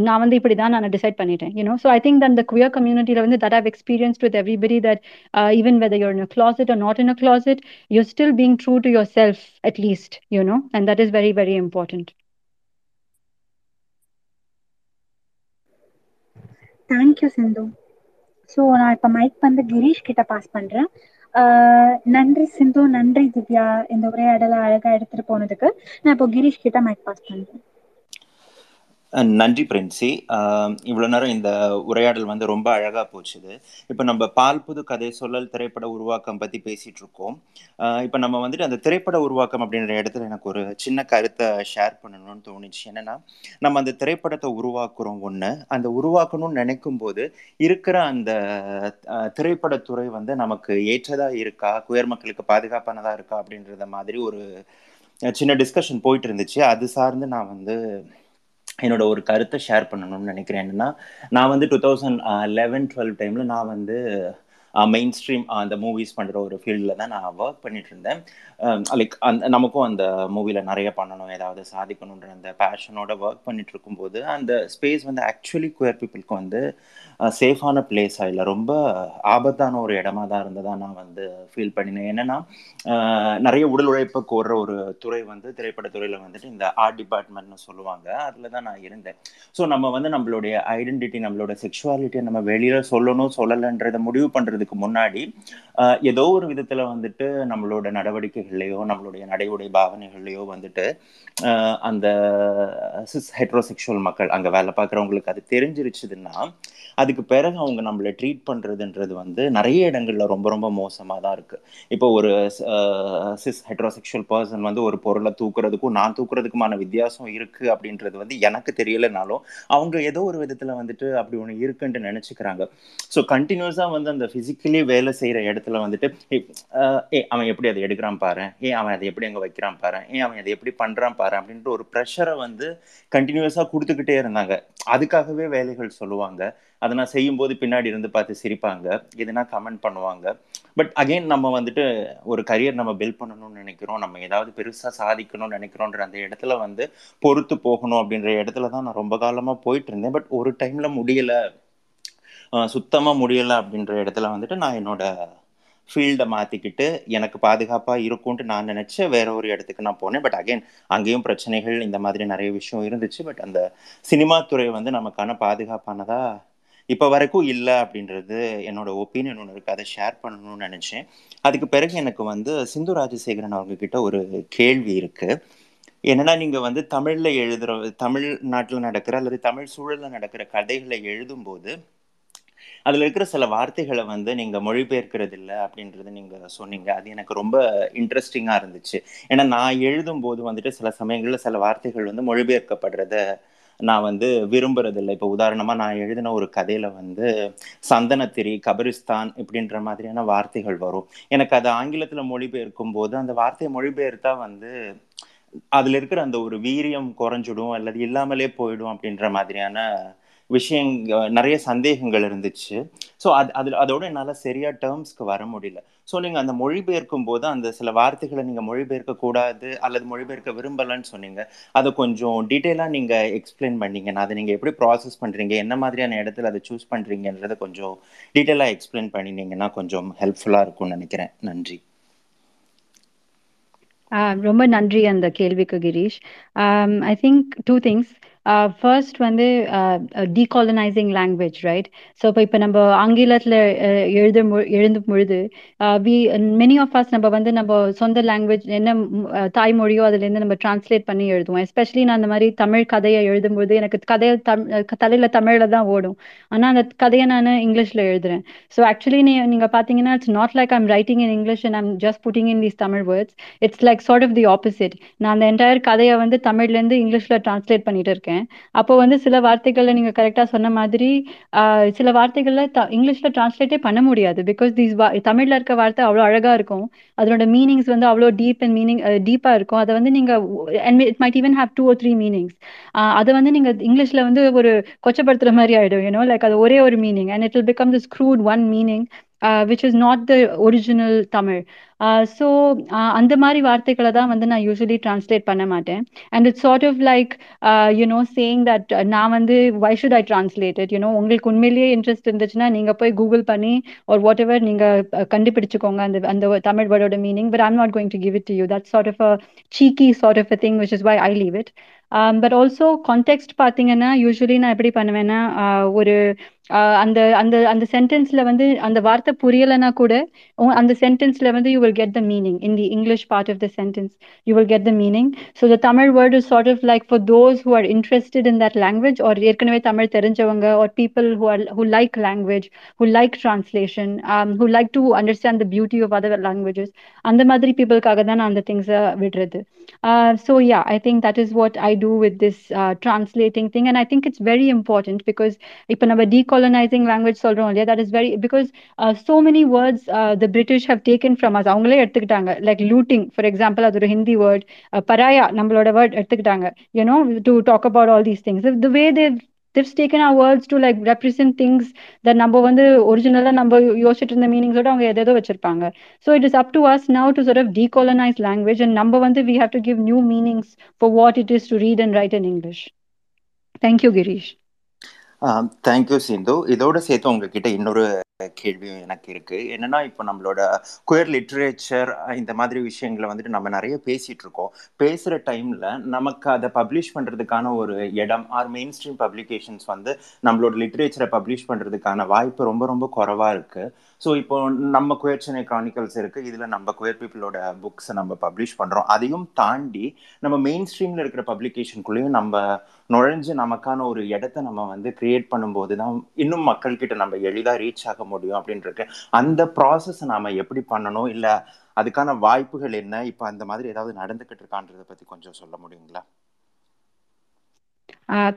நான் வந்து இப்படி தான் நான் decide பண்ணிட்டேன் you know so I think that the queer community வந்து that I've experienced with everybody that uh, even whether you're in a closet or not in a closet you're still being true to yourself at least you know and that is very very important
thank you Sindhu so நான் இப்போ mic வந்து கிரீஷ் கிட்ட pass பண்றேன் நன்றி சிந்து நன்றி திவ்யா இந்த உரையாடலை அழகா எடுத்துட்டு போனதுக்கு. நான் இப்போ கிரீஷ் கிட்ட மைக் பாஸ் பண்றேன்.
நன்றி பிரின்சி. இவ்வளோ நேரம் இந்த உரையாடல் வந்து ரொம்ப அழகாக போச்சுது. இப்போ நம்ம பால் புது கதை சொல்லல் திரைப்பட உருவாக்கம் பற்றி பேசிகிட்டு இருக்கோம். இப்போ நம்ம வந்துட்டு அந்த திரைப்பட உருவாக்கம் அப்படின்ற இடத்துல எனக்கு ஒரு சின்ன கருத்தை ஷேர் பண்ணணும்னு தோணுச்சு. என்னென்னா நம்ம அந்த திரைப்படத்தை உருவாக்குறோம் ஒன்று அந்த உருவாக்கணும்னு நினைக்கும் போது இருக்கிற அந்த திரைப்படத்துறை வந்து நமக்கு ஏற்றதாக இருக்கா? குயர் மக்களுக்கு பாதுகாப்பானதாக இருக்கா? அப்படின்றத மாதிரி ஒரு சின்ன டிஸ்கஷன் போயிட்டு இருந்துச்சு. அது சார்ந்து நான் வந்து என்னோட ஒரு கருத்தை ஷேர் பண்ணணும்னு நினைக்கிறேன். என்னன்னா நான் வந்து டூ தௌசண்ட் லெவன் டுவெல் டைமில் நான் வந்து மெயின் ஸ்ட்ரீம் அந்த மூவிஸ் பண்ணுற ஒரு ஃபீல்டில் தான் நான் ஒர்க் பண்ணிட்டு இருந்தேன். லைக் அந்த நமக்கும் அந்த மூவியில் நிறைய பண்ணணும் ஏதாவது சாதிக்கணுன்ற அந்த பேஷனோட ஒர்க் பண்ணிட்டு இருக்கும்போது அந்த ஸ்பேஸ் வந்து ஆக்சுவலி குயர் பீப்புளுக்கு வந்து சேஃபான பிளேஸாக இல்லை. ரொம்ப ஆபத்தான ஒரு இடமா தான் இருந்ததாக நான் வந்து ஃபீல் பண்ணினேன். என்னன்னா நிறைய உடல் உழைப்பு கோர்ற ஒரு துறை வந்து திரைப்படத்துறையில் வந்துட்டு இந்த ஆர்ட் டிபார்ட்மெண்ட்னு சொல்லுவாங்க. அதில் தான் நான் இருந்தேன். ஸோ நம்ம வந்து நம்மளுடைய ஐடென்டிட்டி நம்மளோட செக்ஷுவாலிட்டியை நம்ம வெளியில் சொல்லணும் சொல்லலைன்றதை முடிவு பண்ணுறதுக்கு முன்னாடி ஏதோ ஒரு விதத்தில் வந்துட்டு நம்மளோட நடவடிக்கைகள்லையோ நம்மளுடைய நடைமுறை பாவனைகள்லையோ வந்துட்டு அந்த சிஸ் ஹெட்ரோசெக்ஷுவல் மக்கள் அங்கே வேலை பார்க்குறவங்களுக்கு அது தெரிஞ்சிருச்சுதுன்னா அதுக்கு பிறகு அவங்க நம்மளை ட்ரீட் பண்ணுறதுன்றது வந்து நிறைய இடங்களில் ரொம்ப ரொம்ப மோசமாக தான் இருக்குது இப்போ ஒரு சிஸ் ஹெட்ரோசெக்ஷுவல் பர்சன் வந்து ஒரு பொருளை தூக்குறதுக்கும் நான் தூக்குறதுக்குமான வித்தியாசம் இருக்குது அப்படின்றது வந்து எனக்கு தெரியலைனாலும் அவங்க ஏதோ ஒரு விதத்தில் வந்துட்டு அப்படி ஒன்று இருக்குன்ட்டு நினச்சிக்கிறாங்க. ஸோ கண்டினியூஸாக வந்து அந்த ஃபிசிக்கலி வேலை செய்கிற இடத்துல வந்துட்டு ஏ அவன் எப்படி அதை எடுக்கிறான் பாரு? ஏ அவன் அதை எப்படி அங்கே வைக்கிறான் பாரு? ஏன் அவன் அதை எப்படி பண்ணுறான் பாரு? அப்படின்ற ஒரு ப்ரெஷரை வந்து கண்டினியூஸாக கொடுத்துக்கிட்டே இருந்தாங்க. அதுக்காகவே வேலைகள் சொல்லுவாங்க. அதை நான் செய்யும்போது பின்னாடி இருந்து பார்த்து சிரிப்பாங்க. இதுனா கமெண்ட் பண்ணுவாங்க. பட் அகெயின் நம்ம வந்துட்டு ஒரு கரியர் நம்ம பில்ட் பண்ணணும்னு நினைக்கிறோம். நம்ம ஏதாவது பெருசாக சாதிக்கணும்னு நினைக்கிறோன்ற அந்த இடத்துல வந்து பொறுத்து போகணும் அப்படின்ற இடத்துல தான் நான் ரொம்ப காலமாக போயிட்டு இருந்தேன். பட் ஒரு டைமில் முடியலை. சுத்தமாக முடியலை அப்படின்ற இடத்துல வந்துட்டு நான் என்னோட ஃபீல்டை மாற்றிக்கிட்டு எனக்கு பாதுகாப்பாக இருக்கும்ன்ட்டு நான் நினச்சேன் வேற ஒரு இடத்துக்கு நான் போனேன். பட் அகைன் அங்கேயும் பிரச்சனைகள் இந்த மாதிரி நிறைய விஷயம் இருந்துச்சு. பட் அந்த சினிமா துறை வந்து நமக்கான பாதுகாப்பானதாக இப்போ வரைக்கும் இல்லை அப்படின்றது என்னோட ஒப்பீனியன் ஒன்று இருக்குது அதை ஷேர் பண்ணணும்னு நினச்சேன். அதுக்கு பிறகு எனக்கு வந்து சிந்து ராஜசேகரன் அவங்கக்கிட்ட ஒரு கேள்வி இருக்குது என்னன்னா நீங்கள் வந்து தமிழில் எழுதுகிற தமிழ்நாட்டில் நடக்கிற அல்லது தமிழ் சூழலில் நடக்கிற கதைகளை எழுதும்போது அதில் இருக்கிற சில வார்த்தைகளை வந்து நீங்கள் மொழிபெயர்க்கிறது இல்லை அப்படின்றது நீங்கள் சொன்னீங்க. அது எனக்கு ரொம்ப இன்ட்ரெஸ்டிங்காக இருந்துச்சு. ஏன்னா நான் எழுதும்போது வந்துட்டு சில சமயங்களில் சில வார்த்தைகள் வந்து மொழிபெயர்க்கப்படுறத நான் வந்து விரும்புறதில்லை. இப்போ உதாரணமாக நான் எழுதின ஒரு கதையில் வந்து சந்தனத்திரி கபரிஸ்தான் இப்படின்ற மாதிரியான வார்த்தைகள் வரும். எனக்கு அது ஆங்கிலத்தில் மொழிபெயர்க்கும் போது அந்த வார்த்தையை மொழிபெயர்த்தா வந்து அதில் இருக்கிற அந்த ஒரு வீரியம் குறைஞ்சிடும் அல்லது இல்லாமலே போயிடும் அப்படின்ற மாதிரியான விஷயங்க நிறைய சந்தேகங்கள் இருந்துச்சு. ஸோ அது அதில் அதோட என்னால் சரியாக டேர்ம்ஸ்க்கு வர முடியல. ஸோ நீங்கள் அந்த மொழிபெயர்க்கும் போது அந்த சில வார்த்தைகளை நீங்கள் மொழிபெயர்க்க கூடாது அல்லது மொழிபெயர்க்க விரும்பலன்னு சொன்னீங்க. அதை கொஞ்சம் டீட்டெயிலாக நீங்கள் எக்ஸ்பிளைன் பண்ணீங்க. அதை நீங்கள் எப்படி ப்ராசஸ் பண்ணுறீங்க என்ன மாதிரியான இடத்துல அதை சூஸ் பண்ணுறீங்கன்றதை கொஞ்சம் டீட்டெயிலாக எக்ஸ்பிளைன் பண்ணினீங்கன்னா கொஞ்சம் ஹெல்ப்ஃபுல்லாக இருக்கும்னு நினைக்கிறேன். நன்றி.
ரொம்ப நன்றி அந்த கேள்விக்கு Girish. I think two things first வந்து டீகாலனைசிங் லாங்குவேஜ் ரைட் ஸோ இப்போ இப்போ நம்ம ஆங்கிலத்தில் எழுத எழுதும் பொழுது வி மெனி ஆஃப் அஸ் நம்ம வந்து நம்ம சொந்த லாங்குவேஜ் என்ன தாய்மொழியோ அதுலேருந்து நம்ம டிரான்ஸ்லேட் பண்ணி எழுதுவோம். எஸ்பெஷலி நான் அந்த மாதிரி தமிழ் கதையை எழுதும்போது எனக்கு கதையை தம் தலையில் தமிழில் தான் ஓடும். ஆனால் அந்த கதையை நான் இங்கிலீஷில் எழுதுறேன். ஸோ ஆக்சுவலி நீ நீங்கள் பார்த்தீங்கன்னா it's not like I'm writing in English and I'm just putting in these Tamil words it's like sort of the opposite நான் அந்த என்டையர் கதையை வந்து தமிழ்லேருந்து இங்கிலீஷில் டிரான்ஸ்லேட் பண்ணிட்டு இருக்கேன். அப்போ வந்து சில வார்த்தைகள்ல நீங்க கரெக்டா சொன்ன மாதிரி சில வார்த்தைகள்ல இங்கிலீஷ்ல டிரான்ஸ்லேட்டே பண்ண முடியாது. பிகாஸ் தீஸ் தமிழ்ல இருக்க வார்த்தை அவ்வளோ அழகா இருக்கும். அதனோட மீனிங்ஸ் வந்து அவ்வளோ டீப் அண்ட் மீனிங் டீப்பா இருக்கும். அதை வந்து நீங்க it might even have two or three meanings அதை வந்து நீங்க இங்கிலீஷ்ல வந்து ஒரு கொச்சப்படுத்துற மாதிரி ஆயிடும் யூனோ லைக் அது ஒரே ஒரு meaning and it will become this crude one meaning which is not the original Tamil so அந்த மாதிரி வார்த்தைகளை தான் வந்து நான் யூஸ்வலி டிரான்ஸ்லேட் பண்ண மாட்டேன். And it's sort of like you know saying that நான் வந்து why should I translate it you know உங்களுக்கு உண்மையிலேயே இன்ட்ரெஸ்ட் இருந்துச்சுன்னா நீங்கள் போய் கூகுள் பண்ணி ஒரு வாட் எவர் நீங்கள் கண்டுபிடிச்சுக்கோங்க அந்த அந்த Tamil வேர்டோட meaning but I'm not going to give it to you that sort of a cheeky sort of a thing which is why I leave it but also context பார்த்தீங்கன்னா usually நான் எப்படி பண்ணுவேன்னா ஒரு அந்த அந்த அந்த சென்டென்ஸ்ல வந்து அந்த வார்த்தை புரியலைன்னா கூட அந்த சென்டென்ஸ்ல வந்து you will get the meaning in the English part of the sentence you will get the meaning so the Tamil word is sort of like for those who are interested in that language are ஏற்கனவே தமிழ் தெரிஞ்சவங்க are people who are who like language who like translation who like to understand the beauty of other languages அந்த மாதிரி பீப்புளுக்காக தான் நான் அந்த திங்ஸை விடுறது. So yeah I think that is what I do with this translating thing. And i think it's very important because இப்போ நம்ம decolonizing language சொல்றோம் இல்லையா that is very because uh, so many words uh, the british have taken from us அவங்களே எடுத்துக்கிட்டாங்க like looting for example அது ஒரு Hindi word uh, paraya நம்மளோட word எடுத்துக்கிட்டாங்க you know to talk about all these things the way they've they've taken our words to like represent things that நம்ம வந்து ஒரிஜினலா நம்ம யோசிச்சுட்டு இருந்த மீனிங்ஸோட அவங்க எதோ வச்சிருப்பாங்க so it is up to us now to sort of decolonize language and நம்ம வந்து we have to give new meanings for what it is to read and write in english thank you girish
thank you Sindhu. இதோட சேர்த்து உங்ககிட்ட இன்னொரு கேள்வியும் எனக்கு இருக்கு. என்னன்னா இப்போ நம்மளோட குயர் லிட்ரேச்சர் இந்த மாதிரி விஷயங்களை வந்துட்டு நம்ம நிறைய பேசிட்டு இருக்கோம். பேசுற டைம்ல நமக்கு அதை பப்ளிஷ் பண்றதுக்கான ஒரு இடம் ஆர் மெயின் ஸ்ட்ரீம் பப்ளிகேஷன்ஸ் வந்து நம்மளோட லிட்ரேச்சரை பப்ளிஷ் பண்றதுக்கான வாய்ப்பு ரொம்ப ரொம்ப குறைவா இருக்கு. ஸோ இப்போ நம்ம குயர் சென்னை க்ரானிக்கல்ஸ் இருக்கு. இதுல நம்ம குயர் பீப்புளோட புக்ஸை நம்ம பப்ளிஷ் பண்றோம். அதையும் தாண்டி நம்ம மெயின் ஸ்ட்ரீம்ல இருக்கிற பப்ளிகேஷனுக்குள்ளேயும் நம்ம நுழைஞ்சு நமக்கான ஒரு இடத்த நம்ம வந்து கிரியேட் பண்ணும்போது தான் இன்னும் மக்கள்கிட்ட நம்ம எளிதாக ரீச் ஆக முடியும் அப்படின்ட்டு அந்த ப்ராசஸ் நாம எப்படி பண்ணணும்? இல்லை அதுக்கான வாய்ப்புகள் என்ன? இப்போ அந்த மாதிரி ஏதாவது நடந்துகிட்டு இருக்கான்றத பத்தி கொஞ்சம் சொல்ல முடியுங்களா?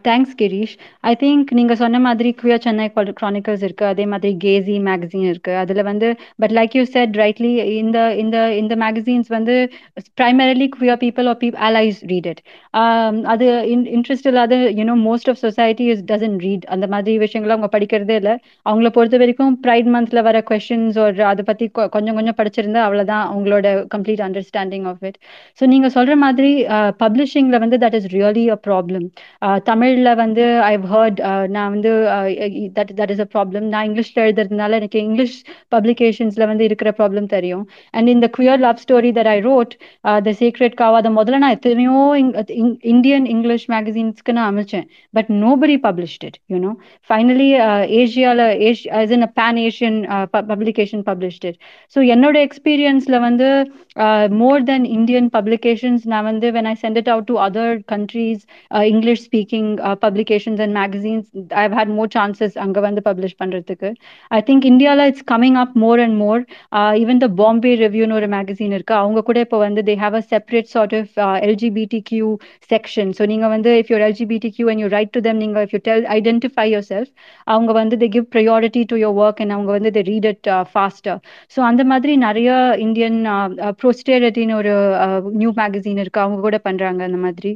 தேங்க்ஸ் கிரீஷ். ஐ திங்க் நீங்க சொன்ன மாதிரி குயர் சென்னை க்ரானிக்கல்ஸ் இருக்கு அதே மாதிரி கேசி மேகசின் இருக்கு. அதுல வந்து but like you said rightly இந்த இந்த இந்த மேகசின்ஸ் வந்து primarily queer people are peep allies read it அது இன்ட்ரெஸ்ட் இல்லாத you know most of society is doesn't read அந்த மாதிரி விஷயங்களை அவங்க படிக்கிறதே இல்லை. அவங்கள பொறுத்த வரைக்கும் ப்ரைட் மந்த்ல வர கொஸ்டின்ஸ் ஒரு அதை பத்தி கொஞ்சம் கொஞ்சம் படிச்சிருந்தா அவ்வளவுதான் அவங்களோட complete understanding of it so நீங்க சொல்ற மாதிரி பப்ளிஷிங்ல வந்து that is really a problem தமிழ்ல வந்து ஐவ் ஹர்ட் நான் வந்து that that is a problem நான் இங்கிலீஷ்ல எழுதுறதுனால எனக்கு இங்கிலீஷ் பப்ளிகேஷன்ஸ்ல வந்து இருக்கிற ப்ராப்ளம் தெரியும். அண்ட் இந்த queer love story that I wrote the secret காவா அதை முதல்ல நான் எத்தனையோ இந்தியன் இங்கிலீஷ் மேகசின்ஸ்க்கு நான் அமைச்சேன். But nobody published it you know finally ஏஷியாவில் ஏஷ் is in a pan Asian publication published it so என்னோட எக்ஸ்பீரியன்ஸ்ல வந்து மோர் தென் இந்தியன் பப்ளிகேஷன்ஸ் நான் வந்து when I sent it out to other countries English speaking publications and magazines I've had more chances அங்கே வந்து publish பண்ணுறதுக்கு I think இந்தியாவில் it's coming up more and more even the Bombay ரிவ்யூன்னு ஒரு magazine இருக்கு. அவங்க கூட இப்போ வந்து they have a separate sort of LGBT Q section so நீங்கள் வந்து if you're LGBT Q and you write to them நீங்கள் if you tell identify yourself அவங்க வந்து they give priority to your work and அவங்க வந்து they read it faster so அந்த மாதிரி நிறைய இந்தியன் ப்ரோஸ்டேரிட்டின்னு ஒரு நியூ மேகசின் இருக்கு. அவங்க கூட பண்ணுறாங்க அந்த மாதிரி.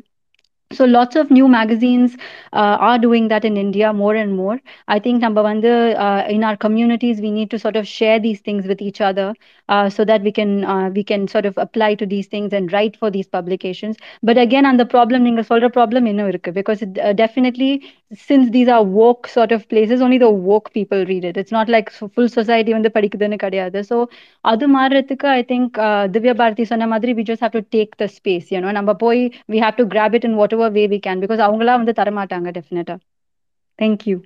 so lots of new magazines uh, are doing that in india more and more. I think number one uh, in our communities we need to sort of share these things with each other. with each other uh, so that we can we can sort of apply to these things and write for these publications but again and the problem ninga solra problem innu irukku because it, definitely since these are woke sort of places only the woke people read it it's not like full society வந்து படிக்குதுன்னு கிடையாது so அது மாறதுக்கு i think divya bharati சொன்ன மாதிரி we just have to take the space you know நம்ம போய் we have to grab it in whatever way we can because அவங்களா வந்து தரமாட்டாங்க டெஃபினட்டா தேங்க்யூ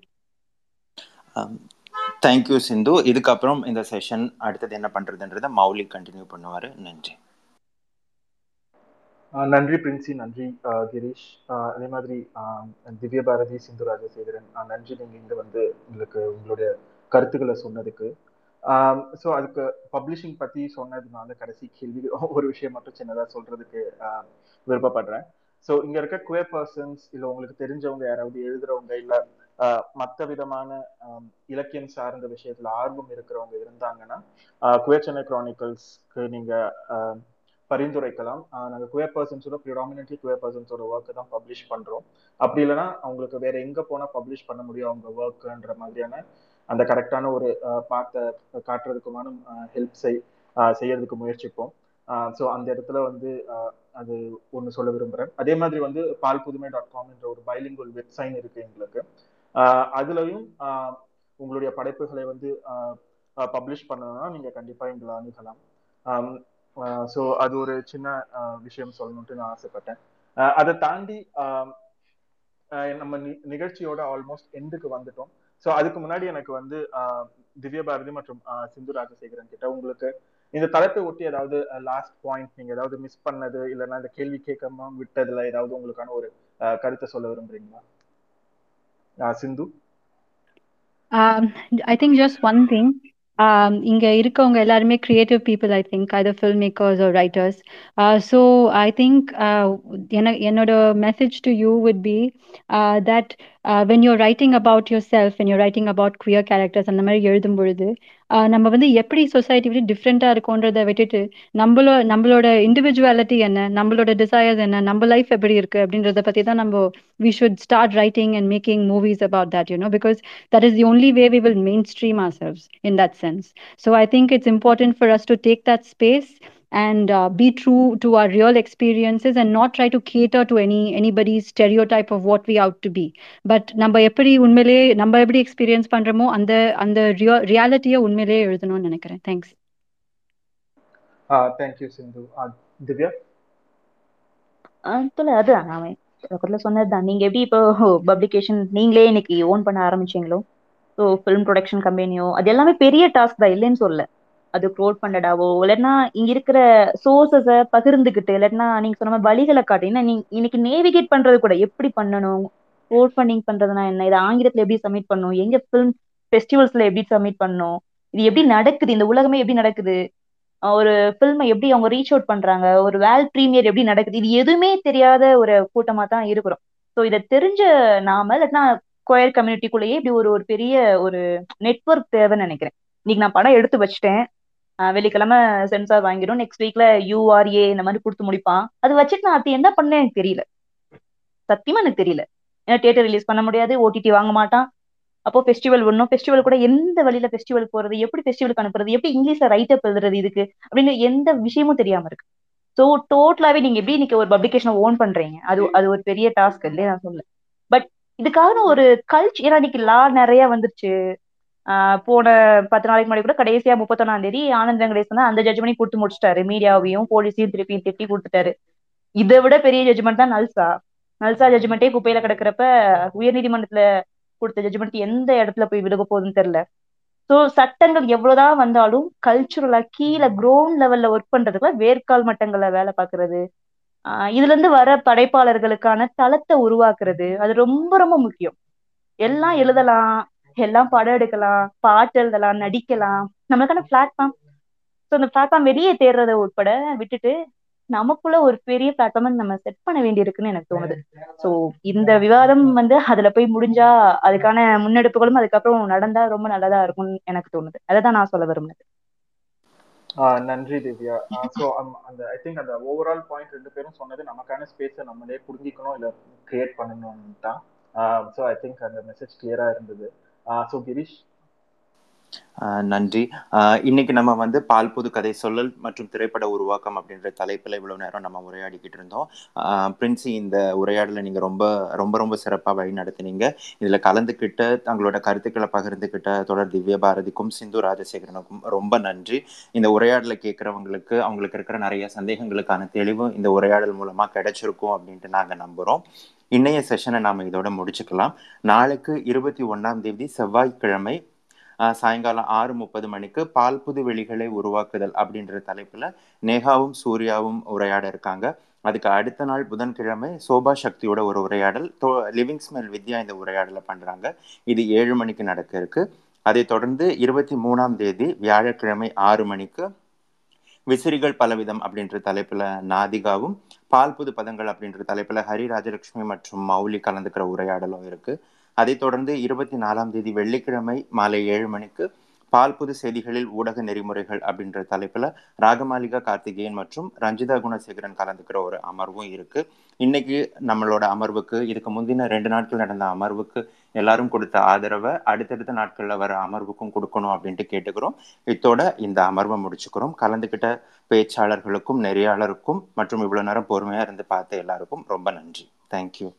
thank you Sindhu இதுக்கப்புறம் இந்த செஷன் அடுத்தது என்ன பண்றதுன்றத மௌலி கண்டினியூ பண்ணுவாரு. நன்றி.
நன்றி பிரின்சி நன்றி கிரீஷ். அதே மாதிரி திவ்ய பாரதி சிந்து ராஜசேகரன் நன்றி நீங்க இங்க வந்து உங்களுக்கு உங்களுடைய கருத்துக்களை சொன்னதுக்கு. ஸோ அதுக்கு பப்ளிஷிங் பத்தி சொன்னதுனால கடைசி கேள்வி ஒரு விஷயம் மட்டும் சின்னதா சொல்றதுக்கு விருப்பப்படுறேன். ஸோ இங்க இருக்க குவே பர்சன்ஸ் இல்லை உங்களுக்கு தெரிஞ்சவங்க யாராவது எழுதுறவங்க இல்லை மற்ற விதமான இலக்கியம் சார்ந்த விஷயத்துல ஆர்வம் இருக்கிறவங்க இருந்தாங்கன்னா குவேர் சென்னை கிரானிக்கல்ஸ்க்கு நீங்க பரிந்துரைக்கலாம். நாங்கள் குயர் பர்சன்ஸோட ப்ரிடாமினெட்லி குயர் பர்சன்ஸோட ஒர்க்கை தான் பப்ளிஷ் பண்றோம். அப்படி இல்லைன்னா அவங்களுக்கு வேற எங்க போனா பப்ளிஷ் பண்ண முடியும் அவங்க ஒர்க்குன்ற மாதிரியான அந்த கரெக்டான ஒரு பார்த்த காட்டுறதுக்குமான ஹெல்ப் செய் செய்யறதுக்கு முயற்சிப்போம். ஸோ அந்த இடத்துல வந்து அது ஒன்று சொல்ல விரும்புகிறேன் அதே மாதிரி வந்து பால் புதுமை டாட் காம் என்ற ஒரு பைலிங்குவல் வெப்சைட் இருக்கு எங்களுக்கு. அதுலயும் உங்களுடைய படைப்புகளை வந்து பப்ளிஷ் பண்ணணும்னா நீங்க கண்டிப்பா எங்களை அணுகலாம் ஸோ அது ஒரு சின்ன விஷயம் சொல்லணும்ட்டு நான் ஆசைப்பட்டேன். அதை தாண்டி நம்ம நிகழ்ச்சியோட ஆல்மோஸ்ட் எண்டுக்கு வந்துட்டோம். ஸோ அதுக்கு முன்னாடி எனக்கு வந்து ஆஹ் திவ்ய பாரதி மற்றும் ஆஹ் சிந்து ராஜசேகரன் கிட்ட உங்களுக்கு இந்த தலைப்பை ஒட்டி ஏதாவது லாஸ்ட் பாயிண்ட் நீங்க ஏதாவது மிஸ் பண்ணது இல்லைன்னா இந்த கேள்வி கேட்காம விட்டதுல ஏதாவது உங்களுக்கான ஒரு கருத்தை சொல்ல விரும்புறீங்களா? சிந்து
Um, I think just one thing. Um, இங்க இருக்கவங்க எல்லாருமே creative people, I think, either filmmakers or writers. Uh, so I think uh, என்ன- என்னோட message to you would be uh, that uh, when you're writing about yourself, when you're writing about queer characters, அந்த மாதிரி எழுதும் பொழுது uh, நம்ம வந்து எப்படி society விட டிஃப்ரெண்டா இருக்கோன்றதை விட்டுட்டு நம்மளோ நம்மளோட இண்டிவிஜுவாலிட்டி என்ன நம்மளோட டிசையர்ஸ் என்ன நம்ம லைஃப் எப்படி இருக்கு அப்படின்றத பத்தி தான் நம்ம we should start writing and making movies about that you know because that is the only way we will mainstream ourselves in that sense so i think it's important for us to take that space and uh, be true to our real experiences and not try to cater to any anybody's stereotype of what we out to be. But நம்ம எப்படி உண்மையிலேயே நம்ம எப்படி experience பண்றோமோ அந்த அந்த ரியாலிட்டியை உண்மையிலேயே எழுதணும்னு நினைக்கிறேன். Thanks
thank you Sindhu. Divya?
அதுல அதுதான் நான் பக்கத்துல சொன்னதுதான் நீங்க எப்படி இப்போ பப்ளிகேஷன் நீங்களே இன்னைக்கு ஓன் பண்ண ஆரம்பிச்சீங்களோ? ஸோ ஃபிலிம் ப்ரொடக்ஷன் கம்பெனியோ அது எல்லாமே பெரிய டாஸ்க் தான் இல்லைன்னு சொல்ல அது க்ரோட் பண்ணடாவோ? இல்லைன்னா இங்க இருக்கிற சோர்சஸை பகிர்ந்துக்கிட்டு இல்லைன்னா நீங்க சொன்ன மாதிரி வழிகளை காட்டு நீங்க இன்னைக்கு நேவிகேட் பண்றது கூட எப்படி பண்ணணும்? கோட் ஃபண்டிங் பண்றதுனா என்ன? இது ஆங்கிலத்துல எப்படி சப்மிட் பண்ணணும் எங்க ஃபிலிம் ஃபெஸ்டிவல்ஸ்ல எப்படி சப்மிட் பண்ணணும் இது எப்படி நடக்குது? இந்த உலகமே எப்படி நடக்குது? ஒரு ஃபில்மை எப்படி அவங்க ரீச் அவுட் பண்றாங்க? ஒரு வேல் ப்ரீமியர் எப்படி நடக்குது? இது எதுவுமே தெரியாத ஒரு கூட்டமா தான் இருக்கிறோம். ஸோ இதை தெரிஞ்ச நாம இல்லைன்னா கொயர் கம்யூனிட்டிக்குள்ளேயே இப்படி ஒரு ஒரு பெரிய ஒரு நெட்வொர்க் தேவைன்னு நினைக்கிறேன். இன்னைக்கு நான் படம் எடுத்து வச்சிட்டேன். வெள்ளிக்கிழமை சென்சார் வாங்கிடும் நெக்ஸ்ட் வீக்ல யூஆர்ஏ இந்த மாதிரி கொடுத்து முடிப்பான். அது வச்சுட்டு நான் அது என்ன பண்ணேன் எனக்கு தெரியல. சத்தியமா எனக்கு தெரியல. ஏன்னா தியேட்டர் ரிலீஸ் பண்ண முடியாது ஓடிடி வாங்க மாட்டான். அப்போ ஃபெஸ்டிவல் ஒன்றும் ஃபெஸ்டிவல் கூட எந்த வழியில ஃபெஸ்டிவல் போறது எப்படி ஃபெஸ்டிவலுக்கு அனுப்புறது எப்படி இங்கிலீஷ்ல ரைட்டப் எழுதுறது இதுக்கு அப்படின்னு எந்த விஷயமும் தெரியாம இருக்கு. ஸோ டோட்டலாவே நீங்க எப்படி இன்னைக்கு ஒரு பப்ளிகேஷனை ஓன் பண்றீங்க? அது அது ஒரு பெரிய டாஸ்க் இல்லையே? நான் சொல்ல பட் இதுக்காக ஒரு கல்ச்சர் ஏன்னா இன்னைக்கு லா நிறைய வந்துருச்சு. போன பத்து நாளைக்கு முன்னாடி கூட கடைசியா முப்பத்தொன்னாம் தேதி ஆனந்த் வெங்கடேசன் தான் அந்த ஜட்ஜ்மெண்ட் கொடுத்து முடிச்சிட்டாரு. மீடியாவையும் போலீஸையும் திருப்பியும் திட்டி கொடுத்துட்டாரு. இதை விட பெரிய ஜட்ஜ்மெண்ட் தான் நல்சா. நல்சா ஜட்ஜ்மெண்ட்டே குப்பையில கிடக்கிறப்ப உயர்நீதிமன்றத்துல கொடுத்த ஜட்ஜ்மெண்ட் எந்த இடத்துல போய் விழுக போகுதுன்னு தெரியல. ஸோ சட்டங்கள் எவ்வளவுதான் வந்தாலும் கல்ச்சுரலா கீழே கிரவுண்ட் லெவல்ல ஒர்க் பண்றதுக்குள்ள வேர்க்கால் மட்டங்கள்ல வேலை பார்க்கறது. ஆஹ் இதுல இருந்து வர படைப்பாளர்களுக்கான தளத்தை உருவாக்குறது. அது ரொம்ப ரொம்ப முக்கியம். எல்லாம் எழுதலாம். எல்லாம் படம் எடுக்கலாம் பாட்டு எழுதலாம் நடிக்கலாம். நம்மளுக்கான பிளாட்ஃபார்ம் ஸோ அந்த பிளாட்ஃபார்ம் வெளியே தேடுறதை உட்பட விட்டுட்டு நமக்குள்ள ஒரு பெரிய பிளாட்ஃபார்ம் நம்ம செட் பண்ண வேண்டியிருக்குன்னு எனக்கு தோணுது. ஸோ இந்த விவாதம் வந்து அதுல போய் முடிஞ்சா அதுக்கான முன்னெடுப்புகளும் அதுக்கப்புறம் நடந்தா ரொம்ப நல்லதா இருக்கும்னு எனக்கு தோணுது. அதை தான் நான் சொல்ல விரும்புனது
ஆஹ் நன்றி திவ்யா. ஸோ அந்த ஐ திங்க் அந்த ஓவரால் பாயிண்ட் ரெண்டு பேரும் சொன்னது நமக்கான ஸ்பேஸை நம்மளே புரிஞ்சிக்கணும் இல்லை கிரியேட் பண்ணணும் தான் ஸோ ஐ திங்க் அந்த மெசேஜ் கிளியரா இருந்தது. ஸோ கிரீஷ்.
ஆஹ் நன்றி. ஆஹ் இன்னைக்கு நம்ம வந்து பால் புது கதை சொல்லல் மற்றும் திரைப்பட உருவாக்கம் அப்படின்ற தலைப்பில் இவ்வளவு நேரம் நம்ம உரையாடிக்கிட்டு இருந்தோம். ஆஹ் பிரின்சி இந்த உரையாடலை நீங்க ரொம்ப ரொம்ப ரொம்ப சிறப்பாக வழி நடத்தினீங்க. இதுல கலந்துக்கிட்ட தங்களோட கருத்துக்களை பகிர்ந்துக்கிட்ட தொடர் திவ்ய பாரதிக்கும் சிந்து ராஜசேகரனுக்கும் ரொம்ப நன்றி. இந்த உரையாடலை கேட்குறவங்களுக்கு அவங்களுக்கு இருக்கிற நிறைய சந்தேகங்களுக்கான தெளிவு இந்த உரையாடல் மூலமா கிடைச்சிருக்கும் அப்படின்ட்டு நாங்க நம்புறோம். இன்றைய செஷனை நாம் இதோட முடிச்சுக்கலாம். நாளைக்கு இருபத்தி ஒன்றாம் தேதி செவ்வாய்க்கிழமை சாயங்காலம் ஆறு முப்பது மணிக்கு பால் புது வெளிகளை உருவாக்குதல் அப்படின்ற தலைப்பில் நேகாவும் சூர்யாவும் உரையாட இருக்காங்க. அதுக்கு அடுத்த நாள் புதன்கிழமை சோபா சக்தியோட ஒரு உரையாடல் தோ லிவிங் ஸ்மெல் வித்யா இந்த உரையாடலை பண்ணுறாங்க இது ஏழு மணிக்கு நடக்க இருக்கு. அதை தொடர்ந்து இருபத்தி மூணாம் தேதி வியாழக்கிழமை ஆறு மணிக்கு விசிறிகள் பலவிதம் அப்படின்ற தலைப்புல நாதிகாவும் பால் புது பதங்கள் அப்படின்ற தலைப்புல ஹரி ராஜலட்சுமி மற்றும் மௌலி கலந்துக்கிற உரையாடலும் இருக்கு. அதைத் தொடர்ந்து இருபத்தி நாலாம் தேதி வெள்ளிக்கிழமை மாலை ஏழு மணிக்கு பால் புது செய்திகளில் ஊடக நெறிமுறைகள் அப்படின்ற தலைப்புல ராகமாலிகா கார்த்திகேயன் மற்றும் ரஞ்சிதா குணசேகரன் கலந்துக்கிற ஒரு அமர்வும் இருக்கு. இன்னைக்கு நம்மளோட அமர்வுக்கு இதுக்கு முந்தின ரெண்டு நாட்கள் நடந்த அமர்வுக்கு எல்லாரும் கொடுத்த ஆதரவை அடுத்தடுத்த நாட்கள்ல வர அமர்வுக்கும் கொடுக்கணும் அப்படின்ட்டு கேட்டுக்கிறோம். இத்தோட இந்த அமர்வை முடிச்சுக்கிறோம். கலந்துக்கிட்ட பேச்சாளர்களுக்கும் நெறியாளருக்கும் மற்றும் இவ்வளவு நேரம் பொறுமையா இருந்து பார்த்த எல்லாருக்கும் ரொம்ப நன்றி. தேங்க்யூ